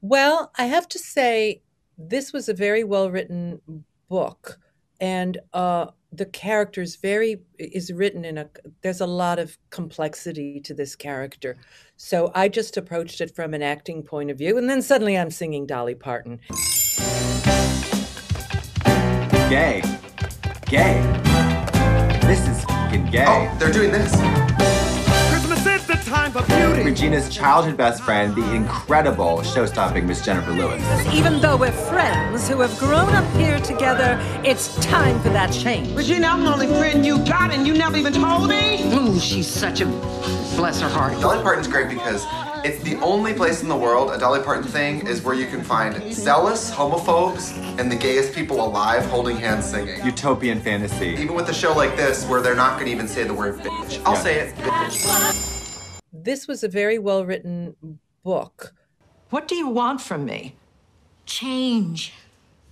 Well, I have to say, this was a very well written book, and uh, the character's very is written in a. There's a lot of complexity to this character, so I just approached it from an acting point of view, and then suddenly I'm singing Dolly Parton. Gay. Gay. This is fucking gay. Oh, they're doing this. Christmas is the time for beauty. Regina's childhood best friend, the incredible show-stopping Miss Jennifer Lewis. Even though we're friends who have grown up here together, it's time for that change. Regina, I'm the only friend you got, and you never even told me. Ooh, she's such a bless her heart. Dolly Parton's great because it's the only place in the world a Dolly Parton thing is where you can find zealous homophobes and the gayest people alive holding hands singing. Utopian fantasy. Even with a show like this where they're not gonna even say the word bitch. I'll say it, bitch. This was a very well written book. What do you want from me? Change.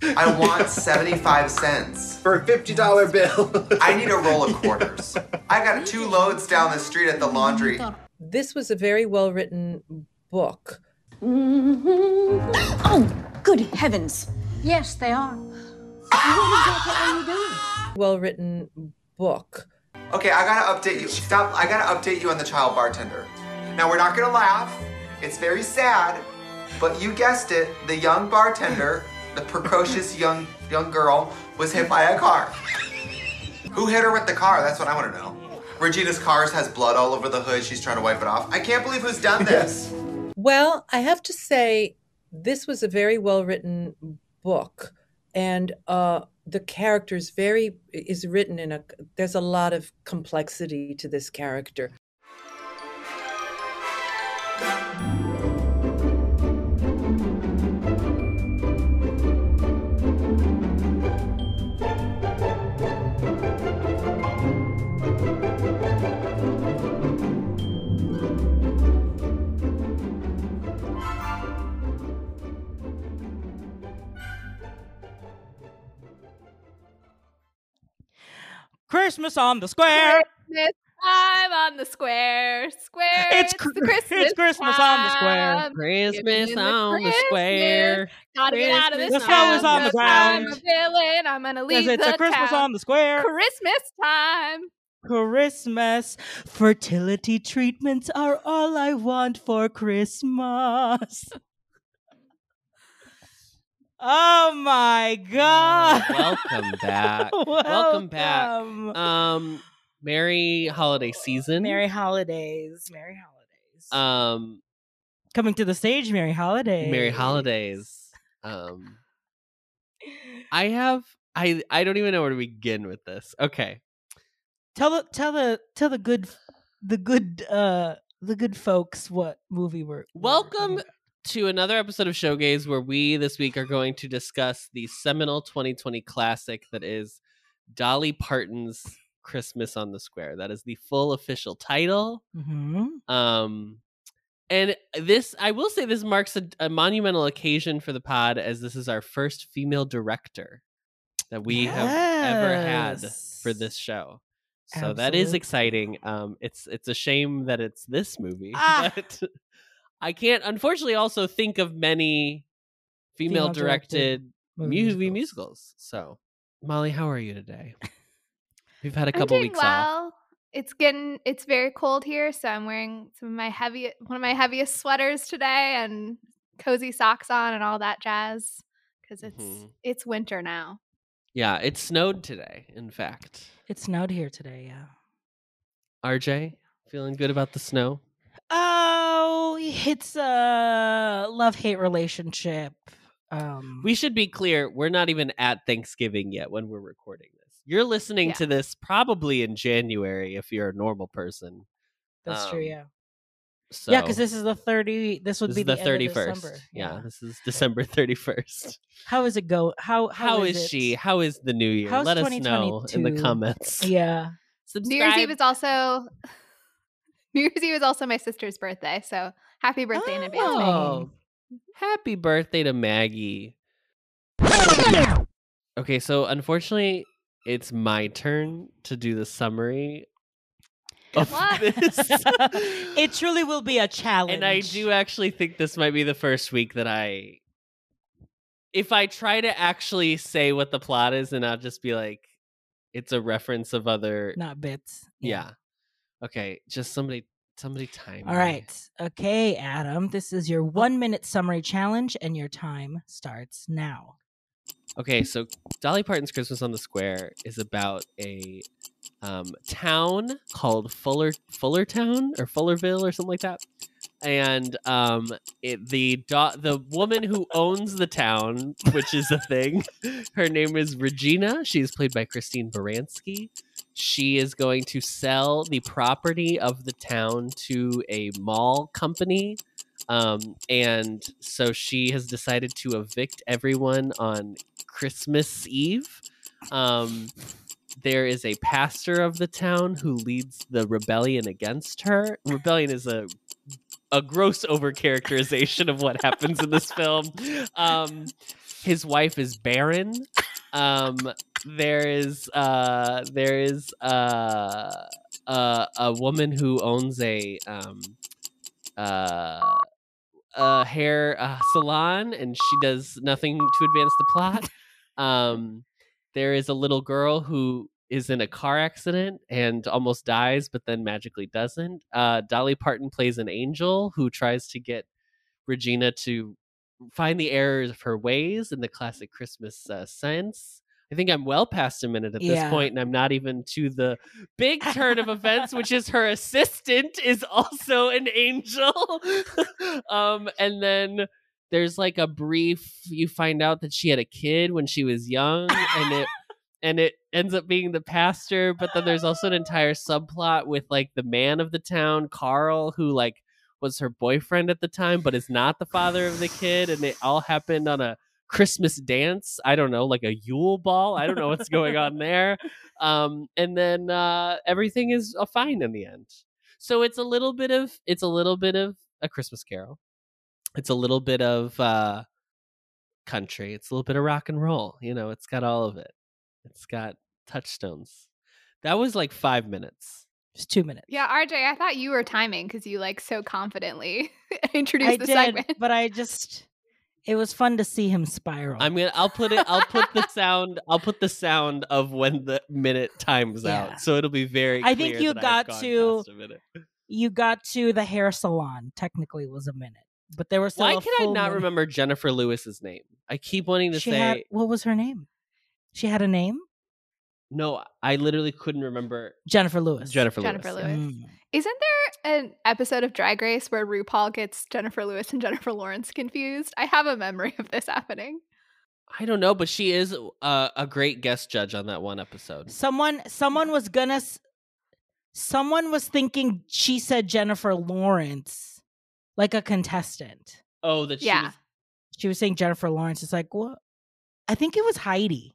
I want 75 cents. For a $50 bill. I need a roll of quarters. I got two loads down the street at the laundry. This was a very well written book. Mm-hmm. Oh, good heavens. Yes, they are. Well written book. Okay, I gotta update you. Stop. I gotta update you on the child bartender. Now, we're not gonna laugh. It's very sad. But you guessed it, the young bartender, the precocious young young girl, was hit by a car. Who hit her with the car? That's what I wanna know. Regina's car has blood all over the hood. She's trying to wipe it off. I can't believe who's done this. Well, I have to say, this was a very well written book, and uh, the character's very is written in a. There's a lot of complexity to this character. Christmas on the square. Christmas time on the square. Square. It's It's, cr- the Christmas. it's Christmas on the square. Christmas the on the square. Gotta get out of this The snow is on the 'cause I'm ground. a villain. I'm gonna leave it. Because it's the a Christmas town. on the square. Christmas time. Christmas. Fertility treatments are all I want for Christmas. Oh my god. Welcome back. Welcome back. Um, Merry holiday season. Merry holidays. Merry holidays. Um, Coming to the stage, Merry holidays. Merry holidays. Um, I have. I I don't even know where to begin with this. Okay. Tell the tell the tell the good the good uh the good folks what movie we're we're Welcome. To another episode of Showgays where we this week are going to discuss the seminal 2020 classic that is Dolly Parton's Christmas on the Square. That is the full official title. Mhm. Um and this I will say this marks a, a monumental occasion for the pod as this is our first female director that we have ever had for this show. So that is exciting. Um it's it's a shame that it's this movie. Ah. But I can't unfortunately also think of many female Female-directed movie musicals. musicals. So Molly, how are you today? We've had a couple weeks off. well. It's getting it's very cold here, so I'm wearing some of my heavy one of my heaviest sweaters today and cozy socks on and all that jazz because it's Mhm. it's winter now. Yeah, it snowed today, in fact. It snowed here today, yeah. RJ, feeling good about the snow? Oh, it's a love hate relationship. Um We should be clear, we're not even at Thanksgiving yet when we're recording this. You're listening Yeah. to this probably in January if you're a normal person. that's true, um, yeah. So yeah, because this is the thirty. This would this be is the thirty first. December. Yeah. this is December thirty first. How is it go? How How is it? she? How is the new year? How's Let us know in the comments. Yeah. New Year's Eve is also New Year's Eve is also my sister's birthday, so happy birthday in advance. Maggie. Oh, happy birthday to Maggie. Okay, so unfortunately, it's my turn to do the summary. of What? this. it truly will be a challenge. and I do actually think this might be the first week that I if I try to actually say what the plot is and I'll just be like it's a reference of other not bits. yeah. Okay, just somebody somebody time. All me. right. Okay, Adam. This is your one minute summary challenge, and your time starts now. Okay, so Dolly Parton's Christmas on the Square is about a um, town called Fuller Fullertown or Fullerville or something like that. And um, it, the do- the woman who owns the town, which is a thing, her name is Regina. She's played by Christine Baranski. She is going to sell the property of the town to a mall company. Um, and so she has decided to evict everyone on Christmas Eve. Um, there is a pastor of the town who leads the rebellion against her. Rebellion is a a gross overcharacterization of what happens in this film. Um, his wife is barren. Um, there is uh, there is uh, uh, a woman who owns a um, uh, a hair uh, salon, and she does nothing to advance the plot. Um, there is a little girl who is in a car accident and almost dies, but then magically doesn't. Uh, Dolly Parton plays an angel who tries to get Regina to find the errors of her ways in the classic Christmas uh, sense. I think I'm well past a minute at this Yeah. point, and I'm not even to the big turn of events, which is her assistant is also an angel. um, and then there's like a brief. You find out that she had a kid when she was young, and it and it ends up being the pastor. But then there's also an entire subplot with like the man of the town, Carl, who like was her boyfriend at the time, but is not the father of the kid, and it all happened on a Christmas dance. I don't know, like a Yule ball. I don't know what's going on there. Um, and then uh, everything is uh, fine in the end. So it's a little bit of it's a little bit of a Christmas Carol. It's a little bit of uh, country. It's a little bit of rock and roll. You know, it's got all of it. It's got touchstones. That was like five minutes. Just two minutes. Yeah, RJ, I thought you were timing because you like so confidently introduced I the did, segment. but I just it was fun to see him spiral. I'm gonna. I'll put it. I'll put the sound. I'll put the sound of when the minute times Yeah. out, so it'll be very. I think you that got to- past a minute. you got to the hair salon. Technically, was a minute, but there was still Why a can I full not minute. remember Jennifer Lewis's name? I keep wanting to She say had what was her name? She had a name. No. I literally couldn't remember Jennifer Lewis. Jennifer, Jennifer Lewis. Lewis. Mm. Isn't there an episode of Drag Race where RuPaul gets Jennifer Lewis and Jennifer Lawrence confused? I have a memory of this happening. I don't know, but she is uh, a great guest judge on that one episode. Someone, someone was gonna. Someone was thinking she said Jennifer Lawrence, like a contestant. Oh, that she Yeah. was She was saying Jennifer Lawrence. It's like what? I think it was Heidi.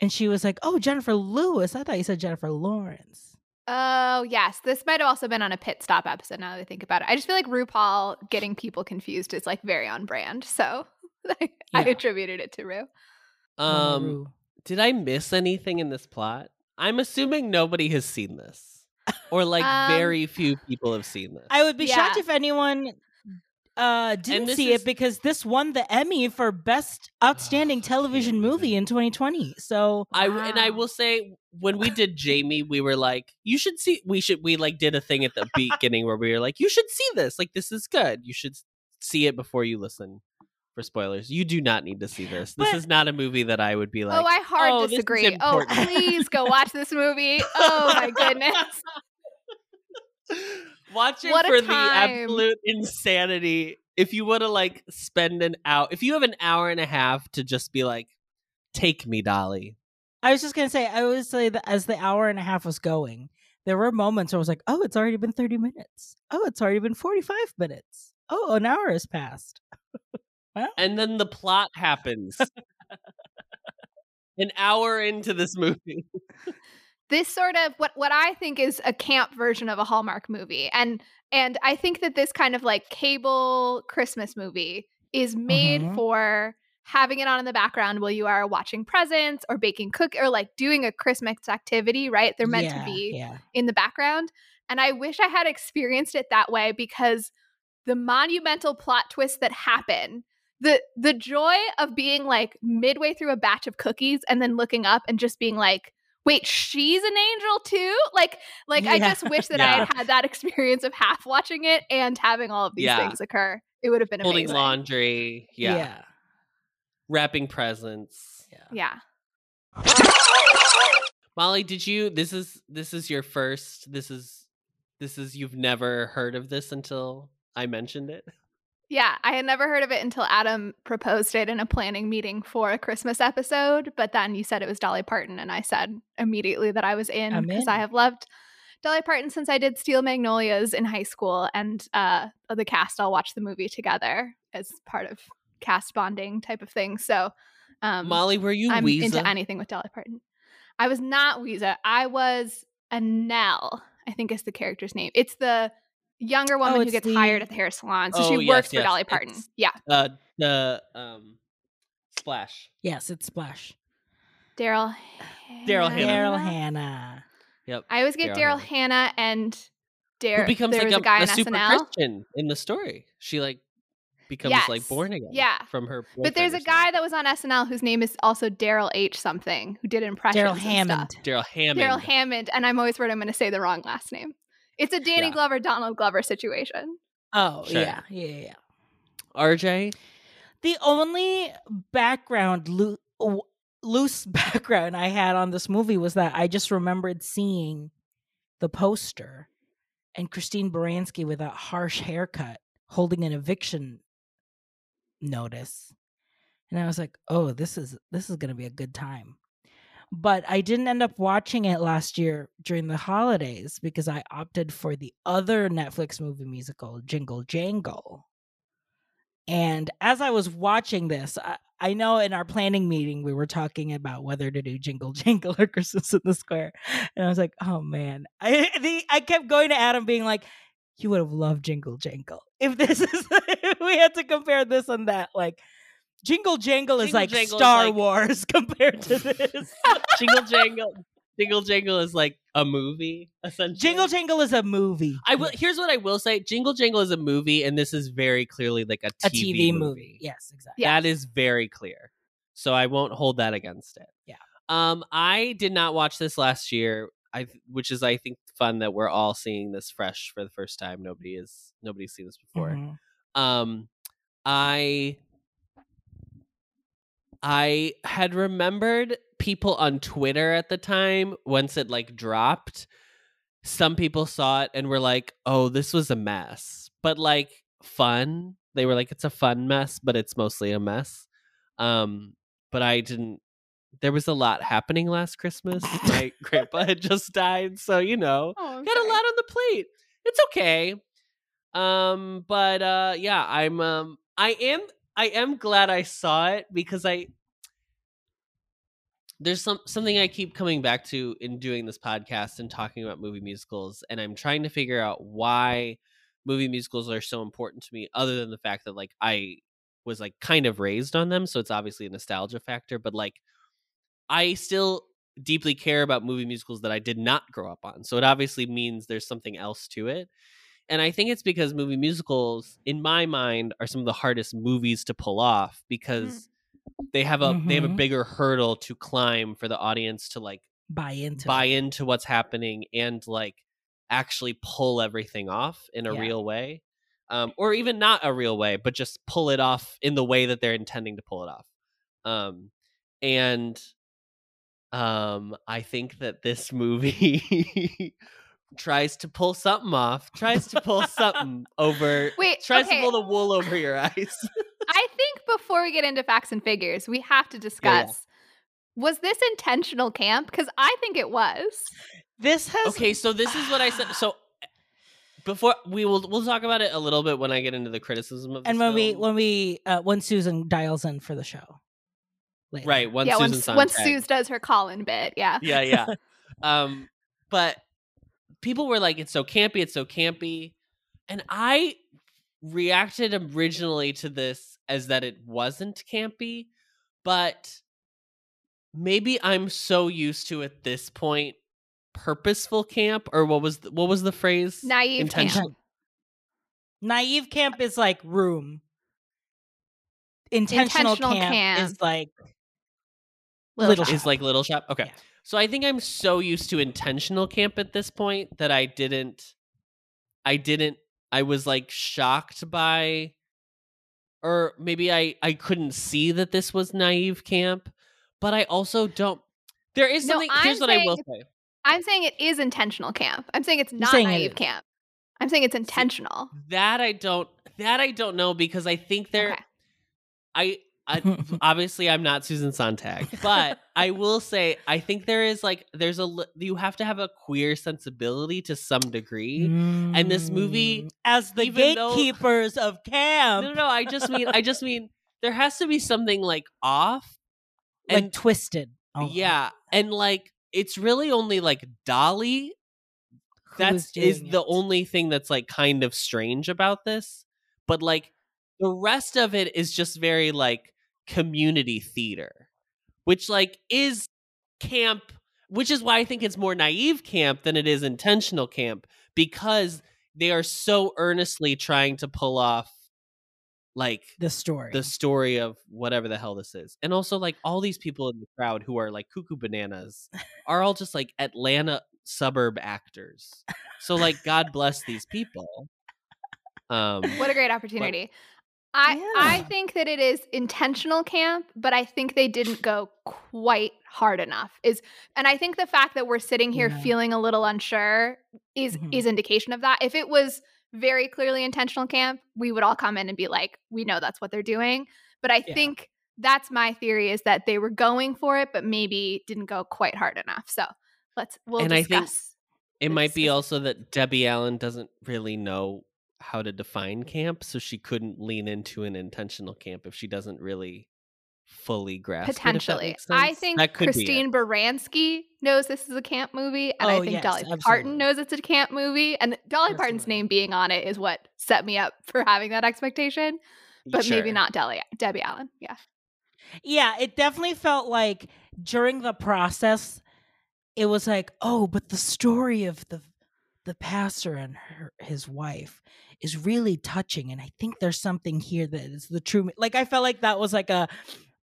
And she was like, "Oh, Jennifer Lewis. I thought you said Jennifer Lawrence." Oh, yes. This might have also been on a pit stop episode now that I think about it. I just feel like RuPaul getting people confused is like very on brand. So I Yeah. attributed it to Ru. Um, Maru. did I miss anything in this plot? I'm assuming nobody has seen this, or like Um, very few people have seen this. I would be shocked if anyone uh didn't see is- it because this won the Emmy for best outstanding television movie in 2020. So I w- and I will say when we did Jamie, we were like, you should see. We should. We like did a thing at the beginning where we were like, you should see this. Like this is good. You should see it before you listen for spoilers. You do not need to see this. This But- is not a movie that I would be like. oh, I hard "Oh, disagree. Oh, please go watch this movie. Oh my goodness. Watch it What for the absolute insanity. If you want to like spend an hour, if you have an hour and a half to just be like, take me, Dolly. I was just gonna say, I would say that as the hour and a half was going, there were moments where I was like, "Oh, it's already been 30 minutes. Oh, it's already been 45 minutes. Oh, an hour has passed." And then the plot happens. an hour into this movie. this sort of what what I think is a camp version of a Hallmark movie. And and I think that this kind of like cable Christmas movie is made Mhm. for having it on in the background while you are watching presents or baking cook or like doing a Christmas activity, right? They're meant Yeah, to be yeah. in the background. And I wish I had experienced it that way because the monumental plot twists that happen, the the joy of being like midway through a batch of cookies and then looking up and just being like, wait, she's an angel too? Like like I just wish that I had had that experience of half watching it and having all of these Yeah. things occur. It would have been Holding amazing. laundry. Yeah. yeah. Wrapping presents. Yeah. Molly, did you this is this is your first this is this is you've never heard of this until I mentioned it? Yeah, I had never heard of it until Adam proposed it in a planning meeting for a Christmas episode. But then you said it was Dolly Parton, and I said immediately that I was in because. I have loved Dolly Parton since I did Steel Magnolias in high school, and uh, the cast all watched the movie together as part of cast bonding type of thing. So, um, Molly, were you I'm Ouiser? into anything with Dolly Parton. I was not Ouiser. I was Annelle. I think is the character's name. It's the younger woman who gets the- hired at the hair salon. So Oh, she yes, works for Dolly Parton. it's- Yeah. Uh the um splash. Yes, it's Splash. Daryl. Daryl Hannah. Daryl Hannah. Yep. I always get Daryl Daryl Hannah and Daryl. Who Daryl. becomes like a, a guy a on super SNL. Christian in the story. She like becomes like born again. Yeah. From her But there's a guy that was on SNL whose name is also Daryl H something who did impressions. Darrell Hammond. Darrell Hammond. Darrell Hammond, and I'm always worried I'm going to say the wrong last name. It's a Danny Yeah. Glover, Donald Glover situation. Oh, Sure. yeah, yeah, yeah, yeah. RJ. The only background loo- w- loose background I had on this movie was that I just remembered seeing the poster and Christine Baranski with a harsh haircut holding an eviction notice. And I was like, "Oh, this is this is going to be a good time." But I didn't end up watching it last year during the holidays because I opted for the other Netflix movie musical, Jingle Jangle. And as I was watching this, I, I know in our planning meeting we were talking about whether to do Jingle Jangle or Christmas in the Square, and I was like, "Oh man!" I the, I kept going to Adam, being like, "You would have loved Jingle Jangle if this is if we had to compare this and that." Like, Jingle Jangle is Jingle like Jangle is Star like- Wars compared to this. Jingle Jangle. Jingle Jangle is like a movie, essentially. Jingle Jangle is a movie. I will. Here's what I will say: Jingle Jangle is a movie, and this is very clearly like a a TV, TV movie. Yes, exactly. That is very clear. So I won't hold that against it. Yeah. Um, I did not watch this last year. I, which is I think fun that we're all seeing this fresh for the first time. Nobody is nobody's seen this before. Mhm. Um, I I had remembered people on Twitter at the time once it like dropped. Some people saw it and were like, "Oh, this was a mess," but like fun. They were like, "It's a fun mess, but it's mostly a mess." Um, but I didn't. There was a lot happening last Christmas. My grandpa had just died, so you know, Oh, got a lot on the plate. It's okay. Um, but uh yeah, I'm um I am I am glad I saw it because I there's some something I keep coming back to in doing this podcast and talking about movie musicals, and I'm trying to figure out why movie musicals are so important to me, other than the fact that like I was like kind of raised on them, so it's obviously a nostalgia factor, but like I still deeply care about movie musicals that I did not grow up on. So it obviously means there's something else to it. And I think it's because movie musicals, in my mind, are some of the hardest movies to pull off because they have a they have a Mhm. bigger hurdle to climb for the audience to like Buy into buy it. into what's happening and like actually pull everything off in a Yeah. real way. Um, or even not a real way, but just pull it off in the way that they're intending to pull it off. Um, and um, I think that this movie tries to pull something off, tries to pull something over, Wait, tries okay. to pull the wool over your eyes. I think before we get into facts and figures, we have to discuss was this intentional camp? Because I think it was. This has okay, so this is what I said. So before we will we'll talk about it a little bit when I get into the criticism of and this when we when we uh, when Susan dials in for the show. later. right once yeah, Susan's once on once tag. Suze does her call in bit. Yeah. yeah, yeah. um, but people were like, "It's so campy, it's so campy," and I reacted originally to this as that it wasn't campy, but maybe I'm so used to at this point purposeful camp or what was the, what was the phrase? Naive Intention- camp. Naive camp is like room. Intentional, Intentional camp, camp. is like Little little Shop. is like little shop. Okay. Yeah. So I think I'm so used to intentional camp at this point that I didn't I didn't I was like shocked by or maybe I I couldn't see that this was naive camp, but I also don't there is something I'm here's what I will say. I'm saying it is intentional camp. I'm saying it's not saying naive is. camp. I'm saying it's intentional. That I don't that I don't know because I think there Okay. I, I obviously I'm not Susan Sontag, but I will say I think there is like there's a you have to have a queer sensibility to some degree. And this movie, Mm, as the even though- gatekeepers of camp, No, no, no, I just mean I just mean there has to be something like off like and twisted. almost. yeah, and like it's really only like Dolly Who that's is doing the it. only thing that's like kind of strange about this. But like the rest of it is just very like community theater, which like is camp, which is why I think it's more naive camp than it is intentional camp because they are so earnestly trying to pull off like the story. the story of whatever the hell this is. And also like all these people in the crowd who are like cuckoo bananas are all just like Atlanta suburb actors. So like God bless these people. Um What a great opportunity. I I think that it is intentional camp, but I think they didn't go quite hard enough. Is and I think the fact that we're sitting here Yeah. feeling a little unsure is Mhm. is indication of that. If it was very clearly intentional camp, we would all come in and be like, we know that's what they're doing. But I Yeah. think that's my theory is that they were going for it, but maybe didn't go quite hard enough. So let's we'll And I think discuss. it might be also that Debbie Allen doesn't really know how to define camp, so she couldn't lean into an intentional camp if she doesn't really fully grasp it, if that Potentially. makes I think That could be it. Christine Baranski knows this is a camp movie, and I Oh, think yes, Dolly absolutely. Parton knows it's a camp movie. And Dolly Parton's name being on it is what set me up for having that expectation, but maybe not Debbie, Debbie Allen. Yeah. Yeah, it definitely felt like during the process, it was like, oh, but the story of the the pastor and her, his wife is really touching, and I think there's something here that is the true. Like I felt like that was like a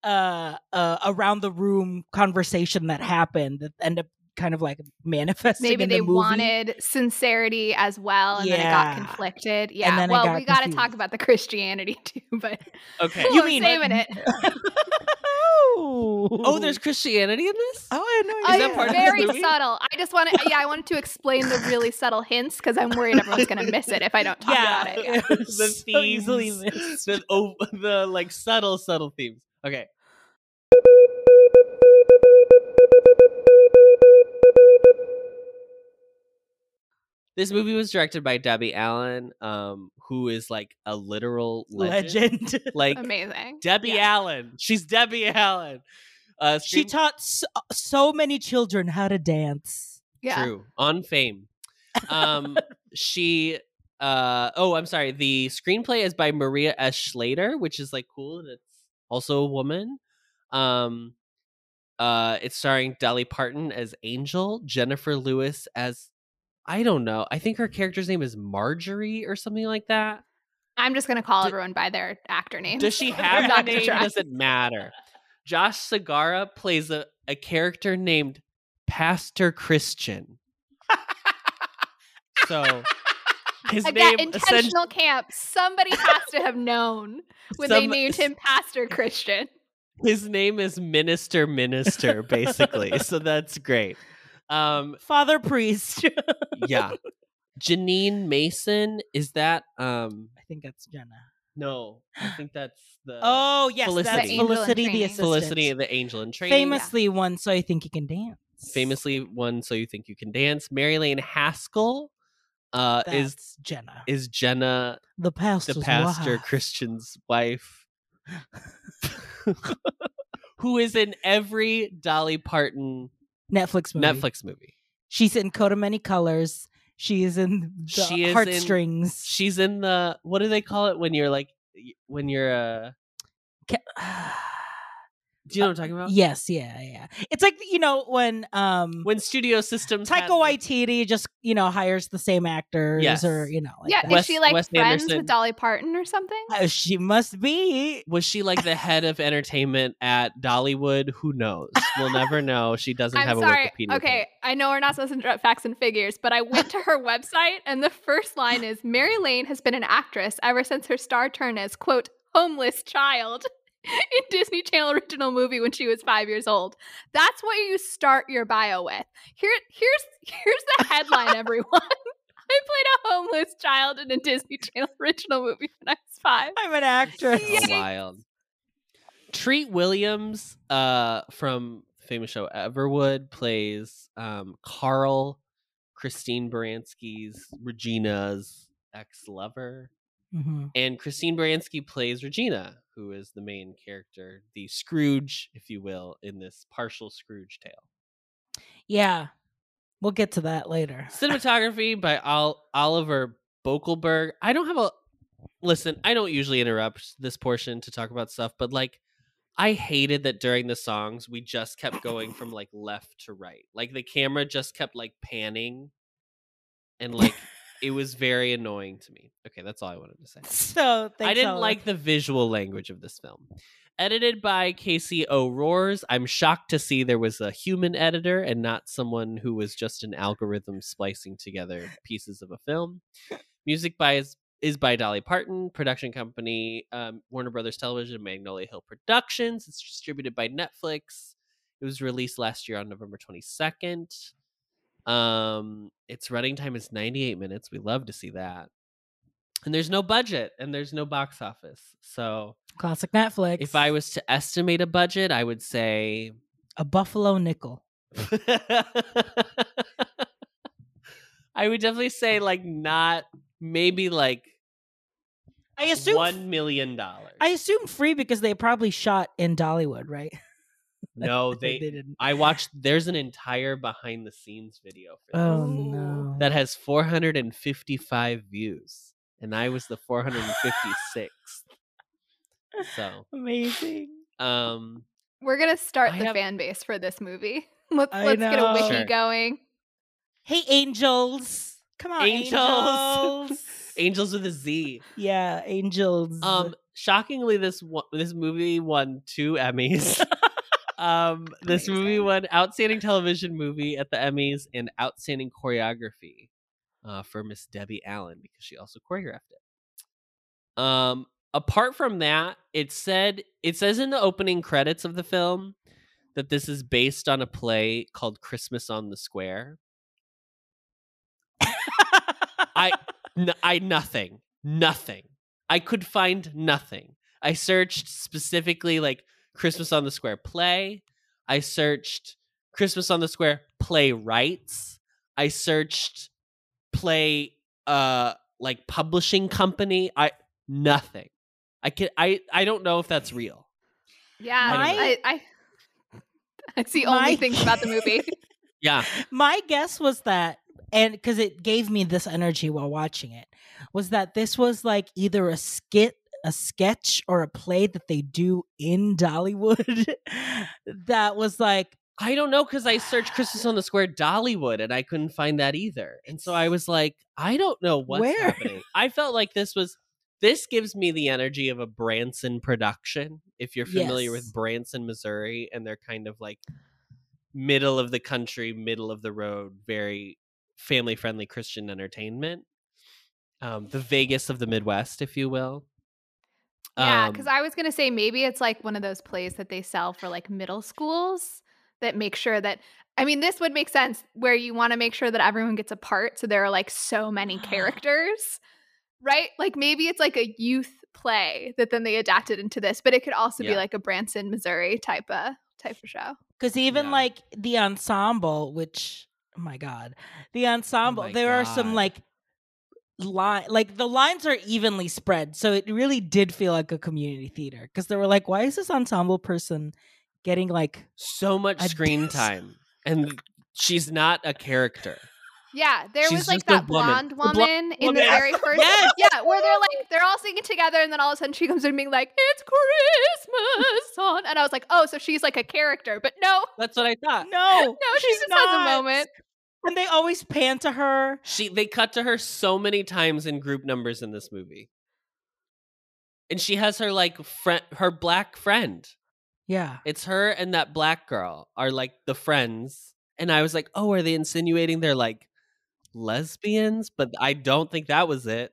uh, uh around the room conversation that happened that ended up kind of like manifesting. Maybe in they the movie. wanted sincerity as well, and then it got conflicted. Yeah. then well, got we got to talk about the Christianity too, but Okay. we'll save it. oh, Oh, there's Christianity in this? oh, I know. Oh, that it's part of the very subtle. I just wanted, yeah, I wanted to explain the really subtle hints because I'm worried everyone's going to miss it if I don't talk Yeah. about it. Yeah. the So themes, easily missed. the oh, the like subtle, subtle themes. Okay. This movie was directed by Debbie Allen, um, who is like a literal legend. legend. Like Amazing. Debbie Yeah. Allen. She's Debbie Allen. Uh, she screen- taught so, so many children how to dance. Yeah. True. On fame. Um she uh oh, I'm sorry. The screenplay is by Maria S. Schlatter, which is like cool and it's also a woman. Um uh it's starring Dolly Parton as Angel, Jennifer Lewis as I don't know. I think her character's name is Marjorie or something like that. I'm just going to call Do- everyone by their actor name. Does she have a name? try. Does it matter? Josh Segarra plays a, a character named Pastor Christian. so his Again, name intentional camp. Somebody has to have known when they named him Pastor Christian. his name is Minister Minister, basically. so that's great. Um, Father priest. yeah. Jeanine Mason, is that um I think that's Jenna. no, I think that's the Oh yes, Felicity. that's The Felicity the assistant. Felicity the Angel in Training. famously one, so I think you can dance. famously one so you think you can dance. Mary Lane Haskell uh is Jenna, is Jenna the pastor's the pastor wife. Christian's wife. who is in every Dolly Parton Netflix movie. Netflix movie. She's in Coat of Many Colors. She is in the She is in- heartstrings. She's in the what do they call it when you're like when you're uh Ca- Do you know what I'm talking about? Yes, yeah, yeah. It's like you know when um When studio systems had, Taika like- Waititi just you know hires the same actors Yes. or you know like yeah, that. is Wes- she like Wes friends Anderson. with Dolly Parton or something? Uh, she must be. Was she like the head of entertainment at Dollywood? Who knows? We'll never know. She doesn't I'm have sorry. a Wikipedia. Okay, page. I know we're not supposed to interrupt facts and figures, but I went to her website and the first line is Mary Lane has been an actress ever since her star turn as quote homeless child in Disney Channel original movie when she was 5 years old. That's what you start your bio with. Here here's here's the headline everyone. I played a homeless child in a Disney Channel original movie when I was 5. I'm an actress. So wild. Treat Williams uh, from famous show Everwood plays um, Carl, Christine Baranski's Regina's ex Mhm. And Christine Baranski plays Regina, who is the main character, the Scrooge, if you will, in this partial Scrooge tale. Yeah, we'll get to that later. Cinematography by Ol- Oliver Bokelberg. I don't have a listen. I don't usually interrupt this portion to talk about stuff, but like, I hated that during the songs we just kept going from like left to right. Like the camera just kept like panning, and like it was very annoying to me. Okay, that's all I wanted to say. So I didn't Oliver. like the visual language of this film. Edited by Casey O'Rourke. I'm shocked to see there was a human editor and not someone who was just an algorithm splicing together pieces of a film. Music by is, is by Dolly Parton. Production company um, Warner Brothers Television, Magnolia Hill Productions. It's distributed by Netflix. It was released last year on November 22nd. Um, its running time is 98 minutes. We love to see that. And there's no budget and there's no box office. So classic Netflix. if I was to estimate a budget, I would say a buffalo nickel. I would definitely say like not maybe like I assume one million dollars. I assume free because they probably shot in Dollywood, right? No, They they. didn't. I watched. There's an entire behind the scenes video for this Oh no. that has 455 views, and I was the 456th. So, Amazing. um, We're going to start I the have- fan base for this movie. Let's I let's get a know. wiki Sure. going. Hey angels. Come on, Angels. angels. Angels with a Z. yeah, angels. Um, shockingly, this one, this movie won two Emmys. Um, this movie won Outstanding Television Movie at the Emmys and Outstanding Choreography uh, for Miss Debbie Allen because she also choreographed it. Um, apart from that, it said it says in the opening credits of the film that this is based on a play called Christmas on the Square. I n- I nothing. Nothing. I could find nothing. I searched specifically like Christmas on the Square play. I searched Christmas on the Square playwrights. I searched play uh like publishing company. I nothing. I can I I don't know if that's real. Yeah, I don't I, know. I, that's the only My- things about the movie. Yeah. My guess was that, and because it gave me this energy while watching it, was that this was like either a skit, a sketch, or a play that they do in Dollywood. that was like, I don't know because I searched Christmas on the Square Dollywood and I couldn't find that either. And so I was like, I don't know what's Where? happening. I felt like this was this gives me the energy of a Branson production. If you're familiar Yes. with Branson, Missouri, and they're kind of like middle of the country, middle of the road, very family friendly Christian entertainment. Um, the Vegas of the Midwest, if you will. Yeah, Um, because I was gonna say maybe it's like one of those plays that they sell for like middle schools that make sure that I mean this would make sense where you want to make sure that everyone gets a part, so there are like so many characters, right? Like maybe it's like a youth play that then they adapted into this, but it could also be like a Branson, Missouri type of type of show. because even Yeah. like the ensemble, which, oh my God, the ensemble, my there are some like, line like the lines are evenly spread so it really did feel like a community theater because they were like why is this ensemble person getting like so much screen dis- time and she's not a character Yeah, there She's was like just a that woman. blonde The blonde woman in the very first. Yes! Yeah, where they're like they're all singing together, and then all of a sudden she comes in being like, "It's Christmas on," and I was like, "Oh, so she's like a character?" But no, That's what I thought. No, no, she she's just not. has a moment. And they always pan to her. She they cut to her so many times in group numbers in this movie. And she has her like friend her black friend. Yeah. It's her and that black girl are like the friends. And I was like, "Oh, are they insinuating they're like lesbians?" But I don't think that was it.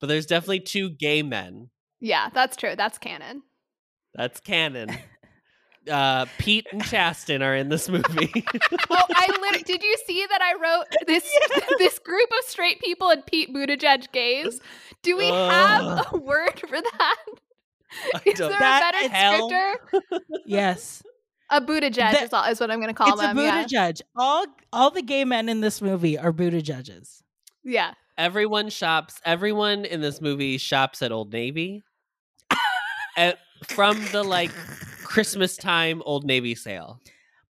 But there's definitely two gay men. Yeah, that's true. That's canon. That's canon. Uh, Pete and Chasten are in this movie. Oh, I literally did you see that I wrote this this group of straight people and Pete Buttigieg gays? Do we have a word for that? Is there a better hell. descriptor? Yes. A Buttigieg That- is, all, is what I'm going to call it's them. a yeah. Buddha judge. All all the gay men in this movie are Buddha judges. yeah. everyone shops everyone in this movie shops at old navy at, from the like christmas time old navy sale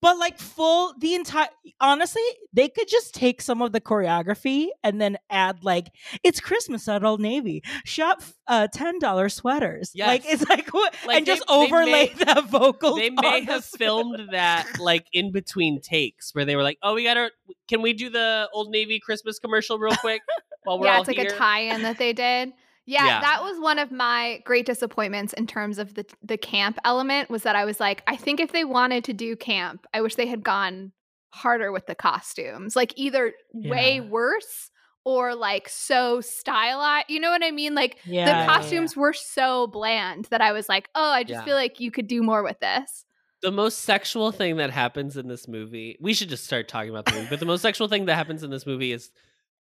But like full the entire honestly, they could just take some of the choreography and then add like it's Christmas at Old Navy. Shop uh ten dollar sweaters. Like it's like, what Like, and they- just overlay may- that vocal. they may have filmed that like in between takes where they were like oh we gotta can we do the old navy christmas commercial real quick while we're yeah, all it's like here a tie-in that they did. Yeah, Yeah. that was one of my great disappointments in terms of the the camp element was that I was like, I think if they wanted to do camp, I wish they had gone harder with the costumes. Like either way worse or like so stylized. You know what I mean? Like Yeah, the yeah, yeah. costumes were so bland that I was like, oh, I just Yeah. feel like you could do more with this. the most sexual thing that happens in this movie we should just start talking about the movie but the most sexual thing that happens in this movie is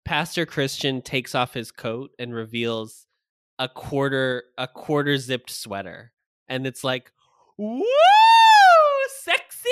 pastor christian takes off his coat and reveals a quarter a quarter zipped sweater and it's like woo sexy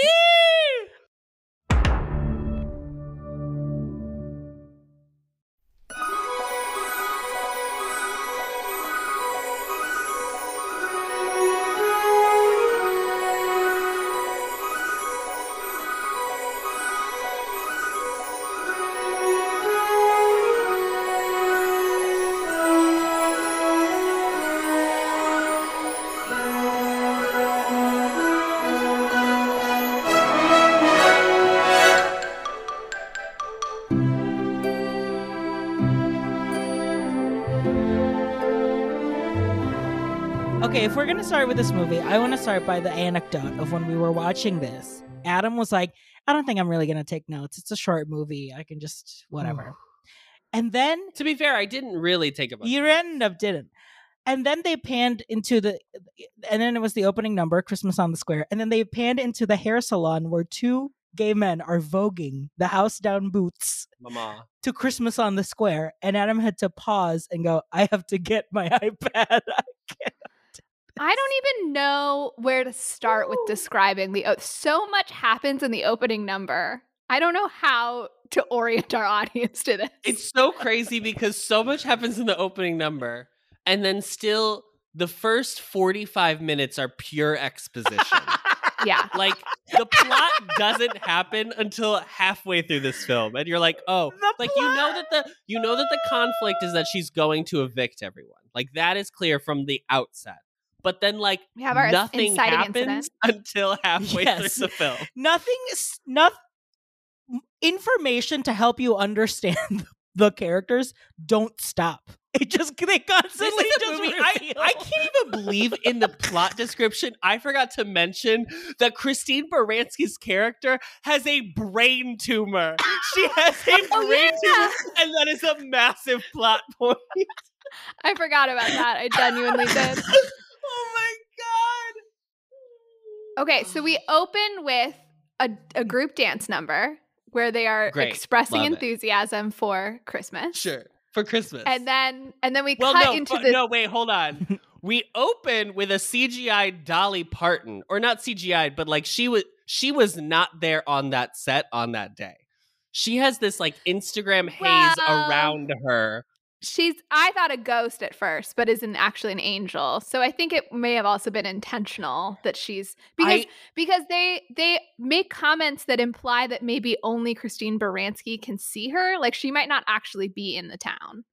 if we're gonna start with this movie, I want to start by the anecdote of when we were watching this. Adam was like, "I don't think I'm really gonna take notes. It's a short movie. I can just whatever." and then to be fair i didn't really take a bunch you ended up didn't. And then they panned into the, and then it was the opening number, Christmas on the Square. And then they panned into the hair salon where two gay men are voguing the house down boots mama to Christmas on the Square. And Adam had to pause and go, I have to get my iPad. I don't even know where to start with describing the o- so much happens in the opening number. I don't know how to orient our audience to this. it's so crazy because so much happens in the opening number and then still the first 45 minutes are pure exposition yeah. like the plot doesn't happen until halfway through this film and you're like oh The like you know that the you know that the conflict is that she's going to evict everyone like that is clear from the outset but then like We have our nothing happens incident. until halfway Yes. through the film Nothing, nothing, information to help you understand the characters don't stop. It just, they constantly just movie I. I can't even believe in the plot description i forgot to mention that christine baranski's character has a brain tumor she has a oh, brain Oh, yeah. tumor and that is a massive plot point I forgot about that. I genuinely did. My god Okay, so we open with a, a group dance number where they are Great. expressing Love it. enthusiasm for Christmas. Sure. For Christmas. And then and then we well, cut no, into fu- the no, wait, hold on. we open with a CGI Dolly Parton, or not CGI, but like she was she was not there on that set on that day. She has this like Instagram haze Well- around her. She's I thought a ghost at first, but isn't actually an angel. So I think it may have also been intentional that she's because I- because they they make comments that imply that maybe only Christine Baranski can see her. Like she might not actually be in the town.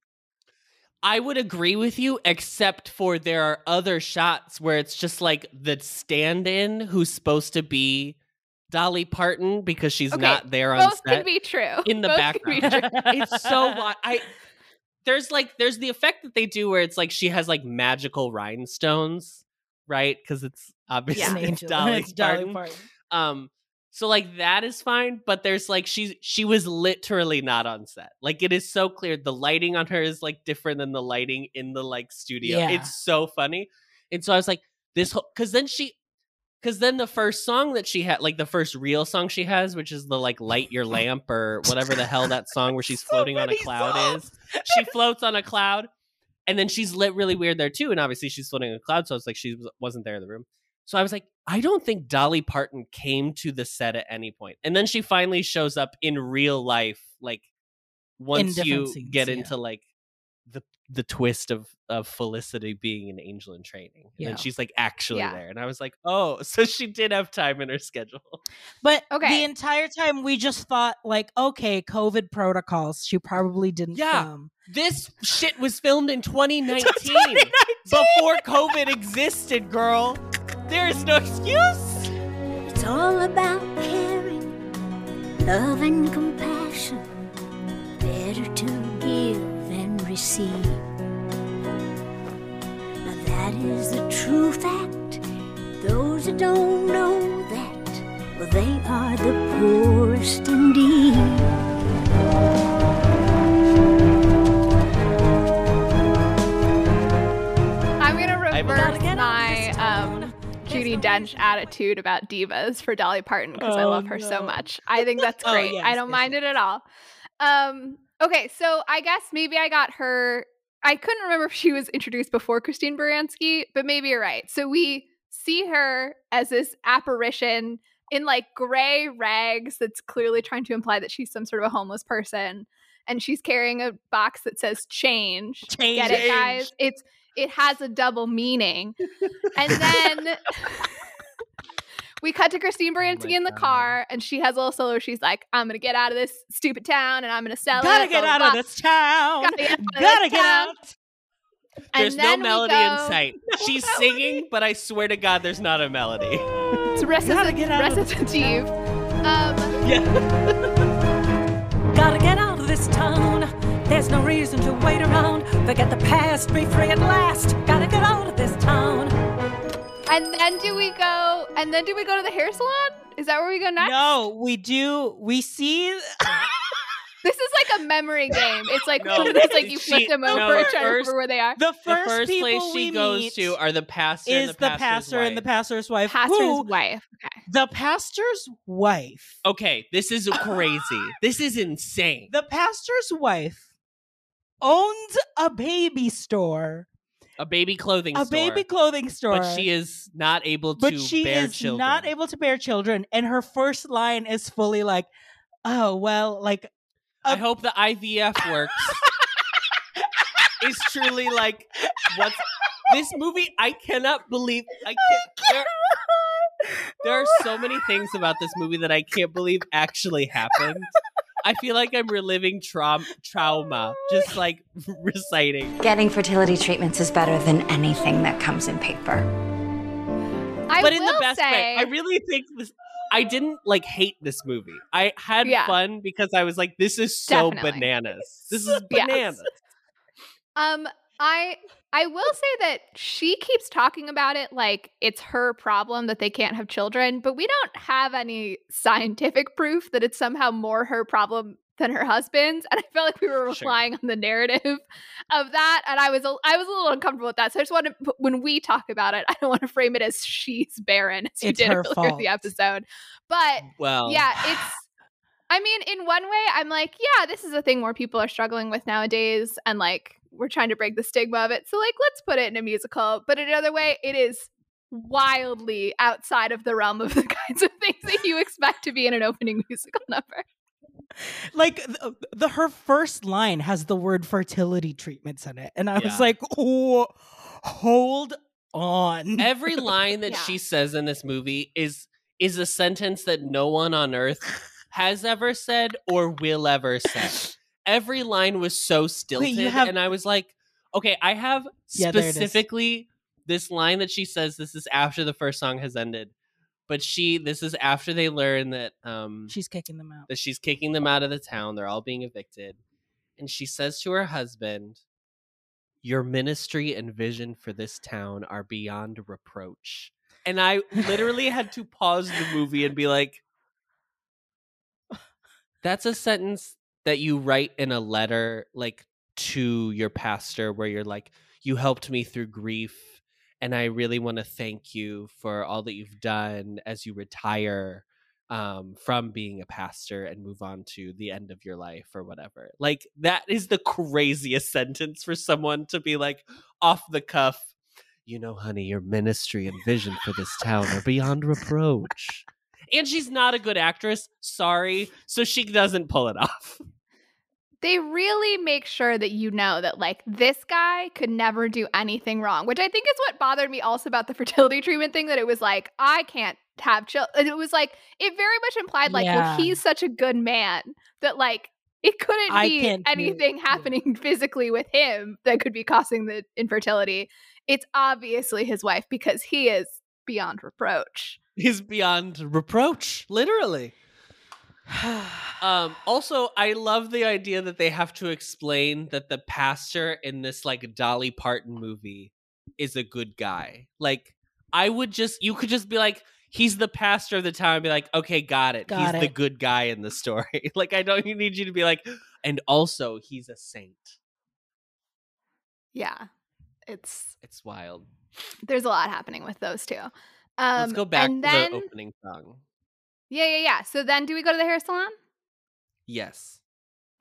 I would agree with you, except for there are other shots where it's just like the stand in who's supposed to be Dolly Parton because she's Okay, not there on Both set can be true. in the Both background. it's so I there's like there's the effect that they do where it's like she has like magical rhinestones, right? Because it's obviously An it's angel. Dolly, It's Dolly Parton. Parton. Um, so like that is fine, but there's like she's she was literally not on set. Like it is so clear the lighting on her is like different than the lighting in the like studio. Yeah. It's so funny. And so I was like, this whole because then she because then the first song that she had, like the first real song she has, which is the like light your lamp or whatever the hell that song where she's So floating on a cloud songs. is. She floats on a cloud. And then she's lit really weird there too. And obviously she's floating on a cloud. So it's like she was- wasn't there in the room. So I was like, I don't think Dolly Parton came to the set at any point. And then she finally shows up in real life, like once you scenes, get yeah. into like the the twist of of Felicity being an angel in training. And Yeah. then she's like actually Yeah. there. And I was like, oh, so she did have time in her schedule. But Okay. the entire time we just thought like, okay, COVID protocols. She probably didn't Yeah. film. This shit was filmed in 2019, before COVID existed, girl. There is no excuse. It's all about caring, love and compassion. Better to give and receive. Now that is the true fact. Those that don't know that, well, they are the poorest indeed. I'm gonna I've- reverse Gotta get out of my um. Judi Dench attitude about divas for Dolly Parton because I Oh, love her so much. I think that's Oh, great. yes, I don't yes, mind it at all. Um, okay, so I guess maybe I got her. I couldn't remember if she was introduced before Christine Baranski, but maybe you're right. So we see her as this apparition in like gray rags that's clearly trying to imply that she's some sort of a homeless person. And she's carrying a box that says change. Change. Get it, guys? It's it has a double meaning. and then we cut to Christine Baranski in the God. car, and she has a little solo. She's like, "I'm gonna get out of this stupid town, and I'm gonna sell it. Gotta it." get blah, out blah, of blah." this town. Gotta get out of Gotta get town. out. And There's no then we melody in go- sight. She's singing, but I swear to God, there's not a melody. It's Gotta get out of this recitative. Um, Yeah. Gotta get out of this town. There's no reason to wait around. Forget the past, be free at last. Gotta get out of this town. And then do we go? And then do we go to the hair salon? Is that where we go next? No, we do. We see. This is like a memory game. It's like No, it's like you she- flip them no, over and the try to remember where they are. The The first, first people place she we goes meet to are the pastor is and the, the pastor's pastor and the pastor's wife. Pastor's who, wife. Okay. the pastor's wife. Okay, this is crazy. this is insane. The pastor's wife owns a baby store, A baby clothing store. a store. baby clothing store. but she is not able to but she bear is children. not able to bear children, and her first line is fully like, "Oh well, like I uh hope the IVF works. it's truly like what's this movie? I cannot believe I can't. There, there are so many things about this movie that I can't believe actually happened. I feel like I'm reliving traum- trauma, just like reciting. Getting fertility treatments is better than anything that comes in paper. I but in the best say, way. I really think this. I didn't like hate this movie. I had Yeah. fun because I was like, "This is so Definitely. bananas. This is Yes. bananas." Um, I I will say that she keeps talking about it like it's her problem that they can't have children, but we don't have any scientific proof that it's somehow more her problem than her husband's. And I felt like we were Sure. relying on the narrative of that, and I was a, I was a little uncomfortable with that. So I just want to when we talk about it, I don't want to frame it as she's barren as you It's did earlier in the episode, but Well, yeah, it's. I mean, in one way, I'm like, yeah, this is a thing more people are struggling with nowadays, and like we're trying to break the stigma of it. So, like, let's put it in a musical. But in another way, it is wildly outside of the realm of the kinds of things that you expect to be in an opening musical number. like the, uh, the her first line has the word fertility treatments in it, and I Yeah. was like, oh, hold on. Every line that she says in this movie is is a sentence that no one on earth has ever said or will ever say. Every line was so stilted, have- and I was like, okay, I have Yeah, there it is. specifically this line that she says. This is after the first song has ended, but she this is after they learn that um she's kicking them out. that she's kicking them out of the town. They're all being evicted. And she says to her husband, Your ministry and vision for this town are beyond reproach. And I literally had to pause the movie and be like, That's a sentence that you write in a letter, like to your pastor, where you're like, You helped me through grief. And I really want to thank you for all that you've done as you retire um, from being a pastor and move on to the end of your life or whatever. Like that is the craziest sentence for someone to be like off the cuff. You know, honey, your ministry and vision for this town are beyond reproach. And she's not a good actress. Sorry. So she doesn't pull it off. they really make sure that you know that like this guy could never do anything wrong which i think is what bothered me also about the fertility treatment thing that it was like i can't have children it was like it very much implied like Yeah. well he's such a good man that like it couldn't I be anything happening physically with him that could be causing the infertility it's obviously his wife because he is beyond reproach He's beyond reproach, literally. um also i love the idea that they have to explain that the pastor in this like dolly parton movie is a good guy. Like i would just you could just be like he's the pastor of the town and be like okay got it. Got he's the good guy in the story. Like i don't need you to be like and also he's a saint. Yeah it's it's wild. There's a lot happening with those two um let's go back to and then the opening song yeah yeah yeah so then do we go to the hair salon yes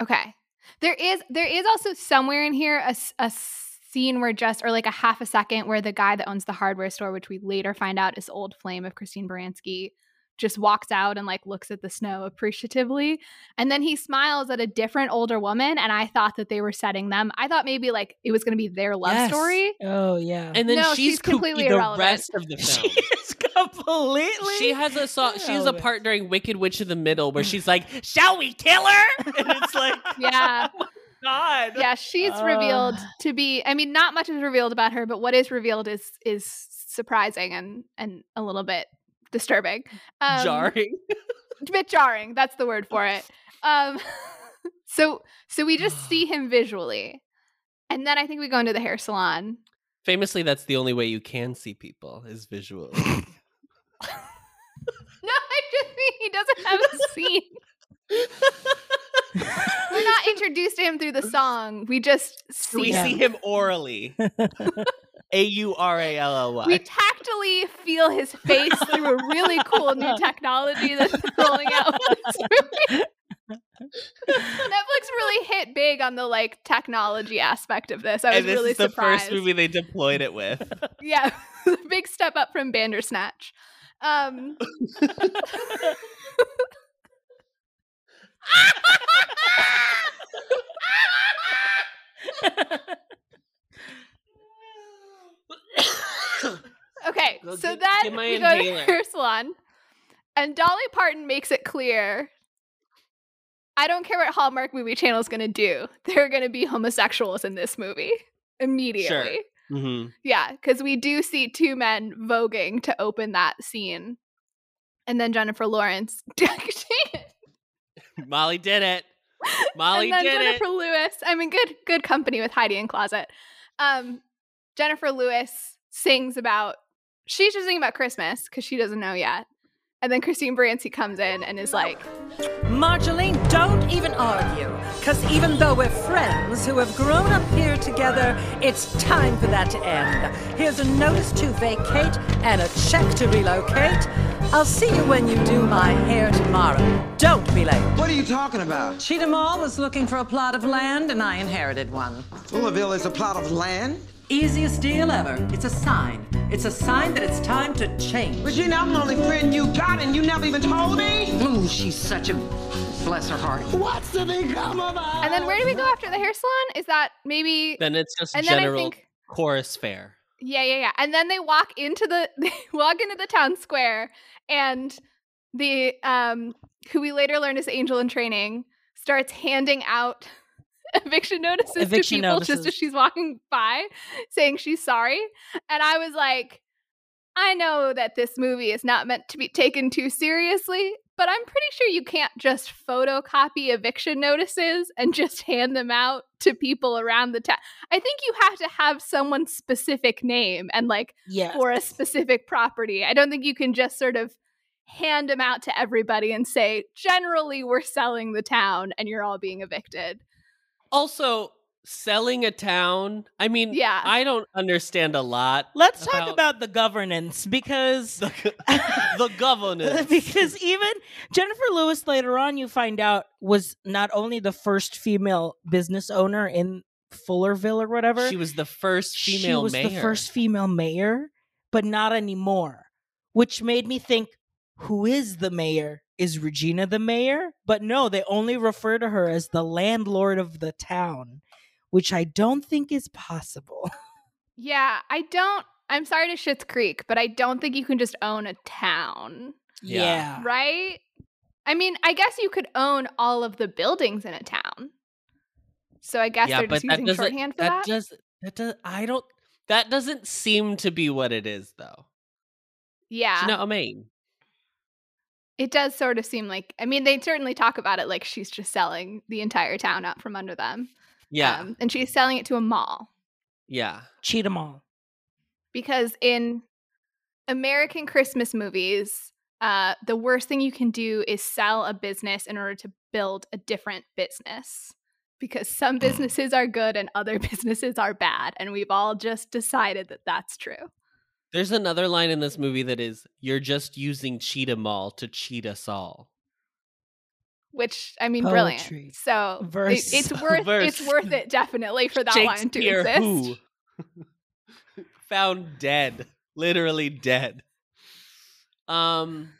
Okay. There is there is also somewhere in here a, a scene where just or like a half a second where the guy that owns the hardware store, which we later find out is old flame of Christine Baranski, just walks out and like looks at the snow appreciatively. And then he smiles at a different older woman. And I thought that they were setting them. I thought maybe like it was gonna be their love Yes. story. Oh yeah. and then No, she's, she's completely kooky the irrelevant. rest of the film She's completely. She has a song. She has a part during Wicked Witch of the Middle where she's like, "Shall we kill her?" And it's like, Yeah. God, yeah, she's Uh. revealed to be I mean, not much is revealed about her, but what is revealed is is surprising and and a little bit disturbing. Um, jarring. a bit jarring that's the word for it um so so we just see him visually and then i think we go into the hair salon Famously, that's the only way you can see people is visually. no i just mean he doesn't have a scene we're not introduced to him through the song we just see we him see him orally. A U R A L L we tactily feel his face through a really cool new technology that's rolling out with this movie. Netflix really hit big on the like technology aspect of this. I was this really is the surprised. first movie they deployed it with. yeah, big step up from Bandersnatch. Um, okay, Go so get- then get we go to inhaler. hair salon, and Dolly Parton makes it clear. I don't care what Hallmark movie channel is going to do. There are going to be homosexuals in this movie immediately. Hmm Yeah, because we do see two men voguing to open that scene. And then Jennifer Lawrence. Molly did it. Molly and then did Jennifer it. Lewis. I'm in good good company with Heidi in Closet. Um, Jennifer Lewis sings about she's just singing about Christmas because she doesn't know yet. And then Christine Baranski comes in and is like, Marjolaine, don't even argue. Because even though we're friends who have grown up here together, it's time for that to end. Here's a notice to vacate and a check to relocate. I'll see you when you do my hair tomorrow. Don't be late. What are you talking about? Cheetah Mall was looking for a plot of land, and I inherited one. Fullerville is a plot of land? Easiest deal ever. It's a sign. It's a sign that it's time to change. Regina, I'm the only friend you got, and you never even told me? Ooh, she's such a Bless her heart. What's the become of us? And then where do we go after the hair salon? Is that maybe Then it's just And then I general think- chorus fair. Yeah, yeah, yeah. And then they walk into the they walk into the town square and the um who we later learn is Angel in training starts handing out eviction notices Eviction to people just as she's walking by saying she's sorry. And I was like I know that this movie is not meant to be taken too seriously, but I'm pretty sure you can't just photocopy eviction notices and just hand them out to people around the town. I think you have to have someone's specific name and like Yes. for a specific property. I don't think you can just sort of hand them out to everybody and say, generally, we're selling the town and you're all being evicted. Also, selling a town. I mean, Yeah. I don't understand a lot. Let's talk about the governance because the governance. because even Jennifer Lewis later on you find out was not only the first female business owner in Fullerville or whatever. She was the first female she was mayor. the first female mayor, but not anymore. Which made me think, who is the mayor? Is Regina the mayor? But no, they only refer to her as the landlord of the town, which I don't think is possible. Yeah, I don't. I'm sorry to Schitt's Creek, but I don't think you can just own a town, Yeah. right? I mean, I guess you could own all of the buildings in a town. So I guess yeah, they're just using shorthand for that that. does. That does. I don't. That doesn't seem to be what it is, though. yeah, You know what I mean? It does sort of seem like. I mean, they certainly talk about it like she's just selling the entire town out from under them. Yeah. Um, and she's selling it to a mall. yeah. Cheat 'em all. because in American Christmas movies, uh, the worst thing you can do is sell a business in order to build a different business. Because some businesses are good and other businesses are bad, and we've all just decided that that's true. There's another line in this movie that is, "You're just using Cheetah Mall to cheat us all." Which I mean, Poetry. brilliant. So it- Verse. it's worth it's worth it definitely for that line to Shakespeare exist. who found dead, literally dead. Um,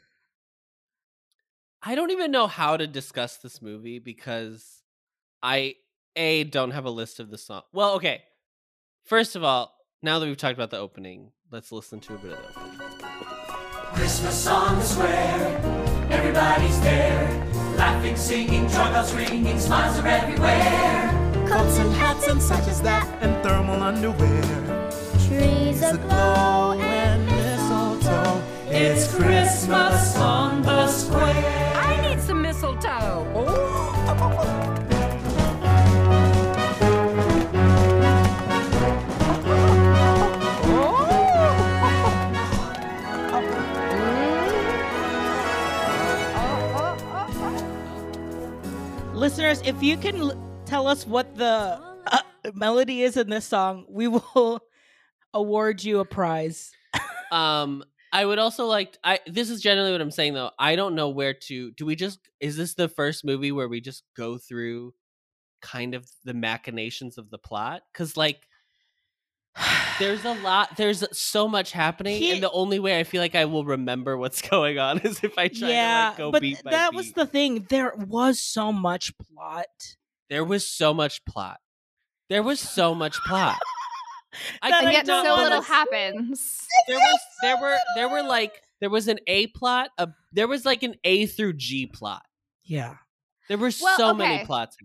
I don't even know how to discuss this movie because I a don't have a list of the song. Well, okay. First of all, now that we've talked about the opening, let's listen to a bit of the opening. Christmas on the square, everybody's there. Laughing, singing, joy bells ringing, smiles are everywhere. Coats and hats and such as that, and thermal underwear. Trees aglow and mistletoe. It's Christmas on the square. I need some mistletoe. Listeners, if you can l- tell us what the uh, melody is in this song, we will award you a prize. Um, I would also like. I this is generally what I'm saying though. I don't know where to. Do we just? Is this the first movie where we just go through kind of the machinations of the plot? Because like, there's a lot. There's so much happening, He- and the only way I feel like I will remember what's going on is if I try yeah, to like go but beat by that was the thing. There was so much plot. There was so much plot. There was so much plot. I That and could yet not so believe- little happens. there was there were there were like there was an A plot, a, there was like an A through G plot. Yeah. There were Well, so okay. many plots.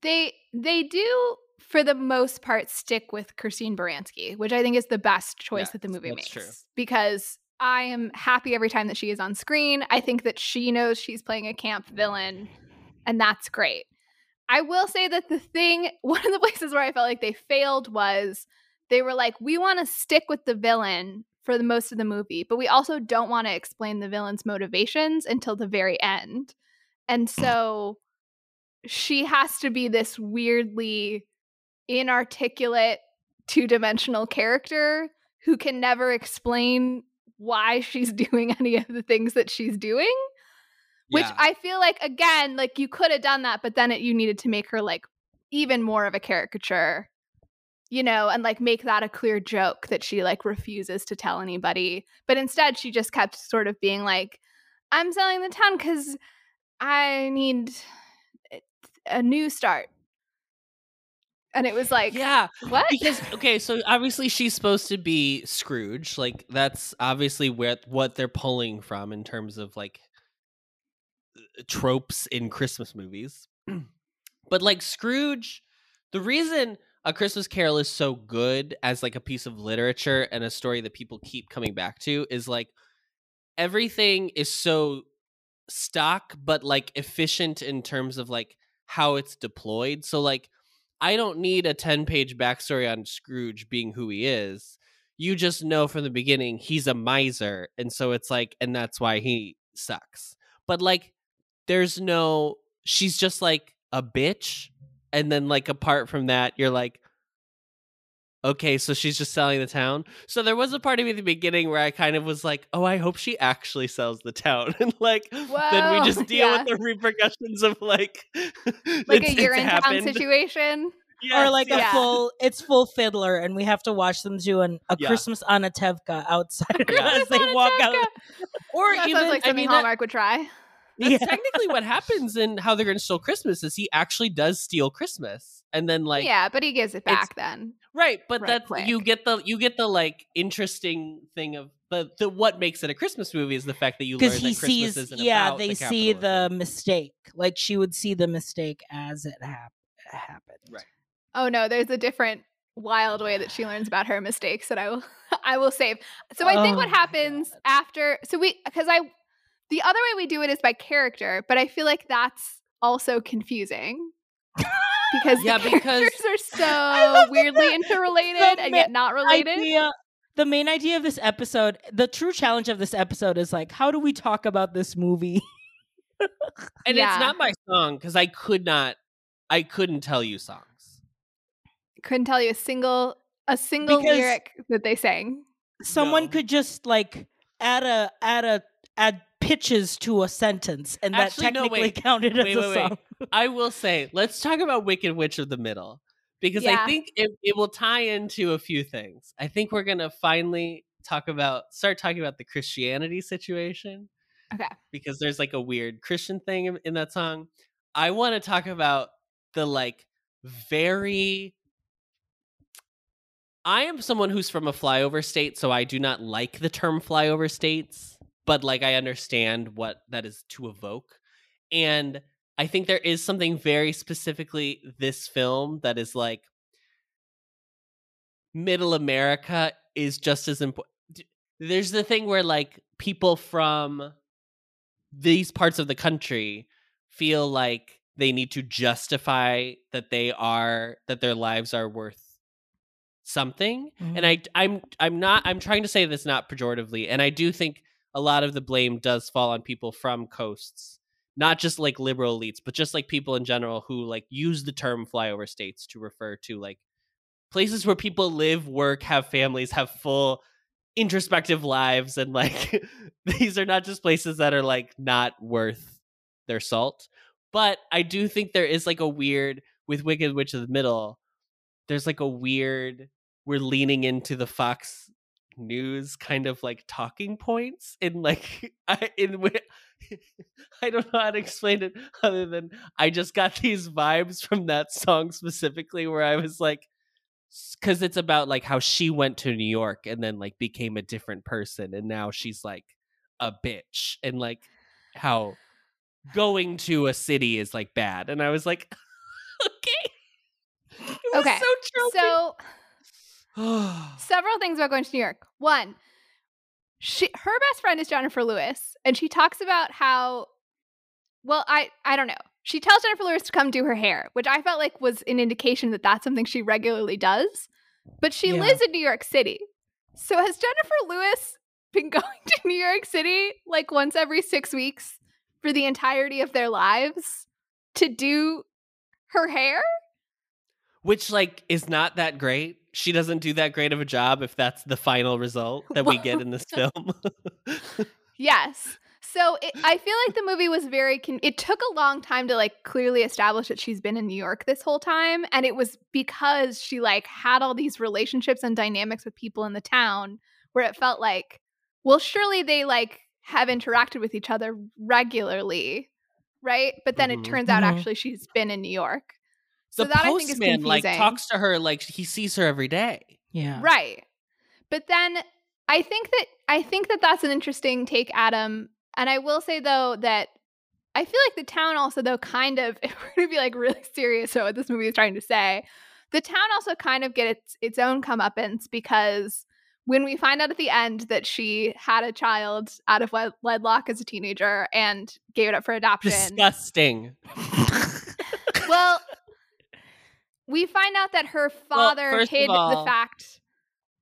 They they do for the most part stick with Christine Baranski, which I think is the best choice Yeah, that the movie makes. true. Because I am happy every time that she is on screen. I think that she knows she's playing a camp villain, and that's great. I will say that the thing, one of the places where I felt like they failed was they were like, we want to stick with the villain for the most of the movie, but we also don't want to explain the villain's motivations until the very end. And so she has to be this weirdly inarticulate two-dimensional character who can never explain why she's doing any of the things that she's doing which Yeah. i feel like again like you could have done that but then it, you needed to make her like even more of a caricature you know and like make that a clear joke that she like refuses to tell anybody but instead she just kept sort of being like i'm selling the town because I need eh, a new start. And it was like, yeah, what? Because okay, so obviously she's supposed to be Scrooge. Like that's obviously where what they're pulling from in terms of like uh, tropes in Christmas movies. but like Scrooge, the reason a Christmas Carol is so good as like a piece of literature and a story that people keep coming back to is like everything is so stock but like efficient in terms of like how it's deployed. So like I don't need a 10 page backstory on Scrooge being who he is. You just know from the beginning he's a miser. And so it's like, and that's why he sucks. But like, there's no, she's just like a bitch. And then, like, apart from that, you're like, okay, so she's just selling the town. So there was a part of me at the beginning where I kind of was like, oh, I hope she actually sells the town. and like, Whoa, then we just deal yeah. with the repercussions of like, like a year it's in town happened. situation. or like yeah. a full it's full fiddler and we have to watch them do an, a Yeah. christmas Anatevka outside Yeah. as they walk out Or That even, sounds like I something mean, that- Hallmark would try. That's Yeah. technically what happens in How They're Going to Steal Christmas is he actually does steal Christmas, and then like yeah, but he gives it back then. right, but Right that's you get the you get the like interesting thing of the the what makes it a Christmas movie is the fact that you learn because that he Christmas sees isn't yeah about they the see the mistake like she would see the mistake as it hap- happened Right. Oh no, there's a different wild way that she learns about her mistakes that I will I will save. So I think Oh what happens after so we because I the other way we do it is by character, but I feel like that's also confusing. Because Yeah, the because- characters are so weirdly interrelated and yet not related. idea the main idea of this episode the true challenge of this episode is like how do we talk about this movie and Yeah. it's not my song because I could not I couldn't tell you songs. Couldn't tell you a single a single Because- lyric that they sang. someone No. could just like add a add a add pitches to a sentence and Actually, that no, technically wait. counted as Wait, a wait, song wait. I will say, let's talk about Wicked Witch of the Middle because Yeah. I think it, it will tie into a few things. I think we're gonna finally talk about start talking about the Christianity situation Okay. because there's like a weird Christian thing in, in that song. I want to talk about the like very. I am someone who's from a flyover state, so I do not like the term flyover states, but like I understand what that is to evoke. And I think there is something very specifically this film that is like middle America is just as important. There's the thing where like people from these parts of the country feel like they need to justify that they are that their lives are worth something and mm-hmm. i i'm i'm not i'm trying to say this not pejoratively and i do think a lot of the blame does fall on people from coasts not just like liberal elites but just like people in general who like use the term flyover states to refer to like places where people live work have families have full introspective lives and like these are not just places that are like not worth their salt. But i do think there is like a weird with wicked witch of the middle there's like a weird we're leaning into the fox news kind of like talking points in like in I don't know how to explain it other than I just got these vibes from that song specifically where I was like because it's about like how she went to New York and then like became a different person and now she's like a bitch and like how going to a city is like bad and I was like okay It was Okay. so. So several things about going to New York. One, she her best friend is Jennifer Lewis, and she talks about how well, I I don't know. She tells Jennifer Lewis to come do her hair, which I felt like was an indication that that's something she regularly does. But she Yeah. lives in New York City. So has Jennifer Lewis been going to New York City like once every 6 weeks for the entirety of their lives to do her hair? which like is not that great. She doesn't do that great of a job if that's the final result that we get in this film. Yes. So it, I feel like the movie was very. Con- it took a long time to like clearly establish that she's been in New York this whole time, and it was because she like had all these relationships and dynamics with people in the town where it felt like, well, surely they like have interacted with each other regularly. right? But then Mhm. it turns out Mhm. actually she's been in New York. So the that I think is postman confusing. like talks to her like he sees her every day. Yeah. Right. But then I think that I think that that's an interesting take, Adam. And I will say though that I feel like the town also though kind of if we're gonna be like really serious about what this movie is trying to say, the town also kind of gets its, its own comeuppance because when we find out at the end that she had a child out of wed- wedlock as a teenager and gave it up for adoption, Disgusting. well, we find out that her father of hid all- the fact.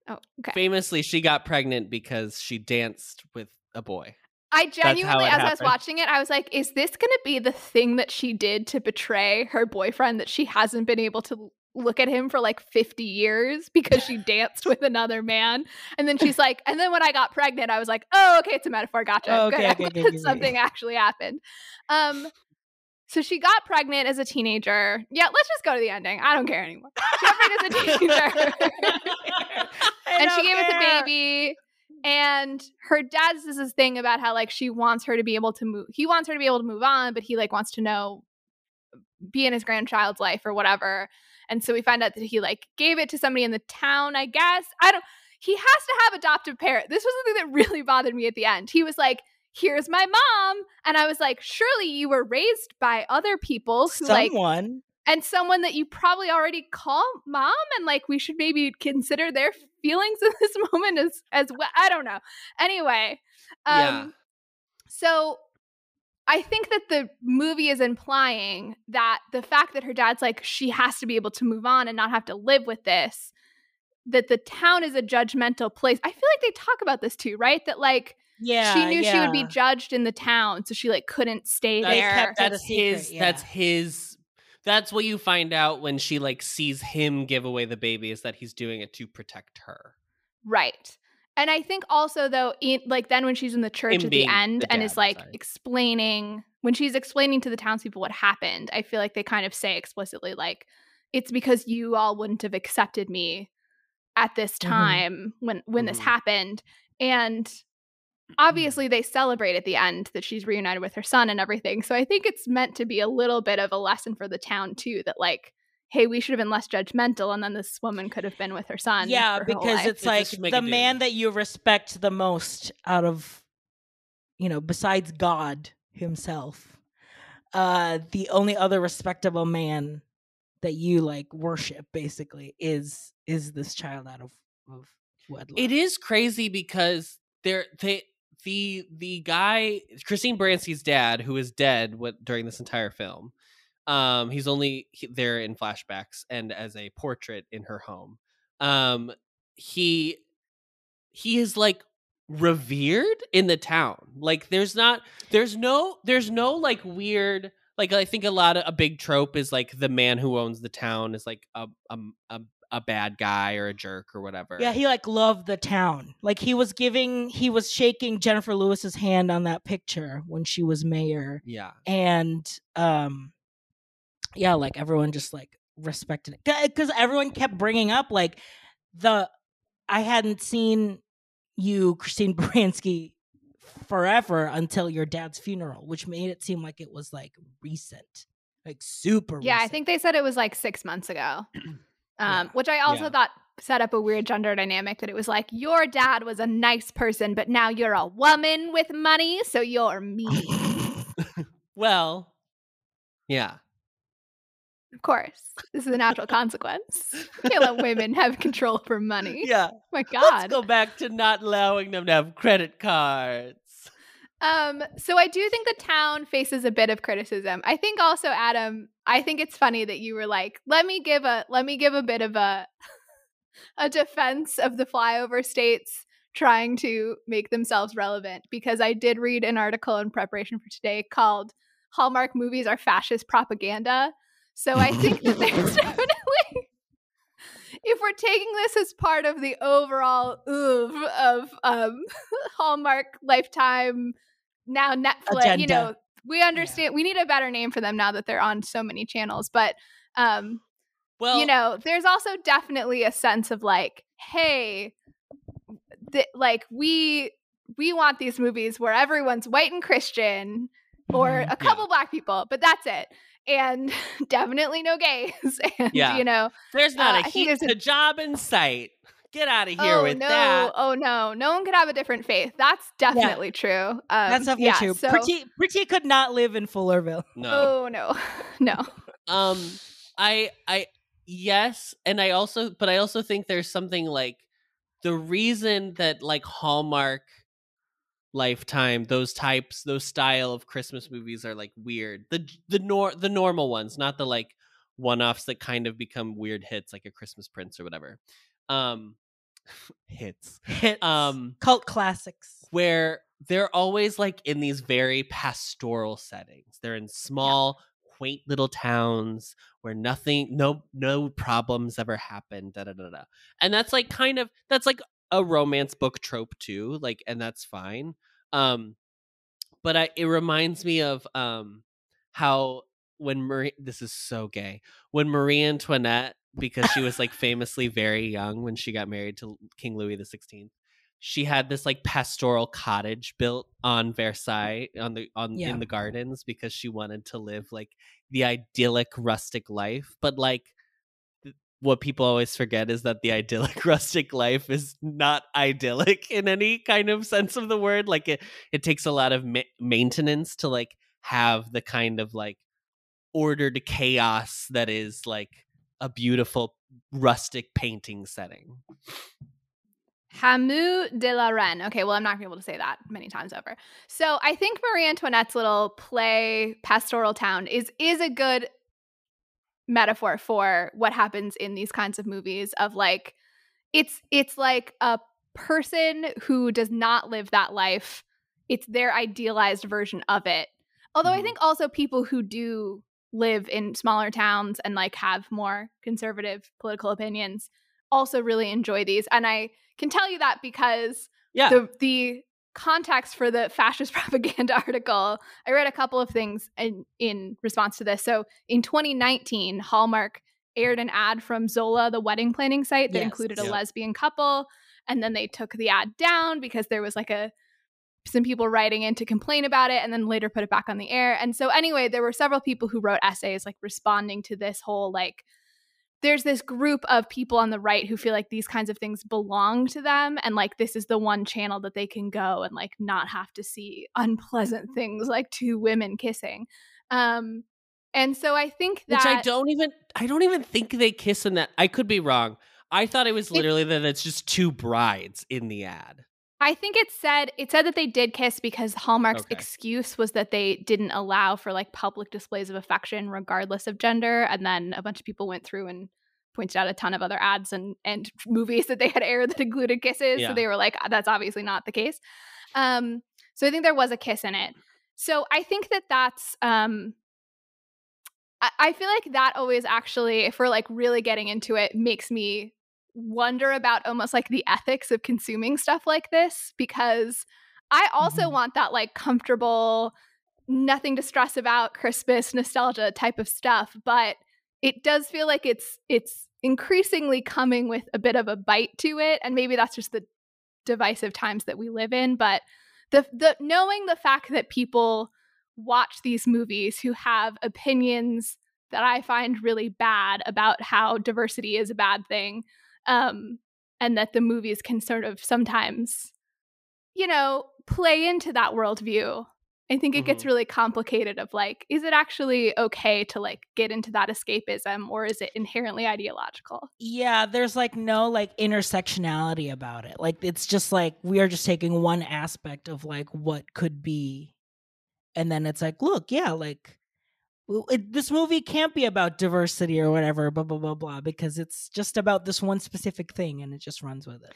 Oh, okay. Famously, she got pregnant because she danced with a boy. I genuinely, as I was watching it, I was like, is this going to be the thing that she did to betray her boyfriend that she hasn't been able to look at him for like 50 years because she danced with another man? And then she's like, and then when I got pregnant, I was like, oh, okay, it's a metaphor. Gotcha. Oh, Good. okay, okay, okay, okay, Something actually happened. Um, so she got pregnant as a teenager. Yeah, let's just go to the ending. I don't care anymore. She got pregnant as a teenager. and she gave it the baby and her dad says this thing about how like she wants her to be able to move he wants her to be able to move on but he like wants to know be in his grandchild's life or whatever and so we find out that he like gave it to somebody in the town i guess i don't he has to have adoptive parent this was the thing that really bothered me at the end he was like here's my mom and i was like surely you were raised by other people who like Someone. and someone that you probably already call mom and like we should maybe consider their feelings in this moment as as well i don't know anyway um Yeah. so i think that the movie is implying that the fact that her dad's like she has to be able to move on and not have to live with this that the town is a judgmental place i feel like they talk about this too right that like Yeah. she knew she would be judged in the town so she like couldn't stay That's, there kept it that's secret, his. yeah. That's his. That's what you find out when she like sees him give away the baby is that he's doing it to protect her. Right. And I think also though, in, like then when she's in the church Him at the end the and dad, is like sorry. explaining when she's explaining to the townspeople what happened, I feel like they kind of say explicitly like it's because you all wouldn't have accepted me at this Mhm. time when when this Mhm. happened. And obviously they celebrate at the end that she's reunited with her son and everything. So I think it's meant to be a little bit of a lesson for the town too that like hey, we should have been less judgmental and then this woman could have been with her son. Yeah, for her whole because life. it's It's like just the a man that you respect the most out of, you know, besides God himself, uh, the only other respectable man that you like worship basically is is this child out of of wedlock. It is crazy because they're they the the guy Christine Baranski's dad who is dead what during this entire film. Um, he's only he- there in flashbacks and as a portrait in her home. Um, he he is like revered in the town. Like there's not there's no there's no like weird like I think a lot of a big trope is like the man who owns the town is like a a a, a bad guy or a jerk or whatever. Yeah, he like loved the town. Like he was giving, he was shaking Jennifer Lewis's hand on that picture when she was mayor, yeah. and um, yeah, like everyone just like respected it because everyone kept bringing up like the I hadn't seen you, Christine Baranski, forever until your dad's funeral, which made it seem like it was like recent, like super. Yeah, I think they said it was like six months ago. Um, which I also Yeah. thought set up a weird gender dynamic that it was like your dad was a nice person, but now you're a woman with money, so you're mean. Well, yeah. of course, this is a natural consequence. You can't let women have control over money. Yeah. My God. Let's go back to not allowing them to have credit cards. Um, so I do think the town faces a bit of criticism. I think also, Adam, I think it's funny that you were like, let me give a let me give a bit of a a defense of the flyover states trying to make themselves relevant because I did read an article in preparation for today called Hallmark movies are fascist propaganda. So I think that there's definitely if we're taking this as part of the overall oeuvre of um, Hallmark Lifetime, now Netflix, you know, we understand we need a better name for them now that they're on so many channels. But um, Well, you know, there's also definitely a sense of like, hey, th- like we we want these movies where everyone's white and Christian or Mm-hmm. Mhm. a couple black people, but that's it. And definitely no gays. And Yeah. you know, There's not uh, a I think heat a- a job in sight. Get out of here oh with no, that. oh no, no one could have a different faith. That's definitely true. Um, That's definitely yeah, true. So, Pretty Pretty could not live in Fullerville. No. oh no, no. Um I I yes, and I also but I also think there's something like the reason that like Hallmark Lifetime those types those style of Christmas movies are like weird. The the nor the normal ones, not the like one-offs that kind of become weird hits like a Christmas Prince or whatever. Um hits. Hits. Um Cult classics. where they're always like in these very pastoral settings. They're in small, quaint little towns where nothing, no, no problems ever happen. Da da da da. And that's like kind of that's like a romance book trope too. Like, and that's fine. Um, but I it reminds me of um how when Marie this is so gay when Marie Antoinette because she was like famously very young when she got married to King Louis the Sixteenth. She had this like pastoral cottage built on Versailles on the on Yeah. in the gardens because she wanted to live like the idyllic rustic life. But like th- what people always forget is that the idyllic rustic life is not idyllic in any kind of sense of the word. Like it it takes a lot of ma- maintenance to like have the kind of like ordered chaos that is like a beautiful rustic painting setting Hameau de la Reine. Okay, well, I'm not gonna be able to say that many times over. So I think Marie Antoinette's little play, Pastoral Town, is is a good metaphor for what happens in these kinds of movies of like it's it's like a person who does not live that life. It's their idealized version of it. Although I Mhm. think also people who do live in smaller towns and like have more conservative political opinions also really enjoy these. And I can tell you that because yeah the the context for the fascist propaganda article, I read a couple of things in in response to this. So in 2019, Hallmark aired an ad from Zola, the wedding planning site that Yes. included a Yep. lesbian couple, and then they took the ad down because there was like a some people writing in to complain about it and then later put it back on the air. And so anyway, there were several people who wrote essays like responding to this whole like there's this group of people on the right who feel like these kinds of things belong to them and like this is the one channel that they can go and like not have to see unpleasant things like two women kissing um and so i think that which I don't even I don't even think they kiss in that. I could be wrong. I thought it was literally that it's just two brides in the ad. I think it said it said that they did kiss because Hallmark's Okay. excuse was that they didn't allow for like public displays of affection regardless of gender and then a bunch of people went through and pointed out a ton of other ads and and movies that they had aired that included kisses Yeah. so they were like that's obviously not the case. Um so I think there was a kiss in it. So I think that that's um I- I feel like that always actually, if we're like really getting into it, makes me wonder about almost like the ethics of consuming stuff like this because I also Mhm. want that like comfortable, nothing to stress about Christmas nostalgia type of stuff, but it does feel like it's it's increasingly coming with a bit of a bite to it and maybe that's just the divisive times that we live in, but the the knowing the fact that people watch these movies who have opinions that I find really bad about how diversity is a bad thing, um, and that the movies can sort of sometimes, you know, play into that worldview. I think it gets Mhm. really complicated of like, is it actually okay to like get into that escapism or is it inherently ideological? Yeah, there's like no like intersectionality about it. Like it's just like we are just taking one aspect of like what could be, and then it's like, look, yeah, like it, this movie can't be about diversity or whatever, blah blah blah blah, because it's just about this one specific thing, and it just runs with it.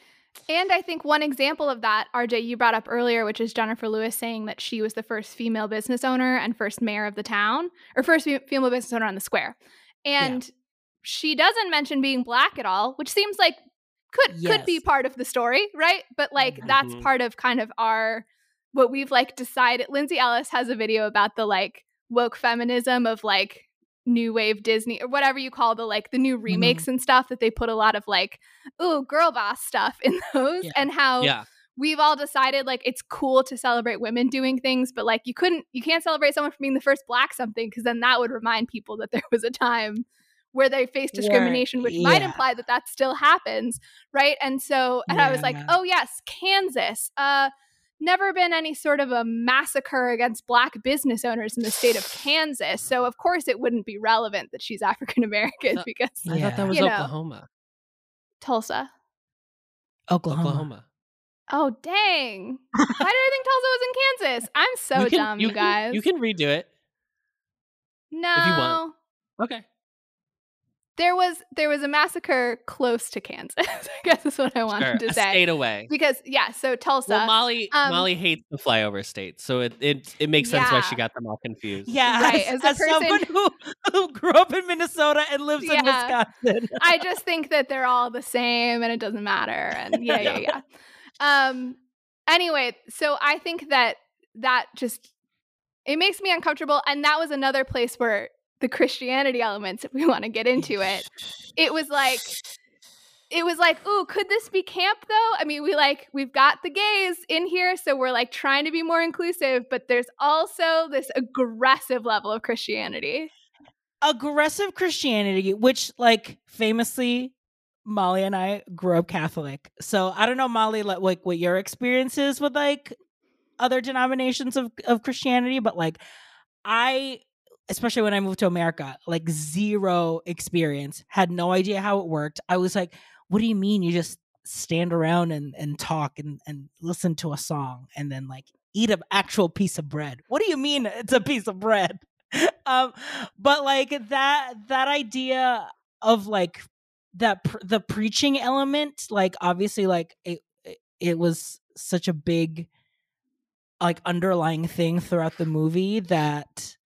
And I think one example of that, RJ, you brought up earlier, which is Jennifer Lewis saying that she was the first female business owner and first mayor of the town, or first female business owner on the square. And she doesn't mention being black at all, which seems like could could be part of the story, right? But like that's Mhm. part of kind of our what we've like decided. Lindsay Ellis has a video about the like woke feminism of like new wave Disney or whatever you call the like the new remakes and stuff that they put a lot of like ooh girl boss stuff in those Yeah. and how Yeah. we've all decided like it's cool to celebrate women doing things, but like you couldn't, you can't celebrate someone for being the first black something because then that would remind people that there was a time where they faced discrimination, which might imply that that still happens, right? And so, and I was like, Yeah. oh yes, Kansas. Uh, never been any sort of a massacre against black business owners in the state of Kansas. So of course it wouldn't be relevant that she's African American thought- because I thought that was you know, Oklahoma. Tulsa. Oklahoma. Oklahoma. Oh dang! Why did I think Tulsa was in Kansas? I'm so you can, dumb, you you can- guys. you can redo it. no. if you want. Okay. There was there was a massacre close to Kansas. I guess is what I wanted Sure, to a say. state away. Because yeah, so Tulsa. Well, Molly um, Molly hates the flyover states, so it it, it makes sense why she got them all confused. Yeah, Right, as, as a as someone who, who grew up in Minnesota and lives in Wisconsin. I just think that they're all the same and it doesn't matter. And yeah, yeah, yeah. Um anyway, so I think that that just it makes me uncomfortable and that was another place where the Christianity elements if we want to get into it. It was like it was like, "Ooh, could this be camp though?" I mean, we like we've got the gays in here, so we're like trying to be more inclusive, but there's also this aggressive level of Christianity. aggressive Christianity, which like famously Molly and I grew up Catholic. So I don't know, Molly, like, like what your experience is with like other denominations of, of Christianity, but like I especially when I moved to America, like zero experience, had no idea how it worked. I was like, what do you mean you just stand around and, and talk and, and listen to a song and then like eat an actual piece of bread? What do you mean it's a piece of bread? um but like that that idea of like that pr- the preaching element like obviously like it it- it was such a big like underlying thing throughout the movie that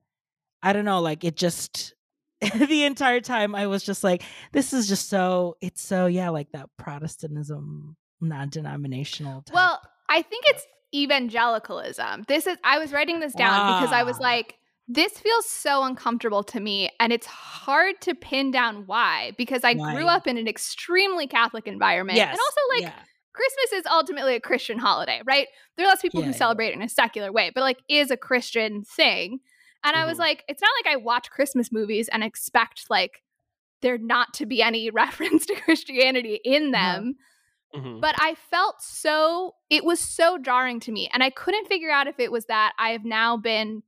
i don't know like it just the entire time i was just like this is just so it's so yeah like that protestantism non-denominational type. Well, I think it's evangelicalism. This is I was writing this down because I was like this feels so uncomfortable to me and it's hard to pin down why because I grew up in an extremely Catholic environment and also like yeah. Christmas is ultimately a Christian holiday, right? There are less people Yeah, who celebrate it in a secular way, but like is a Christian thing. And I was Mhm. like, it's not like I watch Christmas movies and expect like there not to be any reference to Christianity in them. Mhm. But I felt so, it was so jarring to me. And I couldn't figure out if it was that I have now been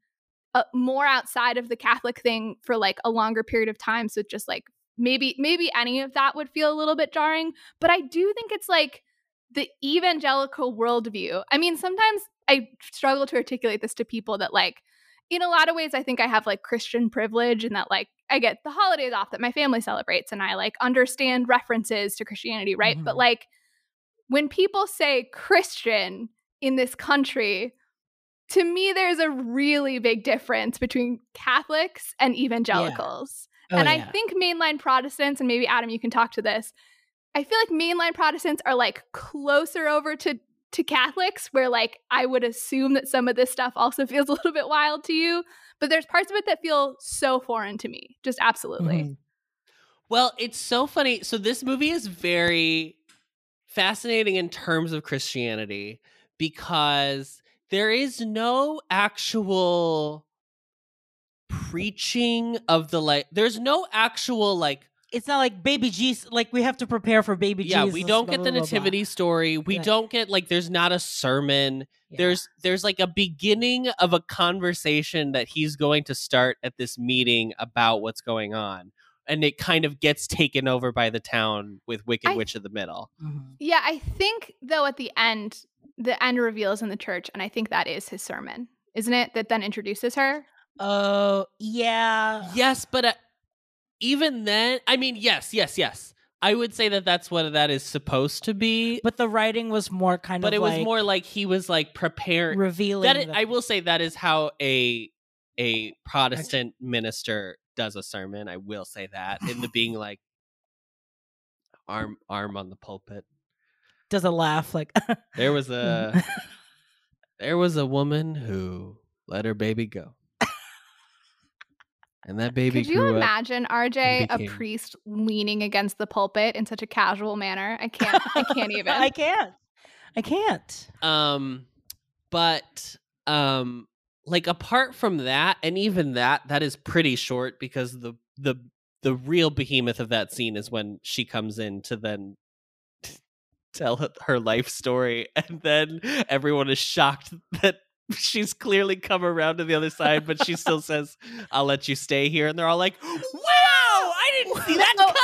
uh, more outside of the Catholic thing for like a longer period of time. So just like maybe, maybe any of that would feel a little bit jarring. But I do think it's like the evangelical worldview. I mean, sometimes I struggle to articulate this to people that like, in a lot of ways, I think I have like Christian privilege and that like I get the holidays off that my family celebrates and I like understand references to Christianity, right? But Mhm. like when people say Christian in this country, to me, there's a really big difference between Catholics and evangelicals. Oh, and I yeah. think mainline Protestants, and maybe Adam, you can talk to this. I feel like mainline Protestants are like closer over to to Catholics, where like I would assume that some of this stuff also feels a little bit wild to you, but there's parts of it that feel so foreign to me. Just absolutely. Mhm. Well, it's so funny. So this movie is very fascinating in terms of Christianity because there is no actual preaching of the like there's no actual like it's not like baby jesus like we have to prepare for baby G's. yeah jesus we don't blah, get the blah, blah, blah. nativity story we Yeah. don't get like there's not a sermon Yeah. there's there's like a beginning of a conversation that he's going to start at this meeting about what's going on and it kind of gets taken over by the town with wicked I- witch of the middle Mhm. Yeah, I think though at the end, the end reveals in the church, and I think that is his sermon, isn't it? That then introduces her. oh yeah yes but uh, even then i mean yes yes yes i would say that that's what that is supposed to be but the writing was more kind but of But it was more like he was like preparing revealing that is, I will say that is how a a Protestant minister does a sermon. I will say that in the being like arm arm on the pulpit. does a laugh like There was a there was a woman who let her baby go, and that baby Could you grew up. imagine RJ a priest leaning against the pulpit in such a casual manner? I can't. I can't even. I can't. I can't. Um, but um, like apart from that, and even that, that is pretty short because the the the real behemoth of that scene is when she comes in to then tell her life story, and then everyone is shocked that she's clearly come around to the other side, but she still says, "I'll let you stay here," and they're all like, "Wow, I didn't see that coming."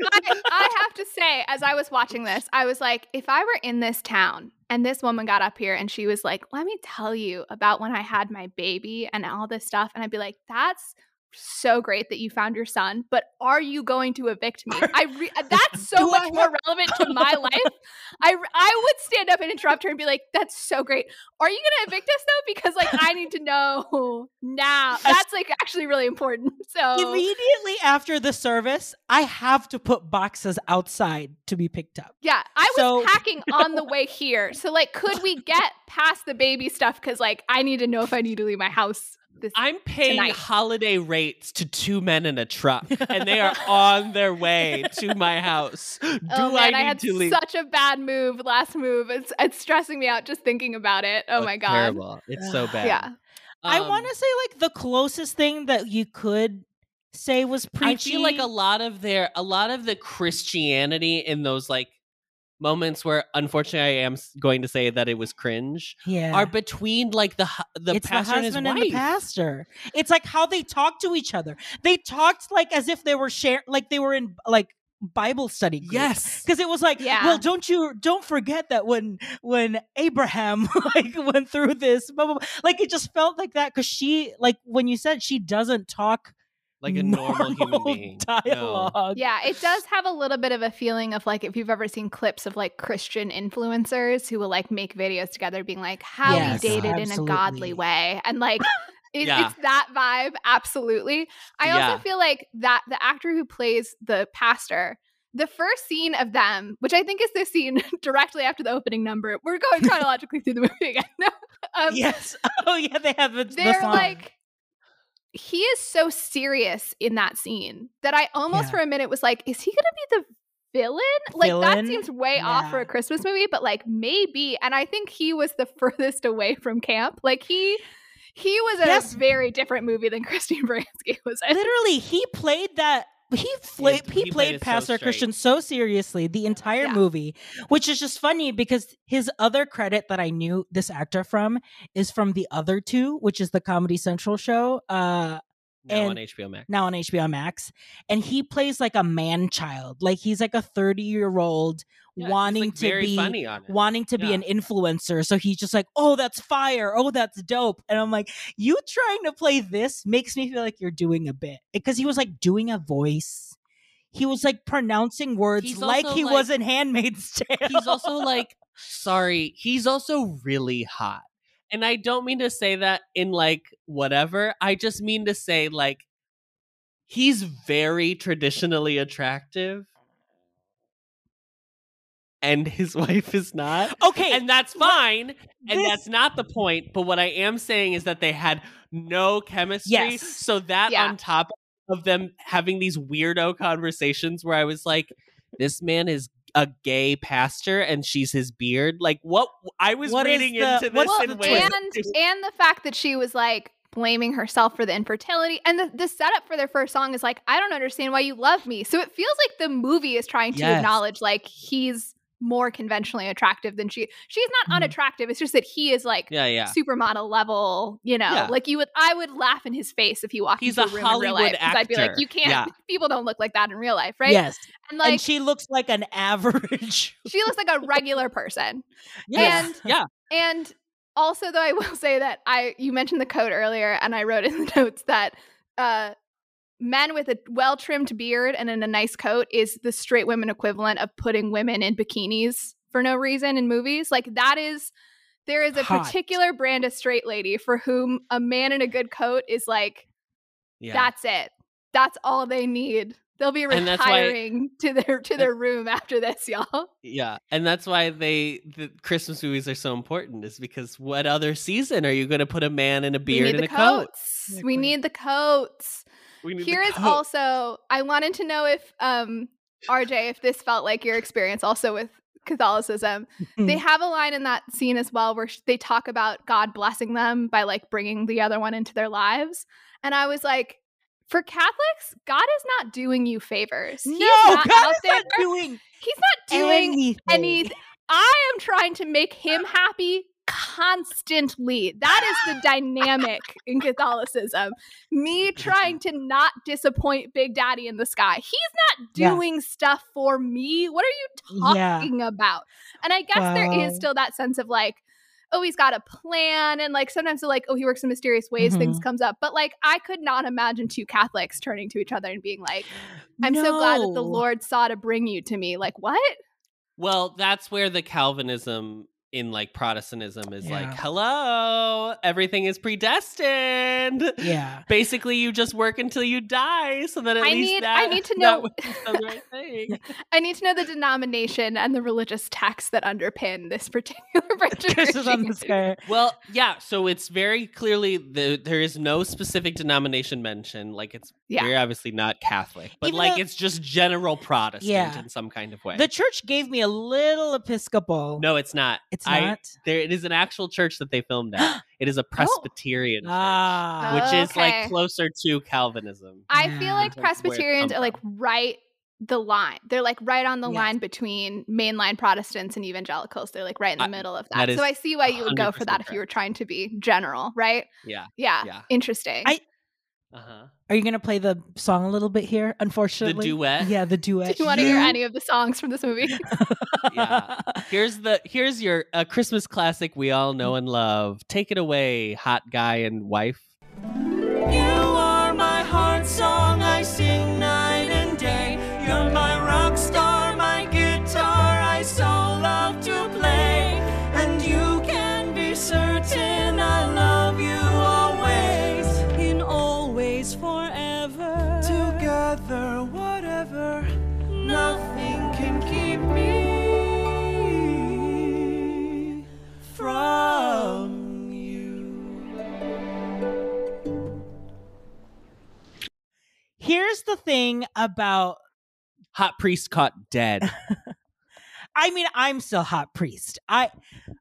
I, I have to say, as I was watching this, I was like, if I were in this town and this woman got up here and she was like, let me tell you about when I had my baby and all this stuff. And I'd be like, that's so great that you found your son, but are you going to evict me? I re- that's so much I more relevant to my life. I I would stand up and interrupt her and be like, "That's so great. Are you going to evict us though? Because like I need to know now. That's like actually really important." So Immediately after the service, I have to put boxes outside to be picked up. Yeah, I was So- packing on the way here. So like could we get past the baby stuff cuz like I need to know if I need to leave my house this I'm paying tonight. holiday rates to two men in a truck, and they are on their way to my house. Do oh I need I, had to leave? such a bad move last move. It's it's stressing me out just thinking about it. Oh, my god. Terrible. It's so bad. Yeah. I Um, want to say like the closest thing that you could say was preaching. I feel like a lot of their, a lot of the Christianity in those like moments where, unfortunately, I am going to say that it was cringe, yeah. are between like the the it's pastor the and his husband wife. and, the pastor. It's like how they talk to each other. They talked like as if they were share like they were in like Bible study. Group. Yes. because it was like, Yeah. well, don't you don't forget that when when Abraham like went through this, blah, blah, blah. like it just felt like that because she like when you said she doesn't talk like a normal, human normal being. No. dialogue. Yeah, it does have a little bit of a feeling of like if you've ever seen clips of like Christian influencers who will like make videos together being like how Yes, we dated in a godly way and like it, Yeah. it's that vibe absolutely. I Yeah. also feel like that the actor who plays the pastor the first scene of them, which I think is the scene directly after the opening number, we're going chronologically through the movie again. um, Yes. Oh yeah, they have the, the they're song. like he is so serious in that scene that I almost Yeah. for a minute was like, is he gonna be the villain? Like that seems way off for a Christmas movie, but like maybe. And I think he was the furthest away from camp. Like he he was in Yes. a very different movie than Christine Baranski was in. literally he played that he fla- he he, played played it so Pastor. Christian so seriously the entire Yeah. movie, which is just funny because his other credit that I knew this actor from is from the other two, which is the Comedy Central show. Uh Now on HBO Max. now on HBO Max, and he plays like a man child, like he's like a thirty year old Yeah, wanting like, to be funny on it. wanting to be an influencer. So he's just like, oh, that's fire. Oh, that's dope. And I'm like, you trying to play this makes me feel like you're doing a bit eh, because he was like doing a voice. He was like pronouncing words He's like he like- was in Handmaid's Tale. he's also like sorry he's also really hot and i don't mean to say that in like whatever i just mean to say like he's very traditionally attractive and his wife is not okay. and that's fine and that's not the point but what i am saying is that they had no chemistry Yes. so that Yeah. on top of them having these weirdo conversations where i was like this man is a gay pastor and she's his beard like what i was What is reading the- into this well, in ways and and the fact that she was like blaming herself for the infertility and the, the setup for their first song is like i don't understand why you love me so it feels like the movie is trying to Yes. acknowledge like he's more conventionally attractive than she she's not Mhm. unattractive it's just that he is like yeah yeah supermodel level you know Yeah. like you would i would laugh in his face if he walked He's into a room in real Hollywood life 'cause i'd be like you can't Yeah. people don't look like that in real life right Yes. and like and she looks like an average. she looks like a regular person Yes. And- yeah and also, though, I will say that I you mentioned the code earlier, and I wrote in the notes that uh, men with a well trimmed beard and in a nice coat is the straight women equivalent of putting women in bikinis for no reason in movies. Like that is there is a Hot. particular brand of straight lady for whom a man in a good coat is like yeah that's it. That's all they need. They'll be And that's why- retiring to their to their room after this, y'all. Yeah, and that's why they the Christmas movies are so important. Is because what other season are you going to put a man in a beard and the a coat? coats. Exactly. We need the coats. We need Here is also I wanted to know if um RJ if this felt like your experience also with Catholicism. they have a line in that scene as well where they talk about God blessing them by like bringing the other one into their lives. And I was like, for Catholics, God is not doing you favors. He No, not God is there. not doing He's not doing anything. any. I am trying to make him happy constantly. That is the dynamic in Catholicism. Me trying to not disappoint Big Daddy in the sky. He's not Yeah. doing stuff for me. What are you Yeah. talking about? And I guess there Wow. is still that sense of like, oh, he's got a plan. And like sometimes they're like, oh, he works in mysterious ways, things Mhm. comes up. But like I could not imagine two Catholics turning to each other and being like, I'm so glad that the Lord saw to bring you to me. Like, what? Well, that's where the Calvinism in like Protestantism is like, hello, everything is predestined. Yeah. Basically, you just work until you die, so that at I least need- that, I need to know- the right thing. I need to know the denomination and the religious texts that underpin this particular branch of on the sky. Well, yeah. So it's very clearly the there is no specific denomination mentioned. Like it's Yeah. very obviously not Catholic, but Even like though- it's just general Protestant Yeah. in some kind of way. The church gave me a little Episcopal. no, it's not. It's I- not? There, it is an actual church that they filmed at. It is a Presbyterian church, Ah. which is Oh. Okay. like closer to Calvinism. I Yeah. feel like That's where it Presbyterians are like right the line. They're like right on the Yes. line between mainline Protestants and evangelicals. They're like right in the I- middle of that that. is So I see why you would go for that 100% if you were trying to be general, right? Yeah. Yeah. Yeah. Interesting. I- Uh huh. Are you gonna play the song a little bit here? Unfortunately, the duet? Yeah, the duet. Do you want to hear any of the songs from this movie? Yeah. Here's the here's your a Christmas classic we all know and love. Take it away, hot guy and wife. You Here's the thing about. Hot priest caught dead. I mean, I'm still hot priest. I,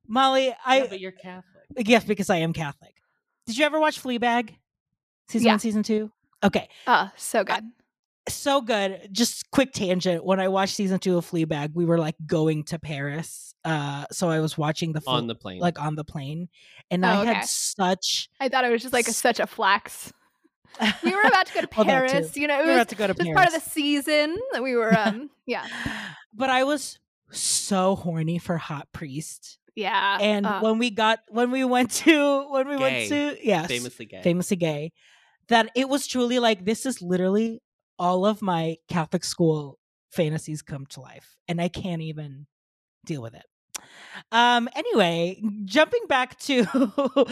Molly, I yeah, but you're Catholic. yes, because I am Catholic. Did you ever watch Fleabag? Season Yeah. one, season two. Okay, oh, so good. so good. Just quick tangent. When I watched season two of Fleabag, we were like going to Paris. Uh, so I was watching the full, On the plane. like on the plane, and Oh, I okay. had such. I thought it was just like a, such a flex. We were about to go to Well. Paris. You know, it We were was, about to go to Paris. part of the season that we were. um Yeah, But I was so horny for Hot Priest. yeah. And uh, when we got when we went to when we went to yes, Famously gay. famously gay, that it was truly like this is literally all of my Catholic school fantasies come to life, and I can't even deal with it. Um. Anyway, jumping back to ju- Well,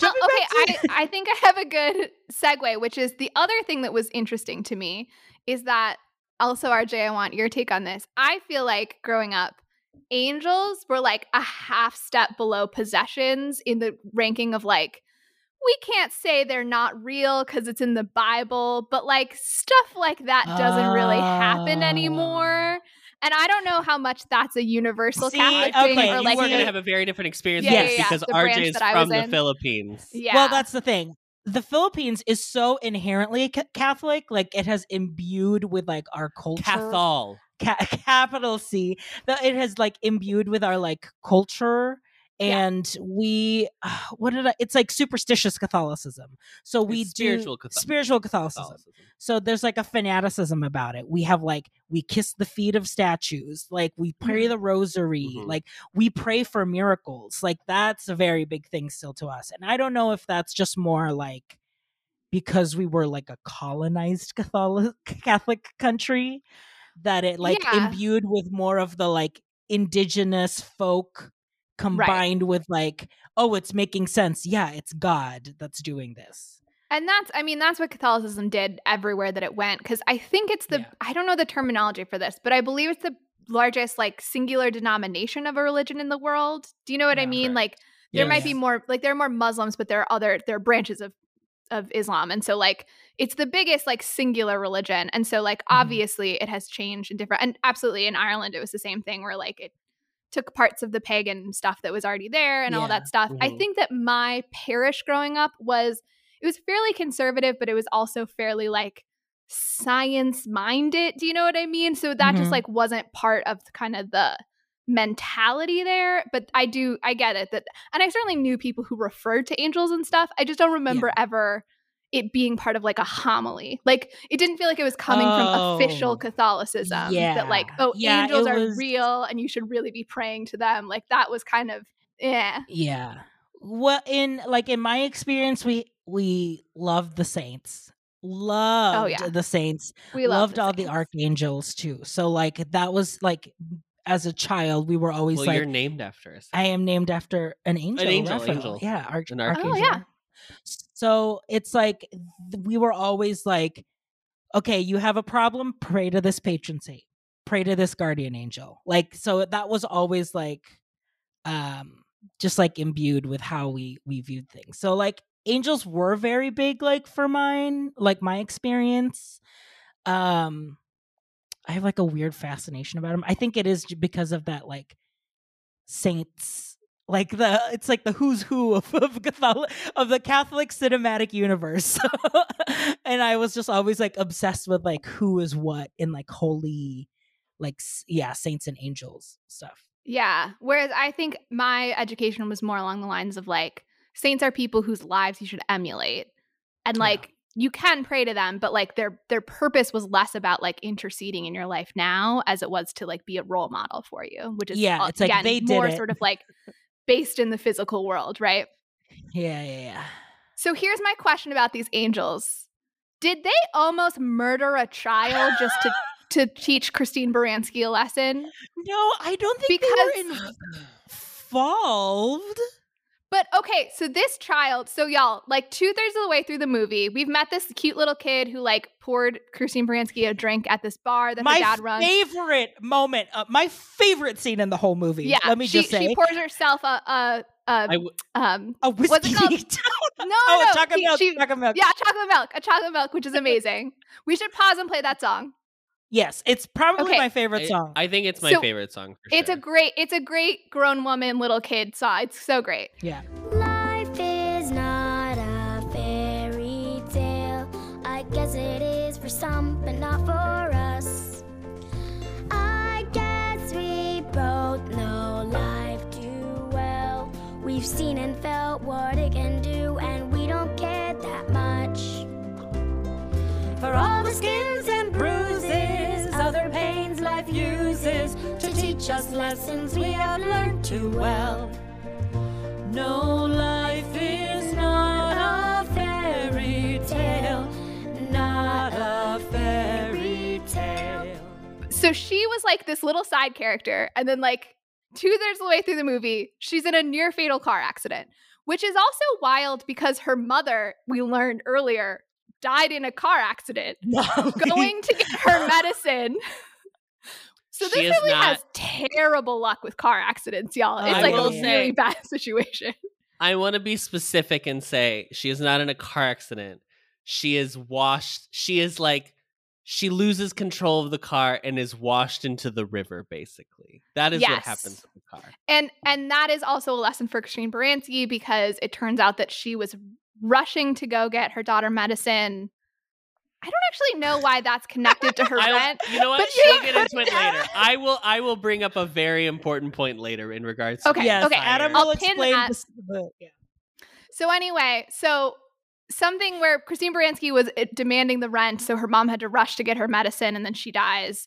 jumping okay, back to- I, I think I have a good segue, which is the other thing that was interesting to me is that also, RJ, I want your take on this. I feel like growing up, angels were like a half step below possessions in the ranking of like, we can't say they're not real because it's in the Bible, but like stuff like that doesn't really happen Oh. anymore. And I don't know how much that's a universal See, Catholic okay, thing you or like were the- gonna have a very different experience Yeah, with yeah, this yeah, because RJ is from the in. Philippines. yeah. Well, that's the thing. The Philippines is so inherently ca- Catholic, like it has imbued with like our culture. Cathol. ca- capital C that it has like imbued with our like culture Yeah. and we what did I it's like superstitious Catholicism. So we do spiritual Catholic- spiritual Catholicism. Catholicism. So there's like a fanaticism about it. We have like we kiss the feet of statues, like we pray the rosary, Mhm. like we pray for miracles. Like that's a very big thing still to us. And I don't know if that's just more like because we were like a colonized Catholic Catholic country that it like Yeah. imbued with more of the like indigenous folk combined with like oh it's making sense. Yeah, it's God that's doing this. And that's, I mean, that's what Catholicism did everywhere that it went. Because I think it's the, Yeah. I don't know the terminology for this, but I believe it's the largest, like, singular denomination of a religion in the world. Do you know what I mean? Correct. Like, there Yes. might be more, like, there are more Muslims, but there are other, there are branches of of Islam. And so like it's the biggest like singular religion. And so like Mm-hmm. obviously it has changed in different and absolutely in Ireland it was the same thing where like it took parts of the pagan stuff that was already there and all that stuff. I Mhm. think that my parish growing up was it was fairly conservative, but it was also fairly like science minded. Do you know what I mean? So that Mhm. just like wasn't part of kind of the mentality there. But I do, I get it that, and I certainly knew people who referred to angels and stuff. I just don't remember ever it being part of like a homily. Like it didn't feel like it was coming from official Oh. Catholicism. Yeah. That like, oh, Yeah, angels are was- real and you should really be praying to them. Like that was kind of, yeah. Yeah. Well, in like in my experience, we we loved the saints. Oh, loved Oh, yeah. the saints. We loved loved the all the archangels too. So like that was like as a child, we were always Well, like you're named after us. I am named after an angel. angel, angel. Yeah, arch- An oh, archangel. archangel. Oh, yeah. So it's like we were always like, okay, you have a problem, pray to this patron saint, pray to this guardian angel. Like so that was always like um just like imbued with how we we viewed things. So like angels were very big like for mine, like my experience. Um I have like a weird fascination about them. I think it is because of that like saints like the it's like the who's who of of, Catholic, of the Catholic cinematic universe. and I was just always like obsessed with like who is what in like holy like yeah, saints and angels stuff. Yeah. Whereas I think my education was more along the lines of like saints are people whose lives you should emulate. And like you can pray to them, but like their their purpose was less about like interceding in your life now as it was to like be a role model for you, which is Yeah, uh, it's like again, they did more it. sort of like based in the physical world, right? Yeah, yeah, yeah. So here's my question about these angels. Did they almost murder a child just to to teach Christine Baranski a lesson? No, I don't think because they were involved. But okay, so this child, so y'all, like two thirds of the way through the movie, we've met this cute little kid who like poured Christine Baranski a drink at this bar that my her dad runs. favorite moment, uh, my favorite scene in the whole movie. yeah, let me she, just say, she pours herself a a, a I w- um a what's whiskey. it called? No, Oh, no, chocolate she- milk, she- chocolate milk. Yeah, chocolate milk, a chocolate milk, which is amazing. we should pause and play that song. Yes, it's probably Okay. my favorite song. I think it's my So, favorite song. For It's sure. a great, it's a great grown woman, little kid song. It's so great. yeah. Life is not a fairy tale. I guess it is for some, but not for us. I guess we both know life too well. We've seen and felt what it can do, and we don't care that much. For all the skins teach us lessons we have learned too well. No, life is not a fairy tale, not a fairy tale. So she was like this little side character, and then like two thirds of the way through the movie, she's in a near fatal car accident, which is also wild because her mother, we learned earlier, died in a car accident going to get her medicine. So She this is really has terrible luck with car accidents, y'all. It's I like a say- really bad situation. I want to be specific and say she is not in a car accident. She is washed. She is like she loses control of the car and is washed into the river. Basically, that is what happens to the car. And and that is also a lesson for Christine Baranski because it turns out that she was rushing to go get her daughter medicine. I don't actually know why that's connected to her I rent. you know what? but She'll get into it later. I will. I will bring up a very important point later in regards. Okay, to yes, okay. Adam I'll will pin explain that. this, the, yeah. So anyway, so something where Christine Baranski was uh, demanding the rent, so her mom had to rush to get her medicine, and then she dies.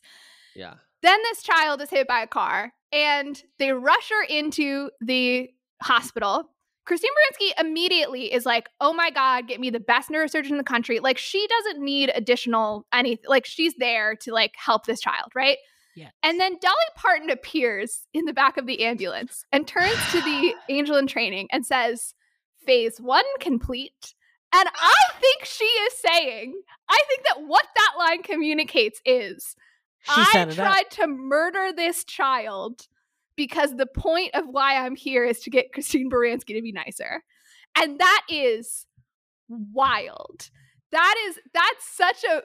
Yeah. Then this child is hit by a car, and they rush her into the hospital. Christine Baranski immediately is like, "Oh my god, get me the best neurosurgeon in the country!" Like she doesn't need additional anything. Like she's there to like help this child, right? Yeah. And then Dolly Parton appears in the back of the ambulance and turns to the angel in training and says, "Phase one complete." And I think she is saying, I think that what that line communicates is She I it up. tried to murder this child because the point of why I'm here is to get Christine Baranski to be nicer. And that is wild. That is that's such a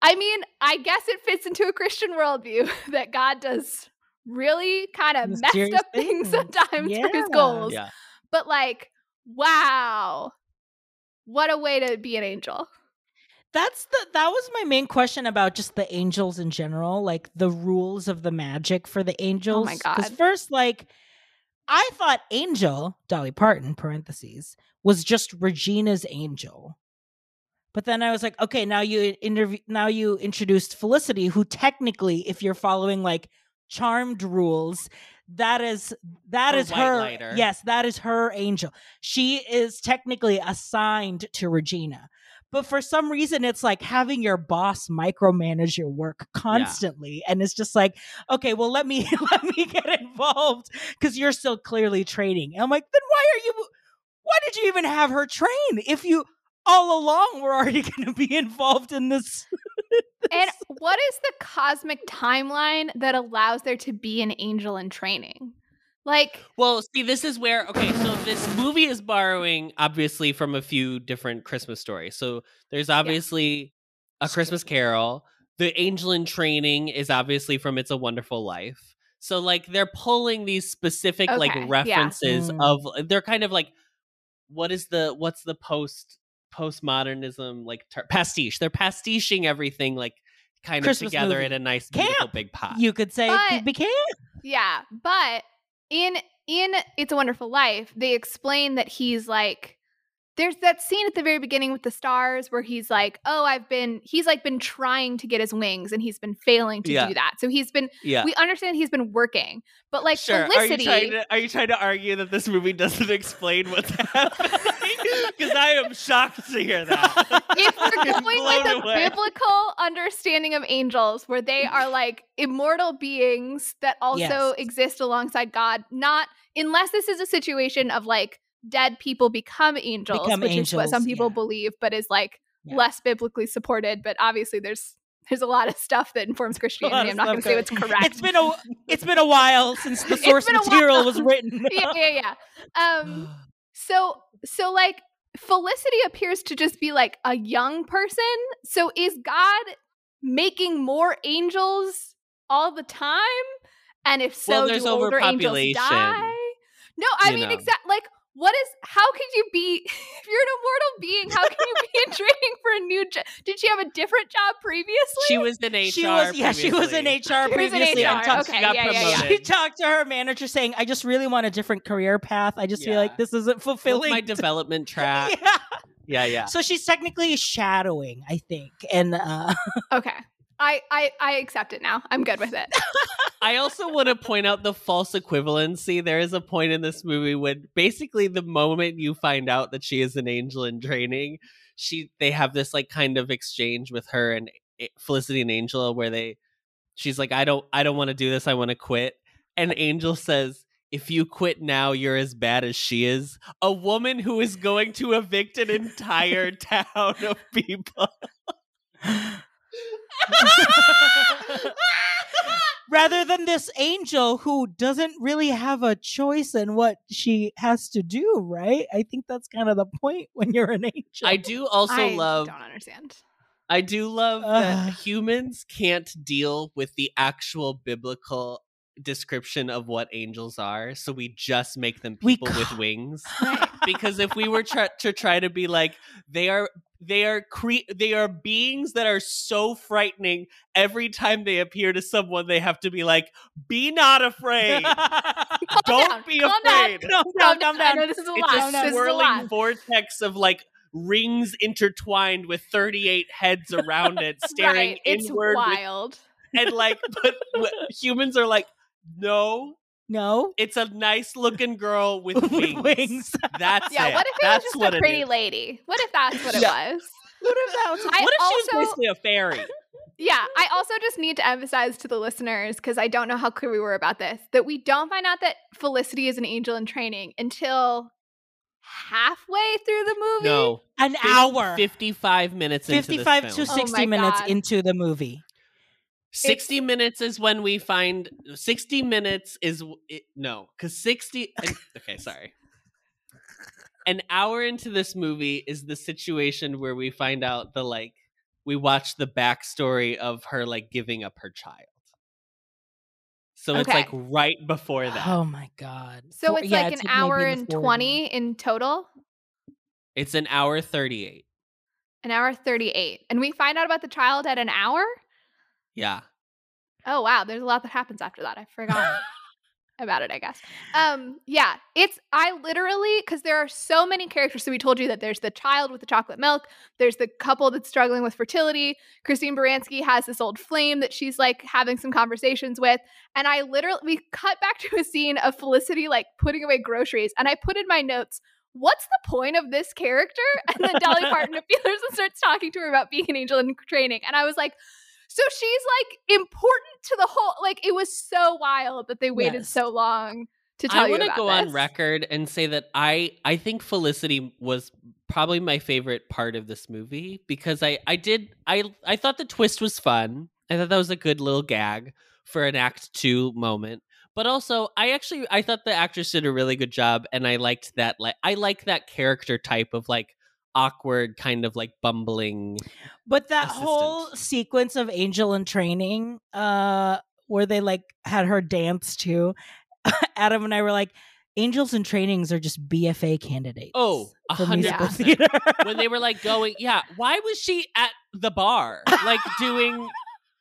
I mean, I guess it fits into a Christian worldview that God does really kind of messed up things things. sometimes for his goals. Yeah. But like, wow. What a way to be an angel. That's the that was my main question about just the angels in general, like the rules of the magic for the angels. Oh my God. Because first, like I thought Angel, Dolly Parton, parentheses, was just Regina's angel. But then I was like, okay, now you interview now you introduced Felicity, who technically, if you're following like charmed rules, that is that Her is her lighter. yes, that is her angel. She is technically assigned to Regina. But for some reason, it's like having your boss micromanage your work constantly, and it's just like, okay, well, let me let me get involved because you're still clearly training. And I'm like, then why are you? Why did you even have her train if you all along were already going to be involved in this? And what is the cosmic timeline that allows there to be an angel in training? Like, Well, see, this is where okay, so this movie is borrowing obviously from a few different Christmas stories. So there's obviously a Christmas Carol. The angel in training is obviously from It's a Wonderful Life. So like they're pulling these specific like Okay, yeah. references Mm. of they're kind of like what is the what's the post postmodernism like ter- pastiche. They're pastiching everything like kind Christmas of together movie. in a nice Camp. beautiful big pot. You could say But- it became. yeah, but in in It's a Wonderful Life, they explain that he's like there's that scene at the very beginning with the stars where he's like, "Oh, I've been he's like been trying to get his wings and he's been failing to Yeah. do that." So he's been yeah. we understand he's been working. But like Sure. Felicity Are you trying to are you trying to argue that this movie doesn't explain what's happening? Because I am shocked to hear that. if we're going with a away. biblical understanding of angels where they are like immortal beings that also Yes. exist alongside God, not unless this is a situation of like dead people become angels, Become which is what some people yeah. believe, but is like Yeah. less biblically supported. But obviously there's there's a lot of stuff that informs Christianity. I'm not going to say what's correct. It's been a it's been a while since the source material was written. yeah, yeah, yeah. Um, so so like Felicity appears to just be like a young person. So is God making more angels all the time? And if so, Well, there's do older angels die? No, I mean exactly like what is how could you be if you're an immortal being, how can you be in training for a new job? Did she have a different job previously? she was in HR. She was yeah, she was in. HR She in previously. HR, talked- okay, yeah, yeah, yeah. She talked to her manager saying, "I just really want a different career path. I just feel like this isn't What's fulfilling." my development track. yeah. Yeah, yeah. So she's technically shadowing, I think, and uh, Okay. I, I I accept it now. I'm good with it. I also want to point out the false equivalency. There is a point in this movie when basically the moment you find out that she is an angel in training, she they have this like kind of exchange with her and eh, Felicity and Angela where they she's like I don't I don't want to do this. I want to quit. And Angel says if you quit now, you're as bad as she is. A woman who is going to evict an entire town of people. rather than this angel who doesn't really have a choice in what she has to do, right? I think that's kind of the point when you're an angel. I do also I love don't understand. I do love that humans can't deal with the actual biblical description of what angels are, so we just make them We people with wings. because if we were try- to try to be like they are they are cre- they are beings that are so frightening every time they appear to someone they have to be like be not afraid don't down, be calm down. afraid calm Calm down, calm down. know this is a it's lot. a This is a swirling lot. vortex of like rings intertwined with 38 heads around it staring right. It's inward with- wild. and like but w- humans are like no No, it's a nice looking girl with With wings, wings. that's Yeah, it. what if it that's was just a pretty lady? What if that's what it was? what if that was? I what if also, she was basically a fairy yeah, I also just need to emphasize to the listeners because I don't know how clear we were about this that we don't find out that Felicity is an angel in training until halfway through the movie. no an fif- hour, 55 minutes into fifty-five this to film. Oh sixty minutes God. into the movie. 60 minutes is when we find 60 minutes is it, no because 60 okay sorry an hour into this movie is the situation where we find out the like we watch the backstory of her like giving up her child. So it's like right before that. Oh my god. So it's yeah, like it's an maybe hour and 40s. 20 in total. It's an hour 38. An hour 38. And we find out about the child at an hour? Yeah. Oh wow, there's a lot that happens after that. I forgot about it, I guess. Um yeah, it's I literally cuz there are so many characters so we told you that there's the child with the chocolate milk, there's the couple that's struggling with fertility. Christine Baranski has this old flame that she's like having some conversations with, and I literally we cut back to a scene of Felicity like putting away groceries and I put in my notes What's the point of this character? And then Dolly Parton appears and starts talking to her about being an angel in training. And I was like, so she's like important to the whole. Like it was so wild that they waited Yes. so long to tell I you I want to go on record and say that I I think Felicity was probably my favorite part of this movie because I I did I I thought the twist was fun. I thought that was a good little gag for an act 2 moment. But also, I actually I thought the actress did a really good job and I liked that like I like that character type of like awkward kind of like bumbling But that assistant. whole sequence of Angel in training, uh, where they like had her dance too, Adam and I were like, Angels in trainings are just BFA candidates. Oh, a 100% when they were like going, yeah, why was she at the bar? Like doing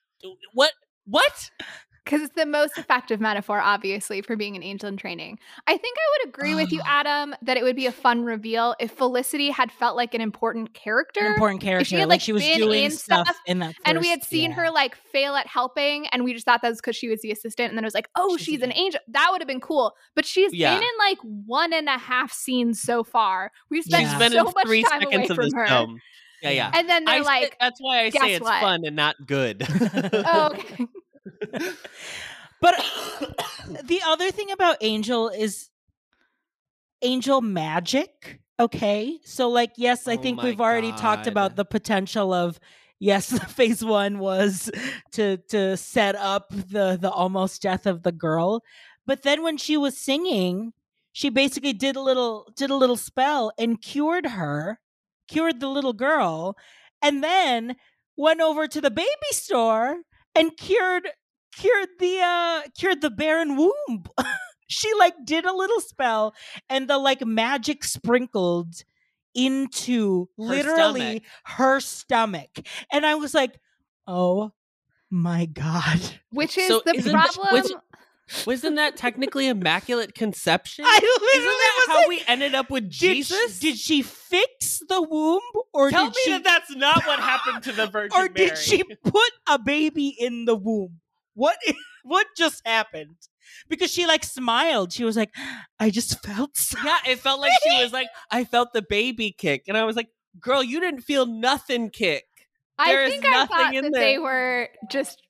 what what? Because it's the most effective metaphor, obviously, for being an angel in training. I think I would agree with you, Adam, that it would be a fun reveal if Felicity had felt like an important character. An important If she character. had, like, she was been doing in stuff in that and we had seen yeah. her like fail at helping, and we just thought that was because she was the assistant, and then it was like, oh, she's, an angel. That would have been cool. But she's Yeah. been in like one and a half scenes so far. We've spent She's so been in much three time away of from this her. film. Yeah, yeah. And then they're I say- like, that's why I say it's what?" fun and not good. oh, okay. But the other thing about Angel is Angel magic. Okay. So, like, yes, I Oh think we've already talked about the potential of yes, phase one was to to set up the the almost death of the girl. But then when she was singing, she basically did a little did a little spell and cured her, cured the little girl, and then went over to the baby store and cured cured the uh cured the barren womb. she like did a little spell and the like magic sprinkled into Her literally stomach. her stomach. And I was like, "Oh my god." Which is So the isn't- problem. which- Wasn't that technically immaculate conception? I Isn't that was how like, we ended up with Did Jesus? she, did she fix the womb or Tell did me she that that's not what happened to the Virgin or did she put a baby in the womb? What what just happened? Because she like smiled. She was like, "I just felt so Yeah, it felt like she was like, I felt the baby kick, and I was like, "Girl, you didn't feel nothing kick." There I is think I nothing thought in that there. they were just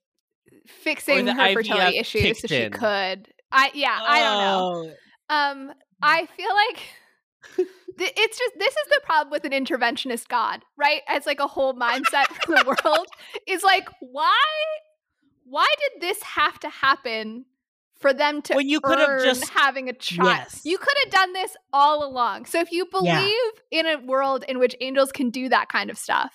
fixing the her fertility issues so she in. could. I yeah, I don't know. Oh. Um, I feel like th- it's just this is the problem with an interventionist god, right? As like a whole mindset for the world is like why why did this have to happen for them to When you could have just- having a child? Yes. You could have done this all along. So if you believe Yeah. in a world in which angels can do that kind of stuff,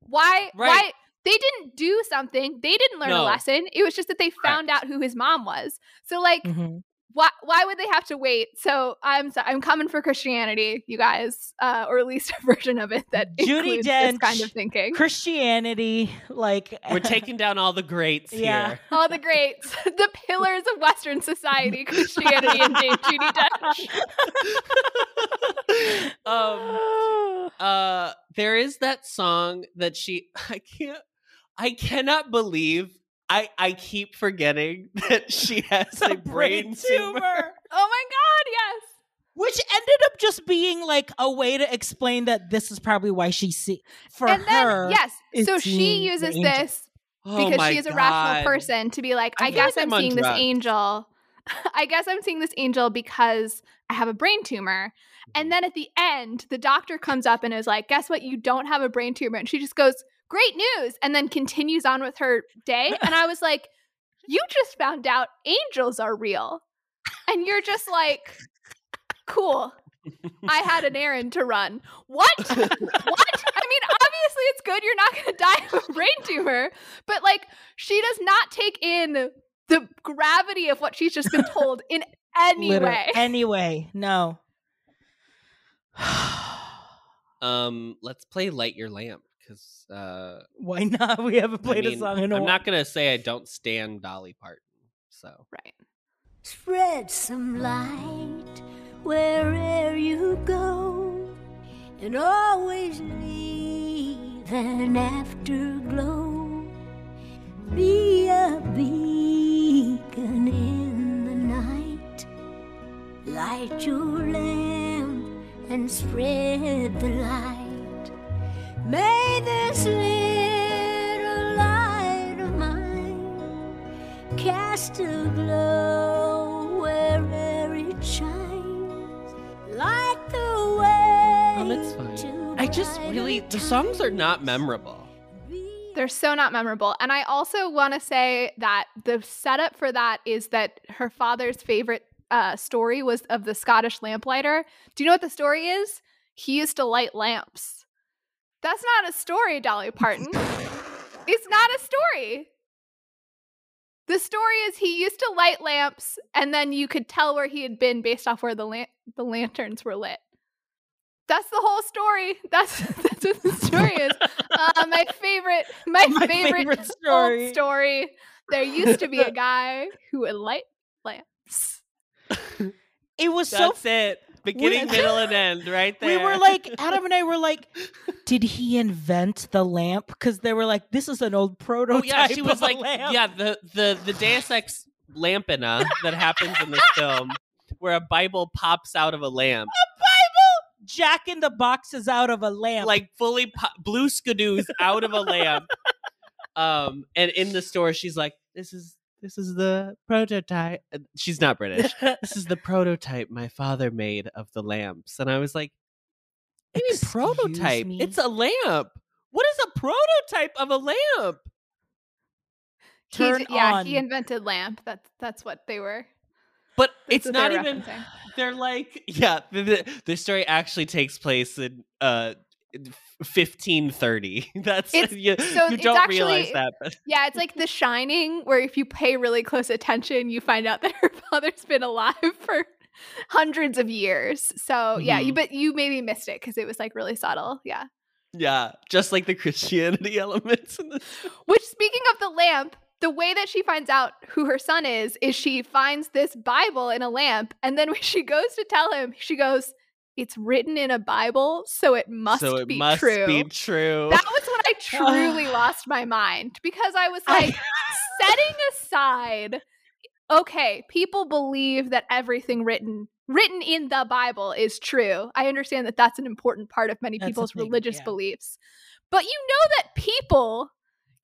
why Right. why they didn't do something. They didn't learn a lesson. It was just that they found out who his mom was. So like Mhm. Why why would they have to wait? So I'm so, I'm coming for Christianity, you guys, uh, or at least a version of it that Judi includes Dench, this kind of thinking. Christianity, like We're taking down all the greats Yeah. here. All the greats, the pillars of Western society, Christianity and Dame Judi Dench. um uh there is that song that she I can't I cannot believe I I keep forgetting that she has a, brain, tumor. Oh my God, yes. which ended up just being like a way to explain that this is probably why she see for and then her. yes, so she uses angel. this Oh because my she is a rational person to be like, I I, guess like I'm I'm seeing this angel. I guess I'm seeing this angel because I have a brain tumor. Mm-hmm. And then at the end, the doctor comes up and is like, Guess what? You don't have a brain tumor. And she just goes, Great news. And then continues on with her day. And I was like, You just found out angels are real. And you're just like, Cool. I had an errand to run. What? what? I mean, obviously it's good you're not going to die of a brain tumor, but like she does not take in the gravity of what she's just been told in any Literally, way. Anyway, no. Um, let's play "Light Your Lamp" because uh, Why not? We haven't I played mean, a song in a while. I'm not gonna say I don't stand Dolly Parton. So right. Spread some light wherever you go, and always leave an afterglow. Be a beacon in the night. Light your lamp and spread the light. May this little light of mine cast a glow wherever it shines, like the way. um, it's fine. I just really the songs are not memorable. They're so not memorable. And I also want to say that the setup for that is that her father's favorite uh, story was of the Scottish lamplighter. Do you know what the story is? He used to light lamps. That's not a story, Dolly Parton. it's not a story. The story is he used to light lamps, and then you could tell where he had been based off where the lan- the lanterns were lit. That's the whole story. That's that's what the story is. Uh, my favorite, my, My favorite, favorite story. old story. There used to be a guy who would light lamps. It was so That's it. Beginning, We- middle, and end, right there. we were like Adam and I were like, did he invent the lamp? Because they were like, this is an old prototype. oh yeah, she was like, lamp. yeah, the the the Deus Ex Lampina that happens in this film, where a Bible pops out of a lamp, A Bible jacking the boxes out of a lamp. like fully po- blue skidoos out of a lamp. Um, and in the store, she's like, "This is this is the prototype." Uh, She's not British. this is the prototype my father made of the lamps, and I was like, "What do you mean prototype? me? It's a lamp. What is a prototype of a lamp?" Turn d- yeah, on. he invented lamp. That's that's what they were. But That's it's what they not even. referencing. They're like, yeah. The, the, the story actually takes place in uh, fifteen thirty. That's It's- you, so you don't realize that. But Yeah, it's like The Shining, where if you pay really close attention, you find out that her father's been alive for hundreds of years. So yeah, you Mhm. but you maybe missed it because it was like really subtle. Yeah. yeah, just like the Christianity elements. Which speaking of the lamp, the way that she finds out who her son is is she finds this Bible in a lamp, and then when she goes to tell him, she goes, "It's written in a Bible, so it must so it be must true." be true. That was when I truly lost my mind because I was like, setting aside, okay, people believe that everything written written in the Bible is true. I understand that that's an important part of many That's people's thing, religious yeah. beliefs. But you know that people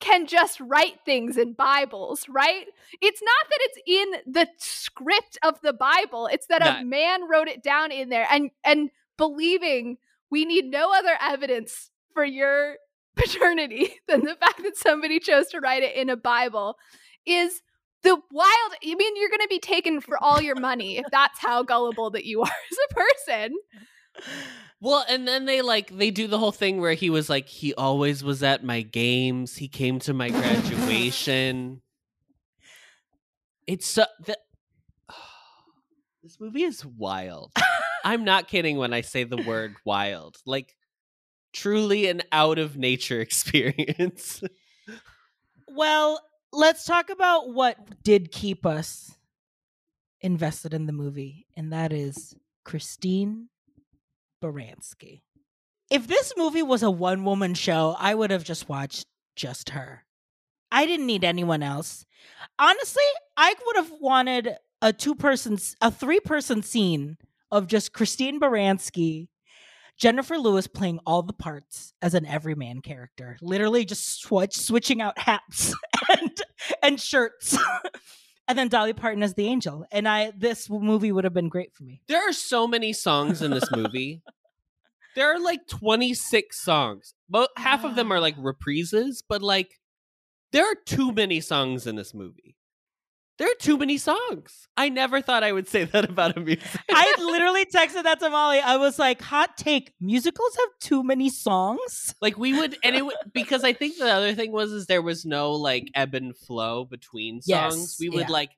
can just write things in Bibles, right? It's not that it's in the script of the Bible. It's that a man wrote it down in there and and believing we need no other evidence for your paternity than the fact that somebody chose to write it in a Bible is the wild I mean you're going to be taken for all your money if that's how gullible that you are as a person. Well, and then they like they do the whole thing where he was like he always was at my games. He came to my graduation. it's so the, this movie is wild. I'm not kidding when I say the word wild. Like truly an out of nature experience. Well, let's talk about what did keep us invested in the movie, and that is Christine Baranski. If this movie was a one woman show, I would have just watched just her. I didn't need anyone else. Honestly, I would have wanted a two person, a three person scene of just Christine Baranski, Jennifer Lewis playing all the parts as an everyman character, literally just switch, switching out hats and and shirts, and then Dolly Parton as the angel. And I, this movie would have been great for me. There are so many songs in this movie. there are like 26 songs. But half of them are like ah. reprises, but like there are too many songs in this movie. There are too many songs. I never thought I would say that about a musical. I literally texted that to Molly. I was like, hot take, musicals have too many songs. Like we would, and it would because I think the other thing was is there was no like ebb and flow between songs. Yes, we would yeah. like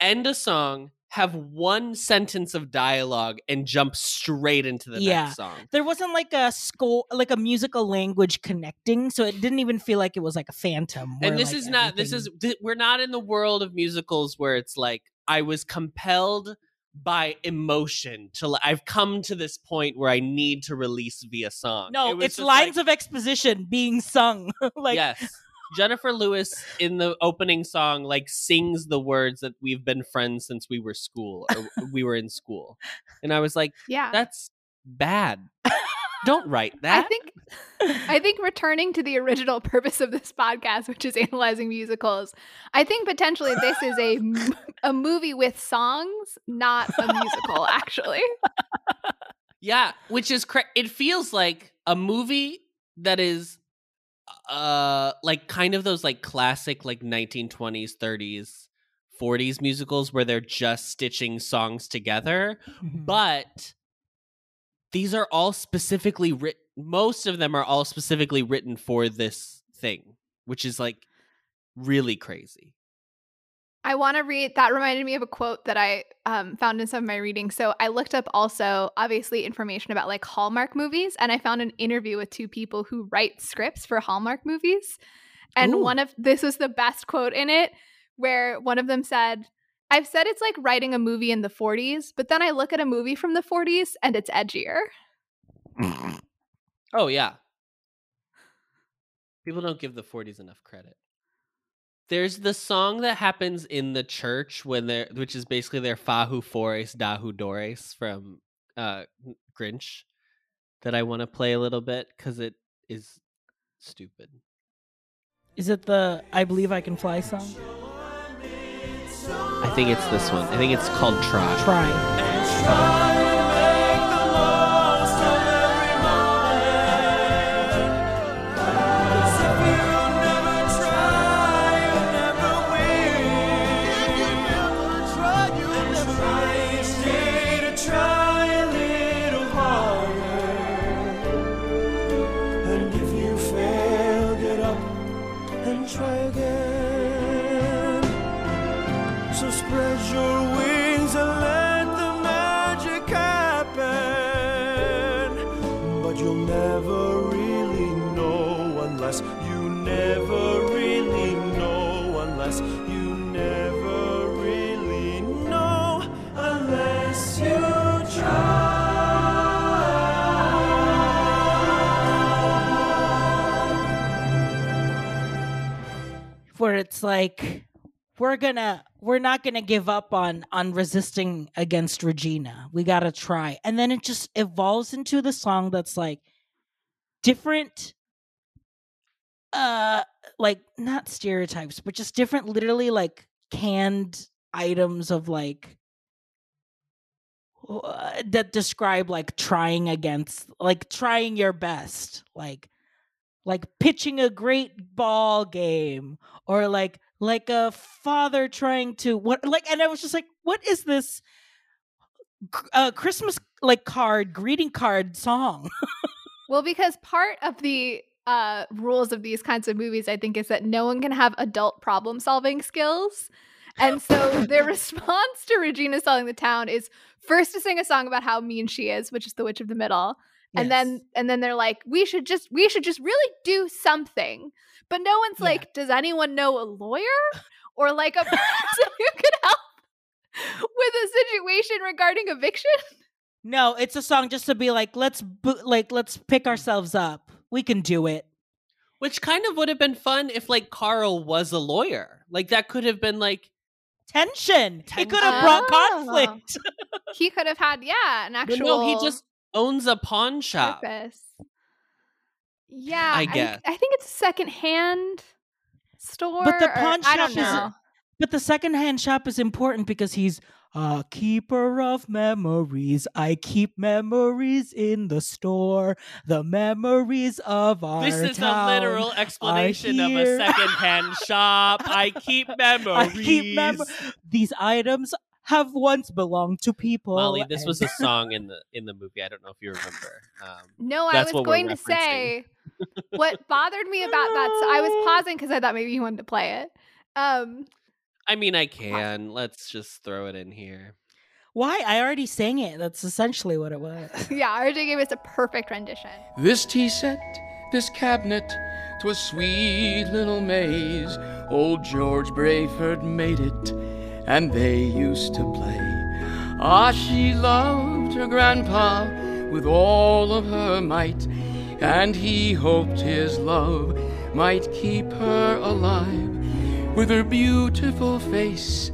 end a song, have one sentence of dialogue, and jump straight into the Yeah. next song. There wasn't like a score, like a musical language connecting, so it didn't even feel like it was like a phantom. and this like, is not this is th- we're not in the world of musicals where it's like i was compelled by emotion to i've come to this point where i need to release via song no, It it's lines like, of exposition being sung. like yes jennifer lewis in the opening song like sings the words that we've been friends since we were school or we were in school and i was like Yeah. that's bad don't write that I think I think returning to the original purpose of this podcast, which is analyzing musicals, I think potentially this is a a movie with songs, not a musical. Actually, Yeah, which is cra- it feels like a movie that is uh like kind of those like classic like 1920s, 30s, 40s musicals where they're just stitching songs together, Mhm. but these are all specifically written most of them are all specifically written for this thing, which is like really crazy. I want to read. That reminded me of a quote that I um, found in some of my reading. So I looked up also, obviously, information about like Hallmark movies, and I found an interview with two people who write scripts for Hallmark movies. And Ooh. one of this was the best quote in it, where one of them said, "I've said it's like writing a movie in the '40s, but then I look at a movie from the '40s and it's edgier." Oh yeah. People don't give the 40s enough credit. There's the song that happens in the church when they're which is basically their Fahoo Fores Dahoo Dores from uh Grinch that I want to play a little bit cuz it is stupid. Is it the I Believe I Can Fly song? I think it's this one. I think it's called. Try. Try it's like we're gonna we're not gonna give up on on resisting against regina. We gotta try. And then it just evolves into the song that's like different uh like not stereotypes but just different literally like canned items of like uh, that describe like trying against like trying your best like like pitching a great ball game or like like a father trying to what like and i was just like what is this uh christmas like card greeting card song Well, because part of the uh, rules of these kinds of movies, I think, is that no one can have adult problem solving skills. And so their response to Regina selling the town is first to sing a song about how mean she is, which is the Witch of the Middle. And then and then they're like, we should just we should just really do something. But no one's like, does anyone know a lawyer? Or like a person who could help with a situation regarding eviction? no it's a song just to be like let's bo- like let's pick ourselves up we can do it Which kind of would have been fun if like Carl was a lawyer. Like that could have been like tension it could have brought Oh. conflict He could have had, yeah, an But actual no, he just owns a pawn shop. purpose. Yeah, I guess. I, think it's a secondhand store. but the or- pawn I don't shop is but the secondhand shop is important because he's A keeper of memories. I keep memories in the store. The memories of our This is a literal explanation of a secondhand shop. I keep memories. I keep mem- These items have once belonged to people. Molly, this was a song in the in the movie. I don't know if you remember. Um, No, I was going to say what bothered me about that. So I was pausing because I thought maybe you wanted to play it. Um, I mean, I can. Let's just throw it in here. Why? I already sang it. That's essentially what it was. yeah, RJ gave us a perfect rendition. This tea set, this cabinet, twas sweet little maze. Old George Brayford made it, and they used to play. Ah, she loved her grandpa with all of her might, and he hoped his love might keep her alive. With her beautiful face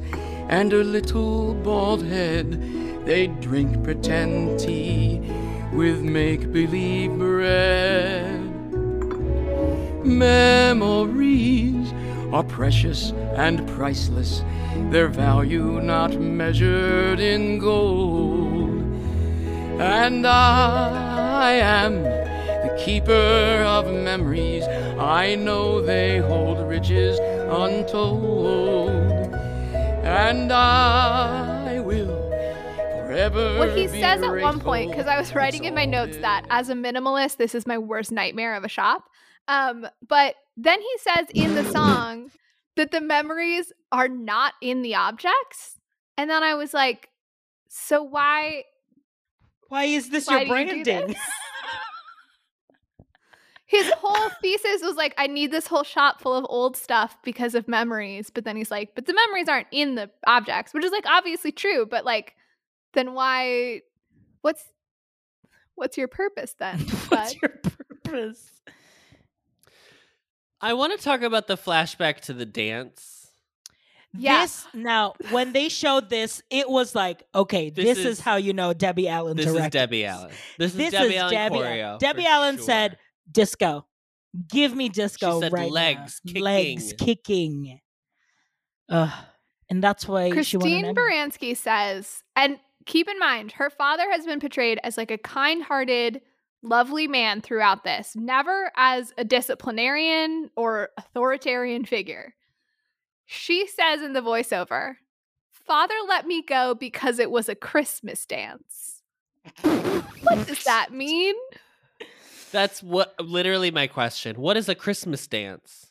and her little bald head, they'd drink pretend tea with make believe bread. Memories are precious and priceless, their value not measured in gold. And I am the keeper of memories, I know they hold riches untold. And I will forever. What he says at one point, because I was writing in my notes that as a minimalist, this is my worst nightmare of a shop. Um, but then he says in the song that the memories are not in the objects. And then I was like, so why Why is this why your you branding? this? His whole thesis was like, I need this whole shop full of old stuff because of memories. But then he's like, but the memories aren't in the objects, which is like obviously true. But like, then why? What's what's your purpose then? What's your purpose? I want to talk about the flashback to the dance. Yeah. This now, when they showed this, it was like, okay, This this, is- is, how you know Debbie Allen This is directed. Debbie Allen. This is Debbie is Allen Debbie. choreo. Debbie Allen sure. said, "Disco, give me disco said right legs now. kicking. legs kicking." Ugh. and that's why she won an Christine Baranski says, and keep in mind, her father has been portrayed as like a kind hearted, lovely man throughout this, never as a disciplinarian or authoritarian figure. She says in the voiceover, Father let me go because it was a Christmas dance. what does that mean? That's what literally my question. What is a Christmas dance?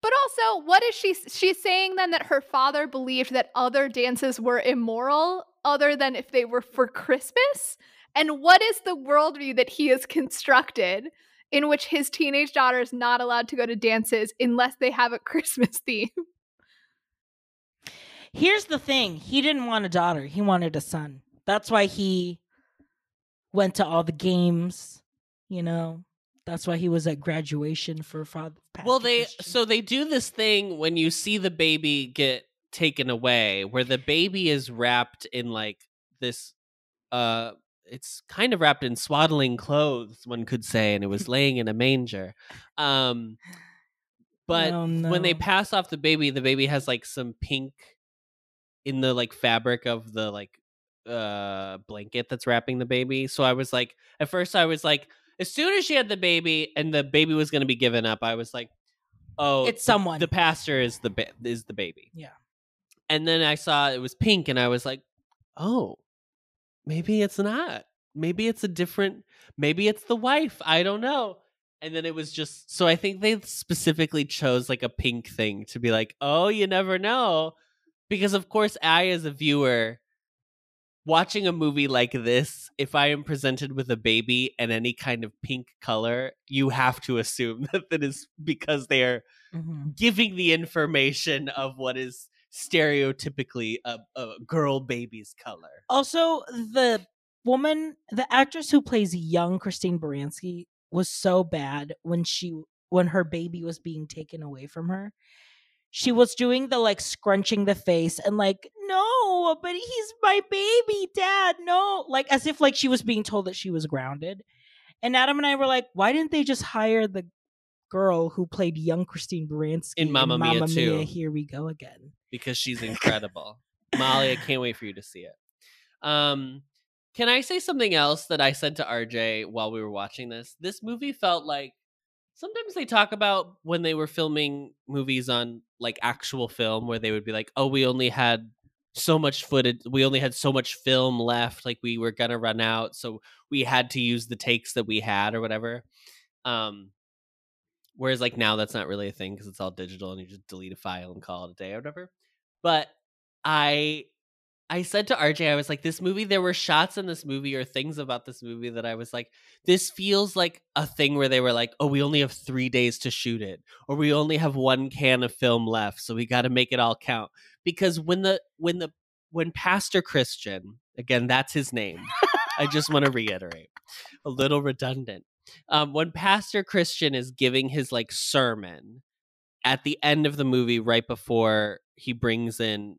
But also, what is she? She's saying then that her father believed that other dances were immoral, other than if they were for Christmas. And what is the worldview that he has constructed in which his teenage daughter is not allowed to go to dances unless they have a Christmas theme? Here's the thing: he didn't want a daughter; he wanted a son. That's why he went to all the games. You know, that's why he was at graduation for father. Well, they so they do this thing when you see the baby get taken away, where the baby is wrapped in like this. Uh, it's kind of wrapped in swaddling clothes, one could say, and it was laying in a manger. Um, but Oh, when they pass off the baby, the baby has like some pink in the like fabric of the like uh blanket that's wrapping the baby. So I was like, at first I was like, as soon as she had the baby and the baby was going to be given up, I was like, oh, It's the- someone. The pastor is the ba- is the baby. Yeah. And then I saw it was pink, and I was like, oh, maybe it's not. Maybe it's a different. Maybe it's the wife. I don't know. And then it was just so I think they specifically chose like a pink thing to be like, oh, you never know, because of course I as a viewer watching a movie like this, if I am presented with a baby and any kind of pink color, you have to assume that that is because they are Mhm. giving the information of what is stereotypically a, a girl baby's color. Also, the woman, the actress who plays young Christine Baranski, was so bad when she when her baby was being taken away from her. She was doing the like scrunching the face and like, no, but he's my baby, dad. No, like as if like she was being told that she was grounded. And Adam and I were like, why didn't they just hire the girl who played young Christine Baranski In Mamma Mia Mamma 2. Mia, Here we go again. because she's incredible. Molly, I can't wait for you to see it. Um, can I say something else that I said to RJ while we were watching this? This movie felt like sometimes they talk about when they were filming movies on like actual film where they would be like, "Oh, we only had so much footage, we only had so much film left, like we were gonna run out, so we had to use the takes that we had or whatever." Um, whereas like now that's not really a thing because it's all digital and you just delete a file and call it a day or whatever. But I I said to RJ, I was like, this movie, there were shots in this movie or things about this movie that I was like, this feels like a thing where they were like, oh, we only have three days to shoot it, or we only have one can of film left, so we got to make it all count. Because when the when the when Pastor Christian, again, that's his name. I just want to reiterate, a little redundant. Um, when Pastor Christian is giving his like sermon at the end of the movie, right before he brings in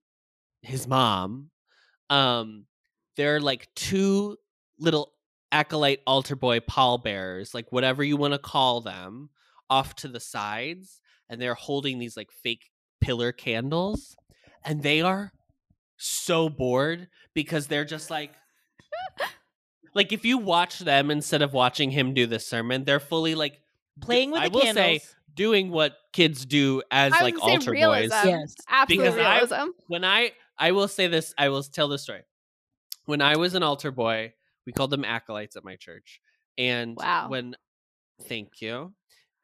his mom um there are like two little acolyte altar boy pallbearers like whatever you want to call them off to the sides and they're holding these like fake pillar candles and they are so bored because they're just like like if you watch them instead of watching him do the sermon they're fully like Playing with I the will say doing what kids do as I like say altar realism. boys Yes. absolutely. because realism. I when I I will say this, I will tell this story. When I was an altar boy, we called them acolytes at my church. And Wow. when thank you.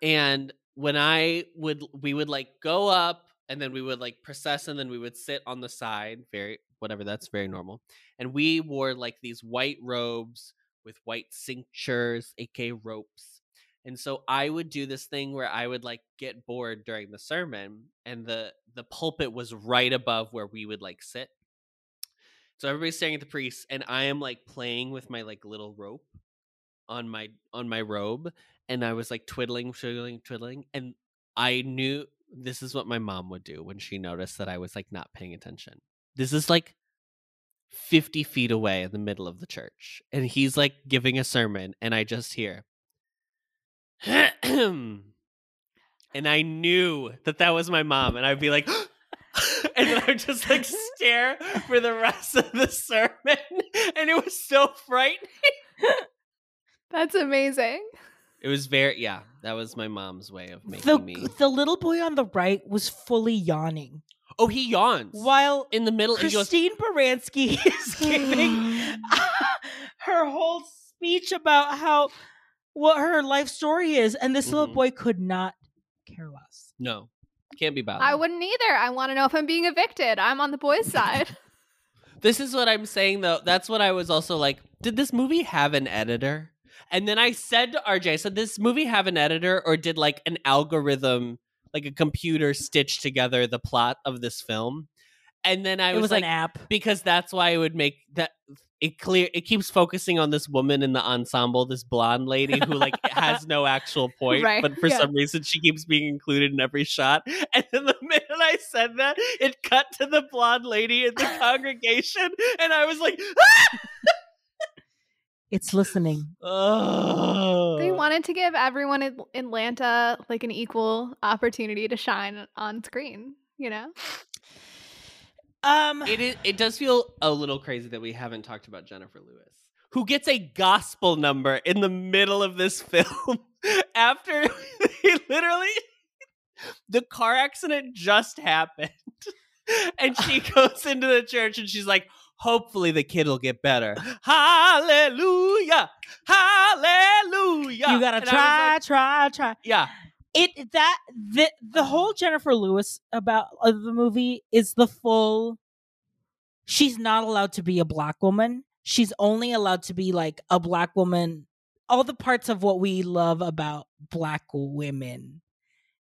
And when I would we would like go up and then we would like process and then we would sit on the side, very whatever, that's very normal. And we wore like these white robes with white cinctures, aka ropes. And so I would do this thing where I would like get bored during the sermon and the the pulpit was right above where we would like sit. So everybody's staring at the priest and I am like playing with my like little rope on my on my robe and I was like twiddling, twiddling, twiddling and I knew this is what my mom would do when she noticed that I was like not paying attention. This is like 50 feet away in the middle of the church and he's like giving a sermon and I just hear and I knew that that was my mom, and I'd be like, and then I'd just like stare for the rest of the sermon, and it was so frightening. That's amazing. It was very, yeah, that was my mom's way of making The, me. the little boy on the right was fully yawning. Oh, he yawns While in the middle. He goes, Christine Baranski is giving her whole speech about how what her life story is, and this little Mhm. boy could not care less. no, can't be bothered. I wouldn't either. I want to know if I'm being evicted. I'm on the boys' side. This is what I'm saying though. That's what I was also like, did this movie have an editor? And then I said to RJ, I said, this movie have an editor or did like an algorithm, like a computer stitched together the plot of this film? And then I was, was like, an app. because that's why it would make that it clear it keeps focusing on this woman in the ensemble, this blonde lady who like has no actual point, Right, but for yeah. some reason she keeps being included in every shot. And then the minute I said that, it cut to the blonde lady in the congregation, and I was like, ah! It's listening. oh. they wanted to give everyone in Atlanta like an equal opportunity to shine on screen, you know? Um, It is. It does feel a little crazy that we haven't talked about Jennifer Lewis, who gets a gospel number in the middle of this film after he literally the car accident just happened, and she goes into the church and she's like, "Hopefully the kid will get better." Hallelujah, hallelujah. you gotta And try, like, try, try. yeah, It that the the whole Jennifer Lewis about of the movie is the full. She's not allowed to be a black woman. She's only allowed to be like a black woman. All the parts of what we love about black women.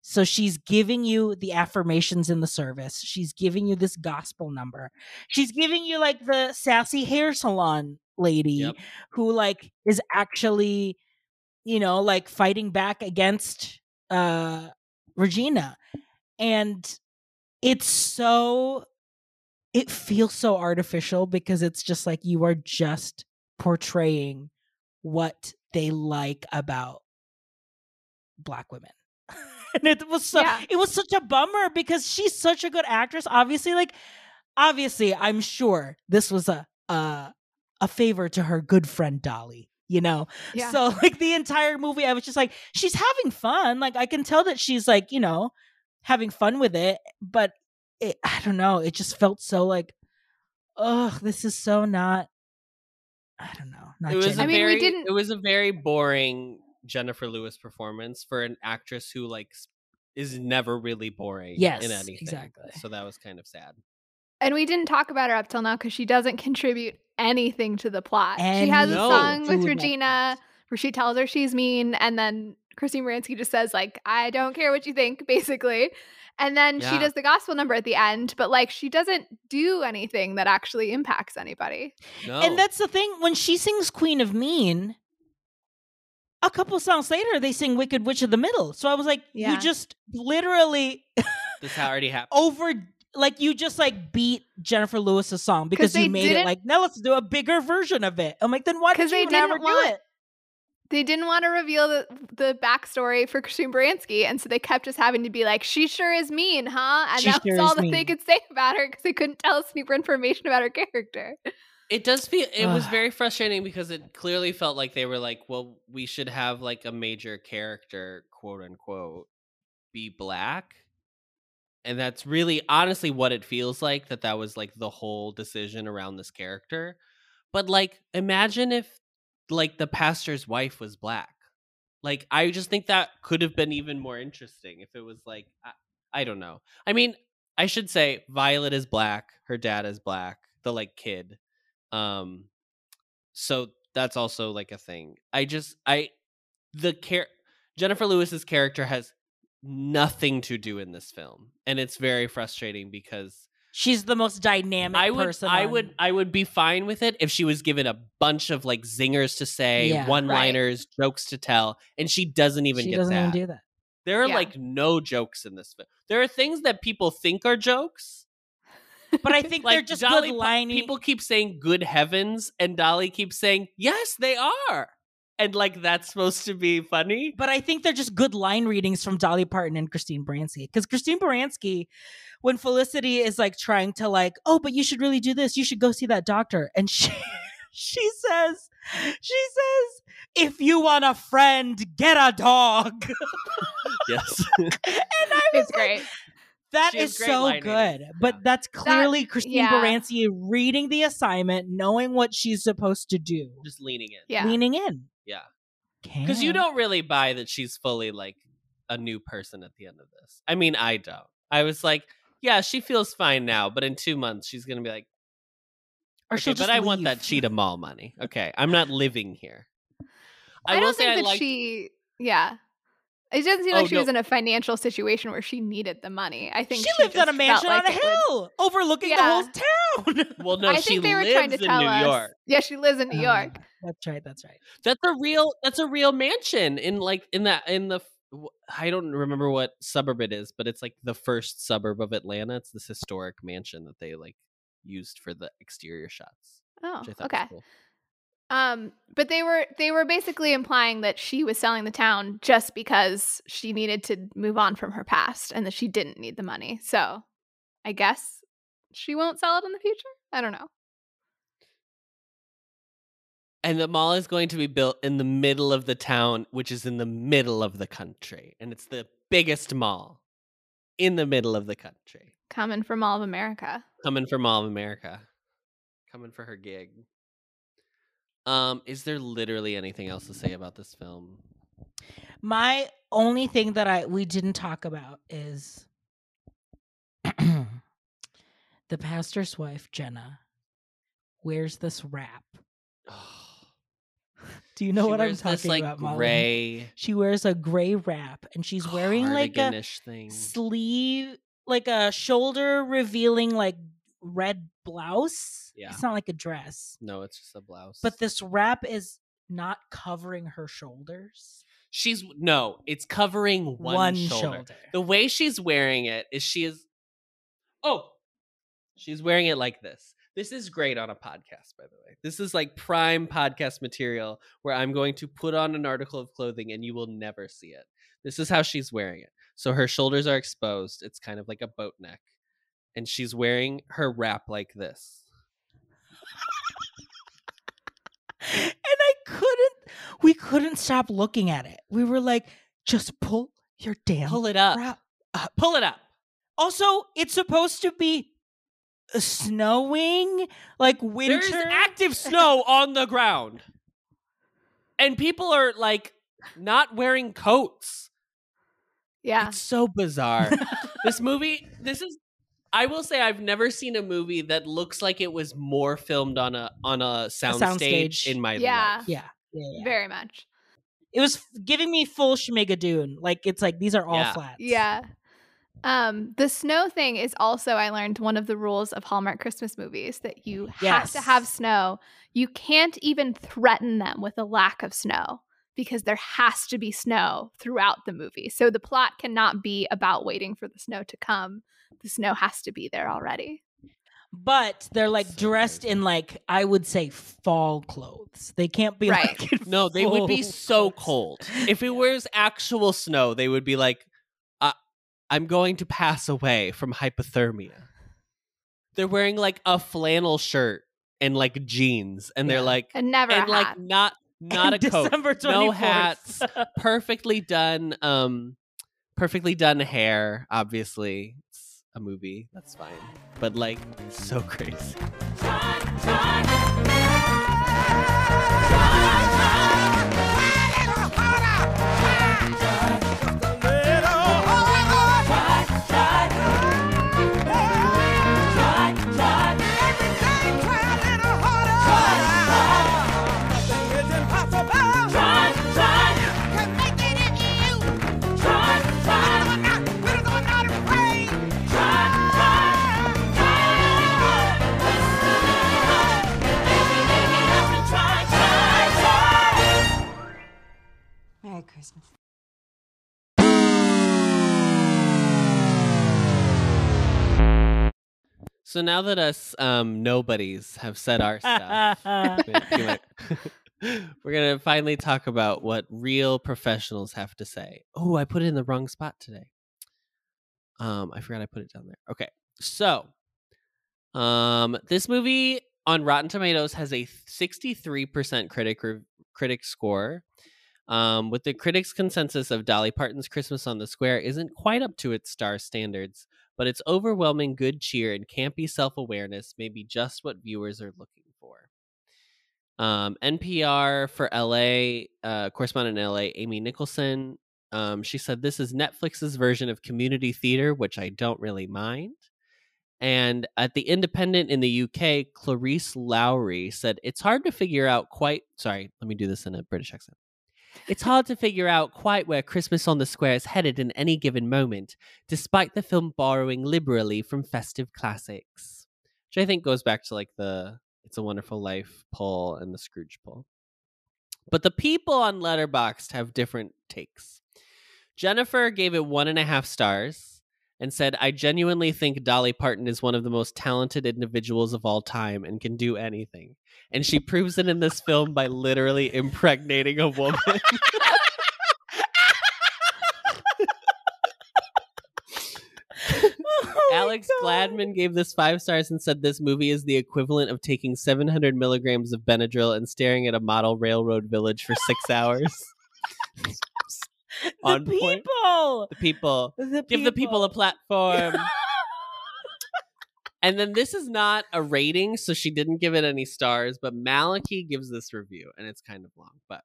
So she's giving you the affirmations in the service. She's giving you this gospel number. She's giving you like the sassy hair salon lady Yep. who like is actually you know like fighting back against uh Regina and it's so it feels so artificial because it's just like you are just portraying what they like about black women and it was so Yeah. it was such a bummer because she's such a good actress obviously like obviously, I'm sure this was a a, a favor to her good friend Dolly. You know, Yeah. so like the entire movie, I was just like, she's having fun. Like I can tell that she's like, you know, having fun with it. But it, I don't know. It just felt so like, oh, this is so not. I don't know. Not it was a genuine. mean, we very, didn't- It was a very boring Jennifer Lewis performance for an actress who like is never really boring. Yes, in anything. exactly. So that was kind of sad. And we didn't talk about her up till now because she doesn't contribute anything to the plot. she has a song with Regina where she tells her she's mean, and then Christine Baranski just says, like, I don't care what you think, basically. And then she does the gospel number at the end, but like she doesn't do anything that actually impacts anybody. No, And that's the thing when she sings Queen of Mean, a couple songs later they sing Wicked Witch of the Middle. So I was like, Yeah. you just literally this already happened. over like you just like beat Jennifer Lewis's song because you made it like now let's do a bigger version of it. I'm like, then why did 'Cause you they even have her didn't do want- it? They didn't want to reveal the, the backstory for Christine Baranski, and so they kept just having to be like, "She sure is mean, huh?" And She that's sure all is that they could say about her because they couldn't tell us any more information about her character. It does feel it was very frustrating because it clearly felt like they were like, well, we should have like a major character, quote unquote, be black. And that's really honestly what it feels like that that was like the whole decision around this character. But like imagine if like the pastor's wife was black. Like I just think that could have been even more interesting if it was like I, I don't know. I mean, I should say Violet is black, her dad is black, the like kid. Um so that's also like a thing. I just I the care Jennifer Lewis's character has nothing to do in this film and it's very frustrating because She's the most dynamic I would person. I on- would I would be fine with it if she was given a bunch of like zingers to say, Yeah. one-liners, jokes to tell and she doesn't even she get doesn't that. even do that. There are Yeah. like no jokes in this film. There are things that people think are jokes. But I think they're just Dolly, good po- lining. people keep saying "good heavens" and Dolly keeps saying "yes, they are," and like that's supposed to be funny. But I think they're just good line readings from Dolly Parton and Christine Baranski. Because Christine Baranski, when Felicity is like trying to like, oh, but you should really do this. You should go see that doctor. And she she says, she says, if you want a friend, get a dog. Yes, and I was It's like, great. That She has is great so line good. But Yeah. that's clearly Christine yeah. Baranski reading the assignment, knowing what she's supposed to do, just leaning in. Yeah. leaning in. Yeah, because you don't really buy that she's fully like a new person at the end of this. I mean, I don't. I was like, yeah, she feels fine now, but in two months she's gonna be like, Or okay, she'll but just I want that cheetah mall money. Okay, I'm not living here. I, I, don't say think I that like. she. Yeah, it doesn't seem Oh, like she no. was in a financial situation where she needed the money. I think She lived on a mansion felt on a like it would- hill overlooking Yeah. the whole town. Well, no, I she think they were lives trying to in tell New us. York. Yeah, she lives in New Uh, York. that's right. That's right. That's a real. That's a real mansion in like in that in the. I don't remember what suburb it is, but it's like the first suburb of Atlanta. It's this historic mansion that they like used for the exterior shots. Oh, Which I thought okay. was cool. Um, but they were they were basically implying that she was selling the town just because she needed to move on from her past and that she didn't need the money. So, I guess she won't sell it in the future. I don't know. And the mall is going to be built in the middle of the town, which is in the middle of the country, and it's the biggest mall in the middle of the country. Coming from all of America. Coming for Mall of America, coming for her gig. Um, is there literally anything else to say about this film? My only thing that I we didn't talk about is the pastor's wife, Jenna, wears this wrap. Do you know She what I'm talking this, like, about, Molly? gray She wears a gray wrap and she's wearing like a thing. sleeve, like a shoulder revealing like red blouse. Yeah. It's not like a dress. No, it's just a blouse. But this wrap is not covering her shoulders. She's no, it's covering one, One shoulder. shoulder. The way she's wearing it is she is Oh. She's wearing it like this. This is great on a podcast, by the way. This is like prime podcast material where I'm going to put on an article of clothing and you will never see it. This is how she's wearing it. So her shoulders are exposed. It's kind of like a boat neck. And she's wearing her wrap like this. and I couldn't. We couldn't stop looking at it. We were like, just pull your damn Pull it up. wrap up. Pull it up. Also, it's supposed to be uh, snowing, like winter. There's active snow on the ground. And people are like not wearing coats. Yeah. It's so bizarre. this movie, this is I will say I've never seen a movie that looks like it was more filmed on a on a soundstage soundstage. in my Yeah. life. yeah, yeah, yeah. Very much. It was f- giving me full Schmigadoon. Like it's like these are all Yeah. flats. Yeah. Um, the snow thing is also, I learned one of the rules of Hallmark Christmas movies that you have to have snow. You can't even threaten them with a lack of snow because there has to be snow throughout the movie. So the plot cannot be about waiting for the snow to come. The snow has to be there already. But they're like dressed in like I would say fall clothes. They can't be Right. like No, they would be so cold. If it was actual snow, they would be like, uh, I'm going to pass away from hypothermia. They're wearing like a flannel shirt and like jeans, and they're Yeah. like, And never and like hat. not not And a coat, December no hats, perfectly done, um, perfectly done hair. Obviously, it's a movie. That's fine, but like so crazy. Merry So now that us um, nobodies have said our stuff, we're gonna finally talk about what real professionals have to say. Oh, I put it in the wrong spot today. Um, I forgot I put it down there. Okay, so um, this movie on Rotten Tomatoes has a 63% critic rev- critic score. Um, with the critics' consensus of Dolly Parton's Christmas on the Square isn't quite up to its star standards, but its overwhelming good cheer and campy self awareness may be just what viewers are looking for. Um, NPR for LA, uh, correspondent in LA, Amy Nicholson, um, she said this is Netflix's version of community theater, which I don't really mind. And at the Independent in the UK, Clarisse Loughrey said it's hard to figure out quite. Sorry, let me do this in a British accent. It's hard to figure out quite where Christmas on the Square is headed in any given moment, despite the film borrowing liberally from festive classics. Which I think goes back to like the It's a Wonderful Life pull and the Scrooge pull. But the people on Letterboxd have different takes. Jennifer gave it one and a half stars and said, I genuinely think Dolly Parton is one of the most talented individuals of all time and can do anything. And she proves it in this film by literally impregnating a woman. Oh Alex God. Gladman gave this five stars and said this movie is the equivalent of taking 700 milligrams of Benadryl and staring at a model railroad village for six hours. On the point. people. The people. The Give the people a platform. and then this is not a rating, so she didn't give it any stars, but Maliki gives this review, and it's kind of long. But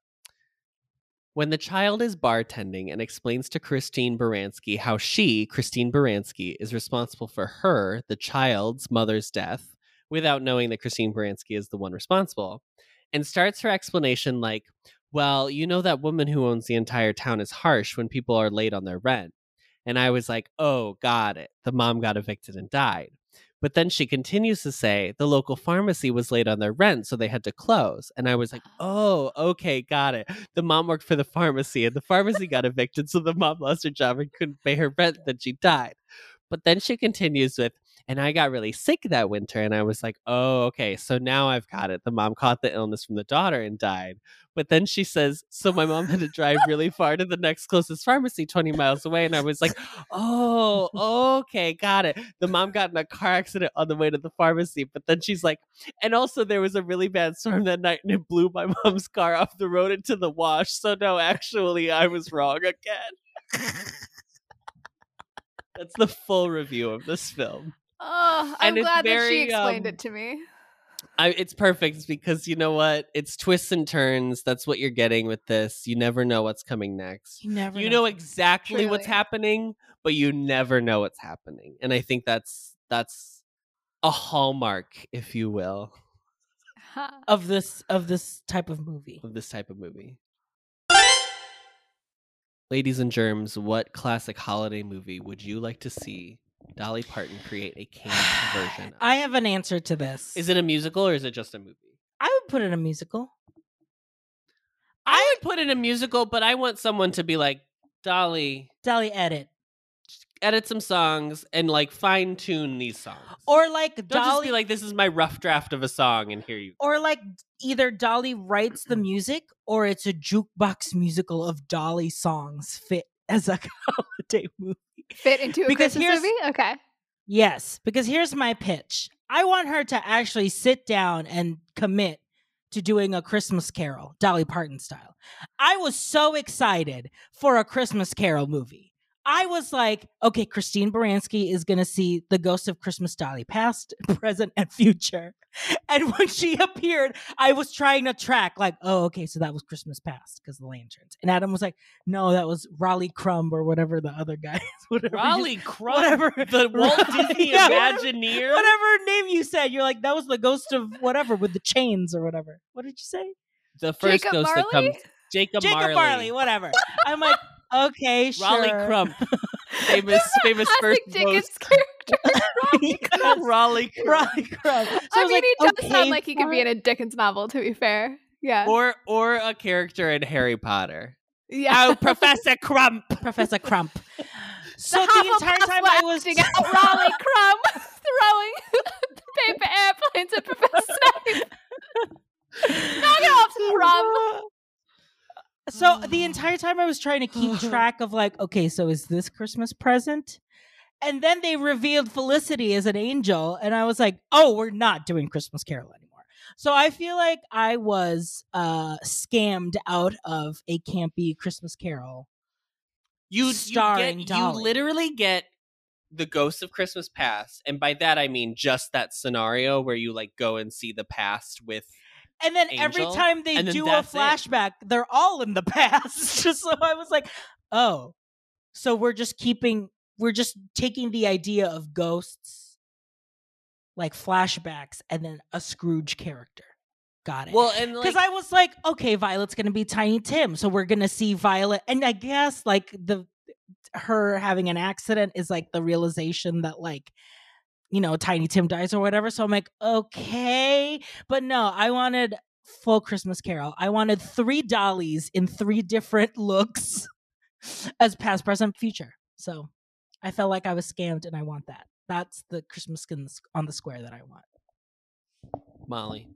when the child is bartending and explains to Christine Baranski how she, Christine Baranski, is responsible for her, the child's mother's death, without knowing that Christine Baranski is the one responsible, and starts her explanation like, well, you know that woman who owns the entire town is harsh when people are late on their rent. And I was like, oh, got it. The mom got evicted and died. But then she continues to say the local pharmacy was late on their rent, so they had to close. And I was like, ah. oh, okay, got it. The mom worked for the pharmacy, and the pharmacy got evicted, so the mom lost her job and couldn't pay her rent. Then she died. But then she continues with, And I got really sick that winter and I was like, "Oh, okay. So now I've got it. The mom caught the illness from the daughter and died." But then she says, "So my mom had to drive really far to the next closest pharmacy 20 miles away." And I was like, "Oh, okay, got it." The mom got in a car accident on the way to the pharmacy, but then she's like, "And also there was a really bad storm that night and it blew my mom's car off the road into the wash." So no, actually I was wrong again. That's the full review of this film. Oh, I'm And it's glad that she explained um, it to me. I, it's perfect because you know what? It's twists and turns. That's what you're getting with this. You never know what's coming next. You never You know. know exactly what's happening, but you never know what's happening. And I think that's that's a hallmark, if you will, of this of this type of movie. of this type of movie. Ladies and germs, what classic holiday movie would you like to see Dolly Parton create a canned version of? I have an answer to this. Is it a musical or is it just a movie? I would put it in a musical. I would put it in a musical, but I want someone to be like, Dolly, Dolly edit. edit some songs and like fine tune these songs. Or like Don't Dolly just be like, this is my rough draft of a song, and here you. or like either Dolly writes the music or it's a jukebox musical of Dolly songs fit as a holiday movie. Fit into a Because Christmas movie? Okay. Yes, because here's my pitch. I want her to actually sit down and commit to doing a Christmas Carol, Dolly Parton style. I was so excited for a Christmas Carol movie. I was like, okay, Christine Baranski is going to see the ghost of Christmas Dolly, past, present, and future. And when she appeared, I was trying to track, like, oh, okay, so that was Christmas past because the lanterns. And Adam was like, no, that was Raleigh Crumb or whatever the other guy is. Whatever you- Raleigh Crumb, whatever. the Walt Right, Disney yeah, Imagineer. Whatever name you said, you're like, that was the ghost of whatever with the chains or whatever. What did you say? The first Jacob ghost that Marley? comes, Jacob, Jacob Marley, Marley, whatever. I'm like, okay, sure. Raleigh Crump, famous famous first Dickens character. Raleigh Crump. Raleigh Crumb. So I mean, like, he does okay, sound like he could be in a Dickens novel, to be fair. Yeah. or or a character in Harry Potter. yeah. Oh, Professor Crump. Professor Crump. So the the, entire time I was out Raleigh Crump throwing paper airplanes at Professor Snape. Knock it off, Crumb. So the entire time I was trying to keep track of like, okay, so is this Christmas present? And then they revealed Felicity as an angel, and I was like, oh, we're not doing Christmas Carol anymore. So I feel like I was uh scammed out of a campy Christmas Carol. You Starring you get you literally get the ghost of Christmas past, and by that I mean just that scenario where you like go and see the past with And then every time they do a that's it. flashback, they're all in the past. so I was like, oh, so we're just keeping, we're just taking the idea of ghosts, like flashbacks, and then a Scrooge character. Got it. well, and Because like, I was like, okay, Violet's gonna be Tiny Tim, so we're gonna see Violet, and I guess like the her having an accident is like the realization that like you know Tiny Tim dies or whatever. So I'm like, okay, but no, I wanted full Christmas Carol. I wanted three dollies in three different looks as past, present, future. So I felt like I was scammed, and I want that. That's the Christmas skin on the square that I want. Molly.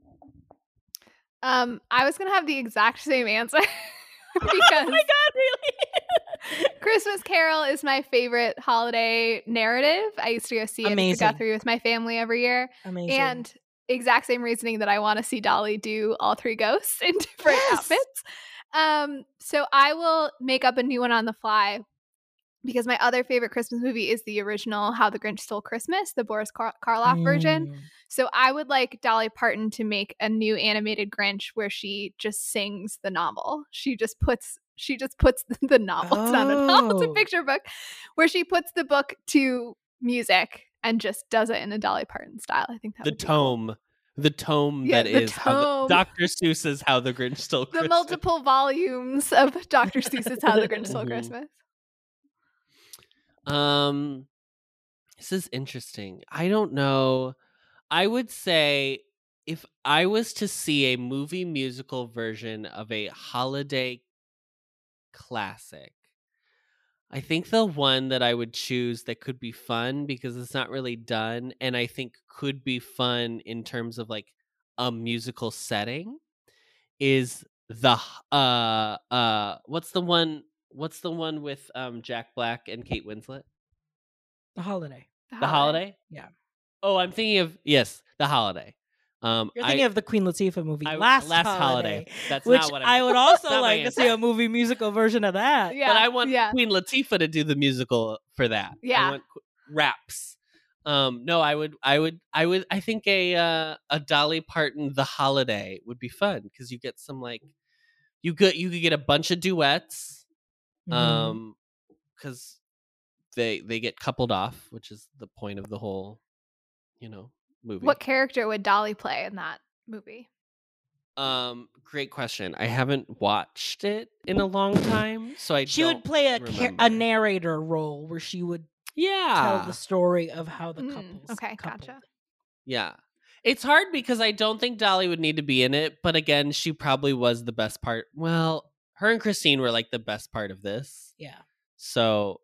Um, I was gonna have the exact same answer because oh my god, really? Christmas Carol is my favorite holiday narrative. I used to go see it at the Guthrie with my family every year. Amazing. And exact same reasoning that I want to see Dolly do all three ghosts in different Yes. outfits. Um, so I will make up a new one on the fly because my other favorite Christmas movie is the original How the Grinch Stole Christmas, the Boris Kar- Karloff version. Mm. So I would like Dolly Parton to make a new animated Grinch where she just sings the novel. She just puts she just puts the novel. It's not a novel, it's a Oh. picture book where she puts the book to music and just does it in a Dolly Parton style. I think that the would be cool. tome, the tome Yeah, that the is the- Dr. Seuss's How the Grinch Stole the Christmas. The multiple volumes of Dr. Seuss's How the Grinch Stole. Christmas. Um, this is interesting. I don't know. I would say if I was to see a movie musical version of a holiday classic, I think the one that I would choose that could be fun because it's not really done and I think could be fun in terms of like a musical setting is the uh uh what's the one what's the one with um Jack Black and Kate Winslet? The holiday. The holiday? Yeah. Oh, I'm thinking of yes, the holiday. Um You're thinking I, of the Queen Latifah movie, I- Last, Last Holiday. Holiday. That's which not what I'm I would also like to see a movie musical version of that. Yeah. but I want yeah. Queen Latifah to do the musical for that. Yeah. I want raps. Um, no, I would, I would, I would, I think a uh, a Dolly Parton The Holiday would be fun because you get some like, you could you could get a bunch of duets, Mhm. um, because they they get coupled off, which is the point of the whole, you know, movie. What character would Dolly play in that movie? Um, great question. I haven't watched it in a long time, so I she don't would play a, char- a narrator role where she would yeah tell the story of how the Mm, okay, coupled. gotcha. Yeah. It's hard because I don't think Dolly would need to be in it, but again, she probably was the best part. Well, her and Christine were like the best part of this. Yeah. So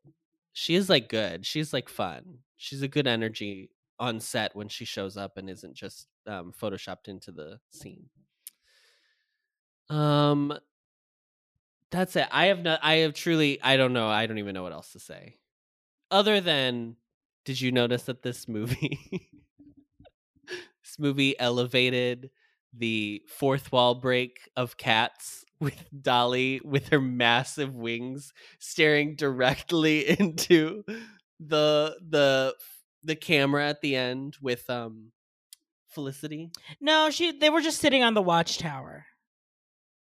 she is like good. She's like fun. She's a good energy on set when she shows up and isn't just um, photoshopped into the scene. Um, that's it. I have not. I have truly. I don't know. I don't even know what else to say, other than, did you notice that this movie, this movie elevated the fourth wall break of Cats with Dolly with her massive wings staring directly into the the the camera at the end with um Felicity. No, she. They were just sitting on the watchtower.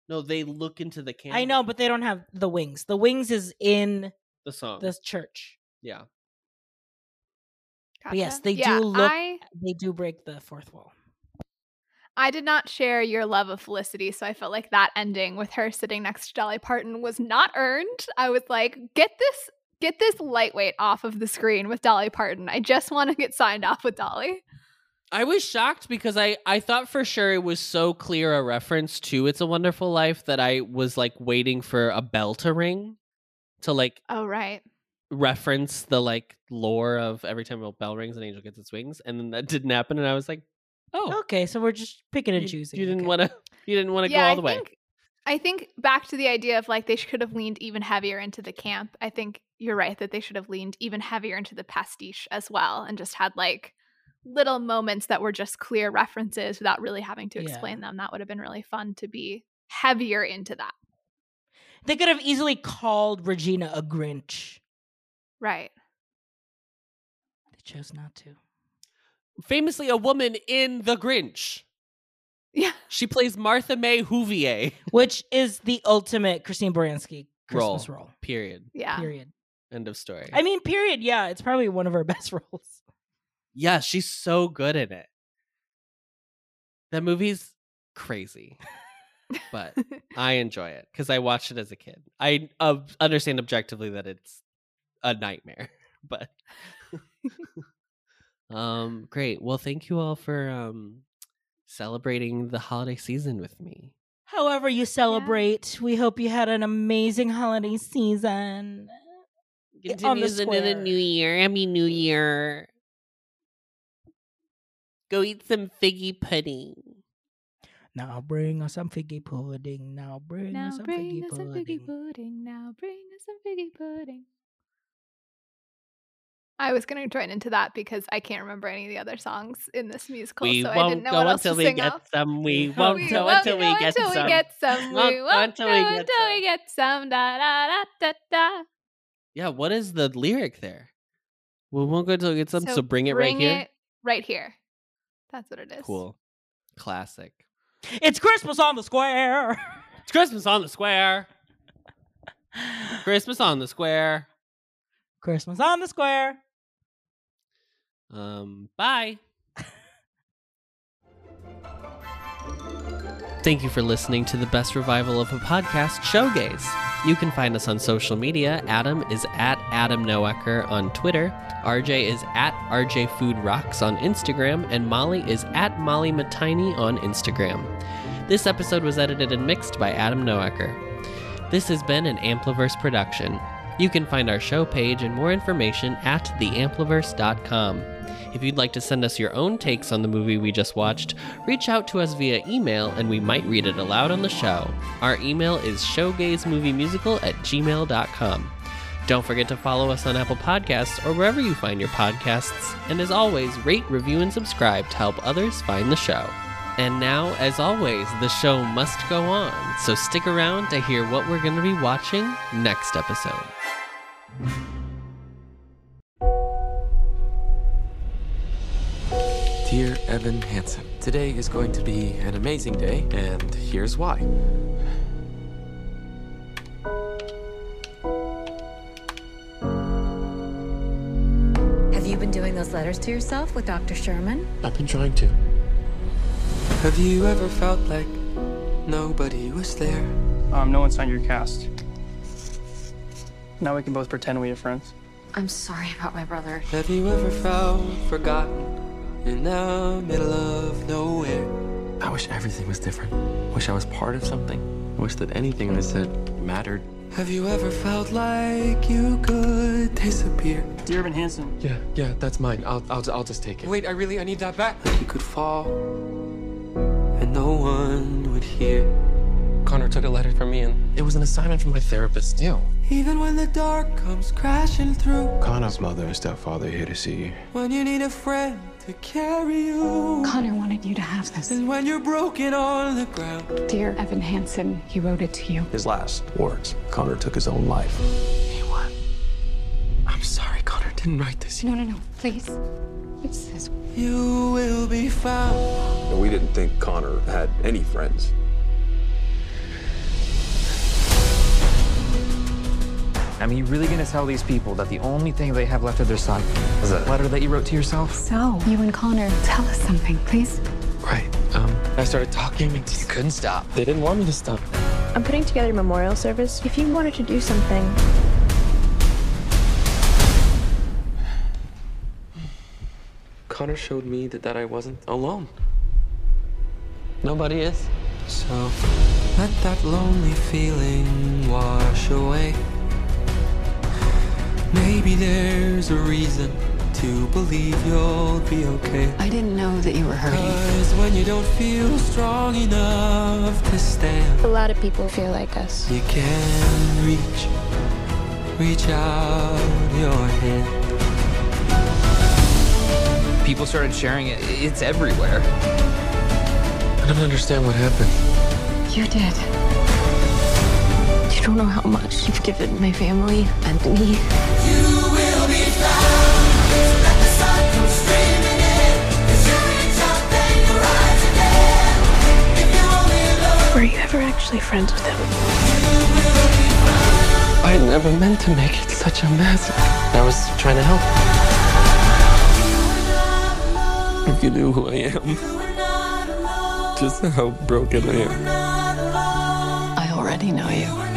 No, they look into the camera. I know, but they don't have the wings. The wings is in the song. the church. yeah. But yes, they Yeah, do look. I, They do break the fourth wall. I did not share your love of Felicity, so I felt like that ending with her sitting next to Dolly Parton was not earned. I was like, get this get this lightweight off of the screen with Dolly Parton. I just want to get signed off with Dolly. I was shocked because I I thought for sure it was so clear a reference to It's a Wonderful Life that I was like waiting for a bell to ring to like Oh right. reference the like lore of every time a bell rings an angel gets its wings and then that didn't happen and I was like, "Oh, Okay, so we're just picking and you, choosing. you didn't okay. want to you didn't want to yeah, go all I the way." think I think back to the idea of like they could have leaned even heavier into the camp. I think you're right that they should have leaned even heavier into the pastiche as well and just had like little moments that were just clear references without really having to Yeah. explain them. That would have been really fun to be heavier into that. They could have easily called Regina a Grinch. Right. They chose not to. Famously a woman in The Grinch. Yeah. She plays Martha May Whovier. Which is the ultimate Christine Baranski Role. Christmas role. Period. Yeah. Period. End of story. I mean, period. Yeah, it's probably one of her best roles. yeah, she's so good in it. That movie's crazy. but I enjoy it because I watched it as a kid. I uh, understand objectively that it's a nightmare, but um, great. Well, thank you all for um celebrating the holiday season with me. However, you celebrate, we hope you had an amazing holiday season. on the new year. Happy New Year. Go eat some figgy pudding. Now bring us some figgy pudding. Now bring Now us some bring figgy us some pudding. figgy pudding. Now bring us some figgy pudding. I was going to join into that because I can't remember any of the other songs in this musical, we so I won't didn't know go what else until to we sing get off. some. We We won't We go won't until go we get until some. we get some. Won't We go won't until go we get until some. we get some. Da da da da da. Yeah, what is the lyric there? We won't go until we get some. So, bring it right bring here. right here. That's what it is. Cool. Classic. It's Christmas on the square. It's Christmas on the square. Christmas on the square. Christmas on the square. Um, bye. Thank you for listening to the best revival of a podcast, Showgays. You can find us on social media. Adam is at Adam Noecker on Twitter. RJ is at RJ Food Rocks on Instagram, and Molly is at Molly Matiny on Instagram. This episode was edited and mixed by Adam Noecker. This has been an Ampliverse production. You can find our show page and more information at theampliverse.com. If you'd like to send us your own takes on the movie we just watched, reach out to us via email and we might read it aloud on the show. Our email is showgaysmoviemusical at gmail.com. Don't forget to follow us on Apple Podcasts or wherever you find your podcasts. And as always, rate, review, and subscribe to help others find the show. And now, as always, the show must go on, so stick around to hear what we're going to be watching next episode. Dear Evan Hansen, today is going to be an amazing day, and here's why. Have you been doing those letters to yourself with Dr. Sherman? I've been trying to. Have you ever felt like nobody was there? Um, no one signed your cast. Now we can both pretend we are friends. I'm sorry about my brother. Have you ever felt forgotten in the middle of nowhere? I wish everything was different. Wish I was part of something. Wish that anything I said mattered. Have you ever felt like you could disappear? Dear Evan Hansen. Yeah, yeah, that's mine. I'll, I'll, I'll just take it. Wait, I really, I need that back. Like you could fall, and no one would hear. Connor took a letter from me, and it was an assignment from my therapist. Ew. Even when the dark comes crashing through, Connor's mother and stepfather here to see you. when you need a friend to carry you, Connor wanted you to have this. and when you're broken on the ground. Dear Evan Hansen, he wrote it to you. His last words Connor took his own life. What? I'm sorry, Connor didn't write this. No, no, no, please. It says, You will be found. We didn't think Connor had any friends. I mean, you really gonna tell these people that the only thing they have left of their son is a letter that you wrote to yourself? So, you and Connor, tell us something, please. Right. Um, I started talking and you couldn't stop. They didn't want me to stop. I'm putting together a memorial service. If you wanted to do something, Connor showed me that, that I wasn't alone. Nobody is. So let that lonely feeling wash away. Maybe there's a reason to believe you'll be okay. I didn't know that you were hurting. Cause when you don't feel strong enough to stand, a lot of people feel like us. you can reach, reach out your hand. People started sharing it. It's everywhere. I don't understand what happened. You did. You don't know how much you've given my family and me. Were you ever actually friends with him? I never meant to make it such a mess. I was trying to help. If you knew who I am, just how broken I am. I already know you.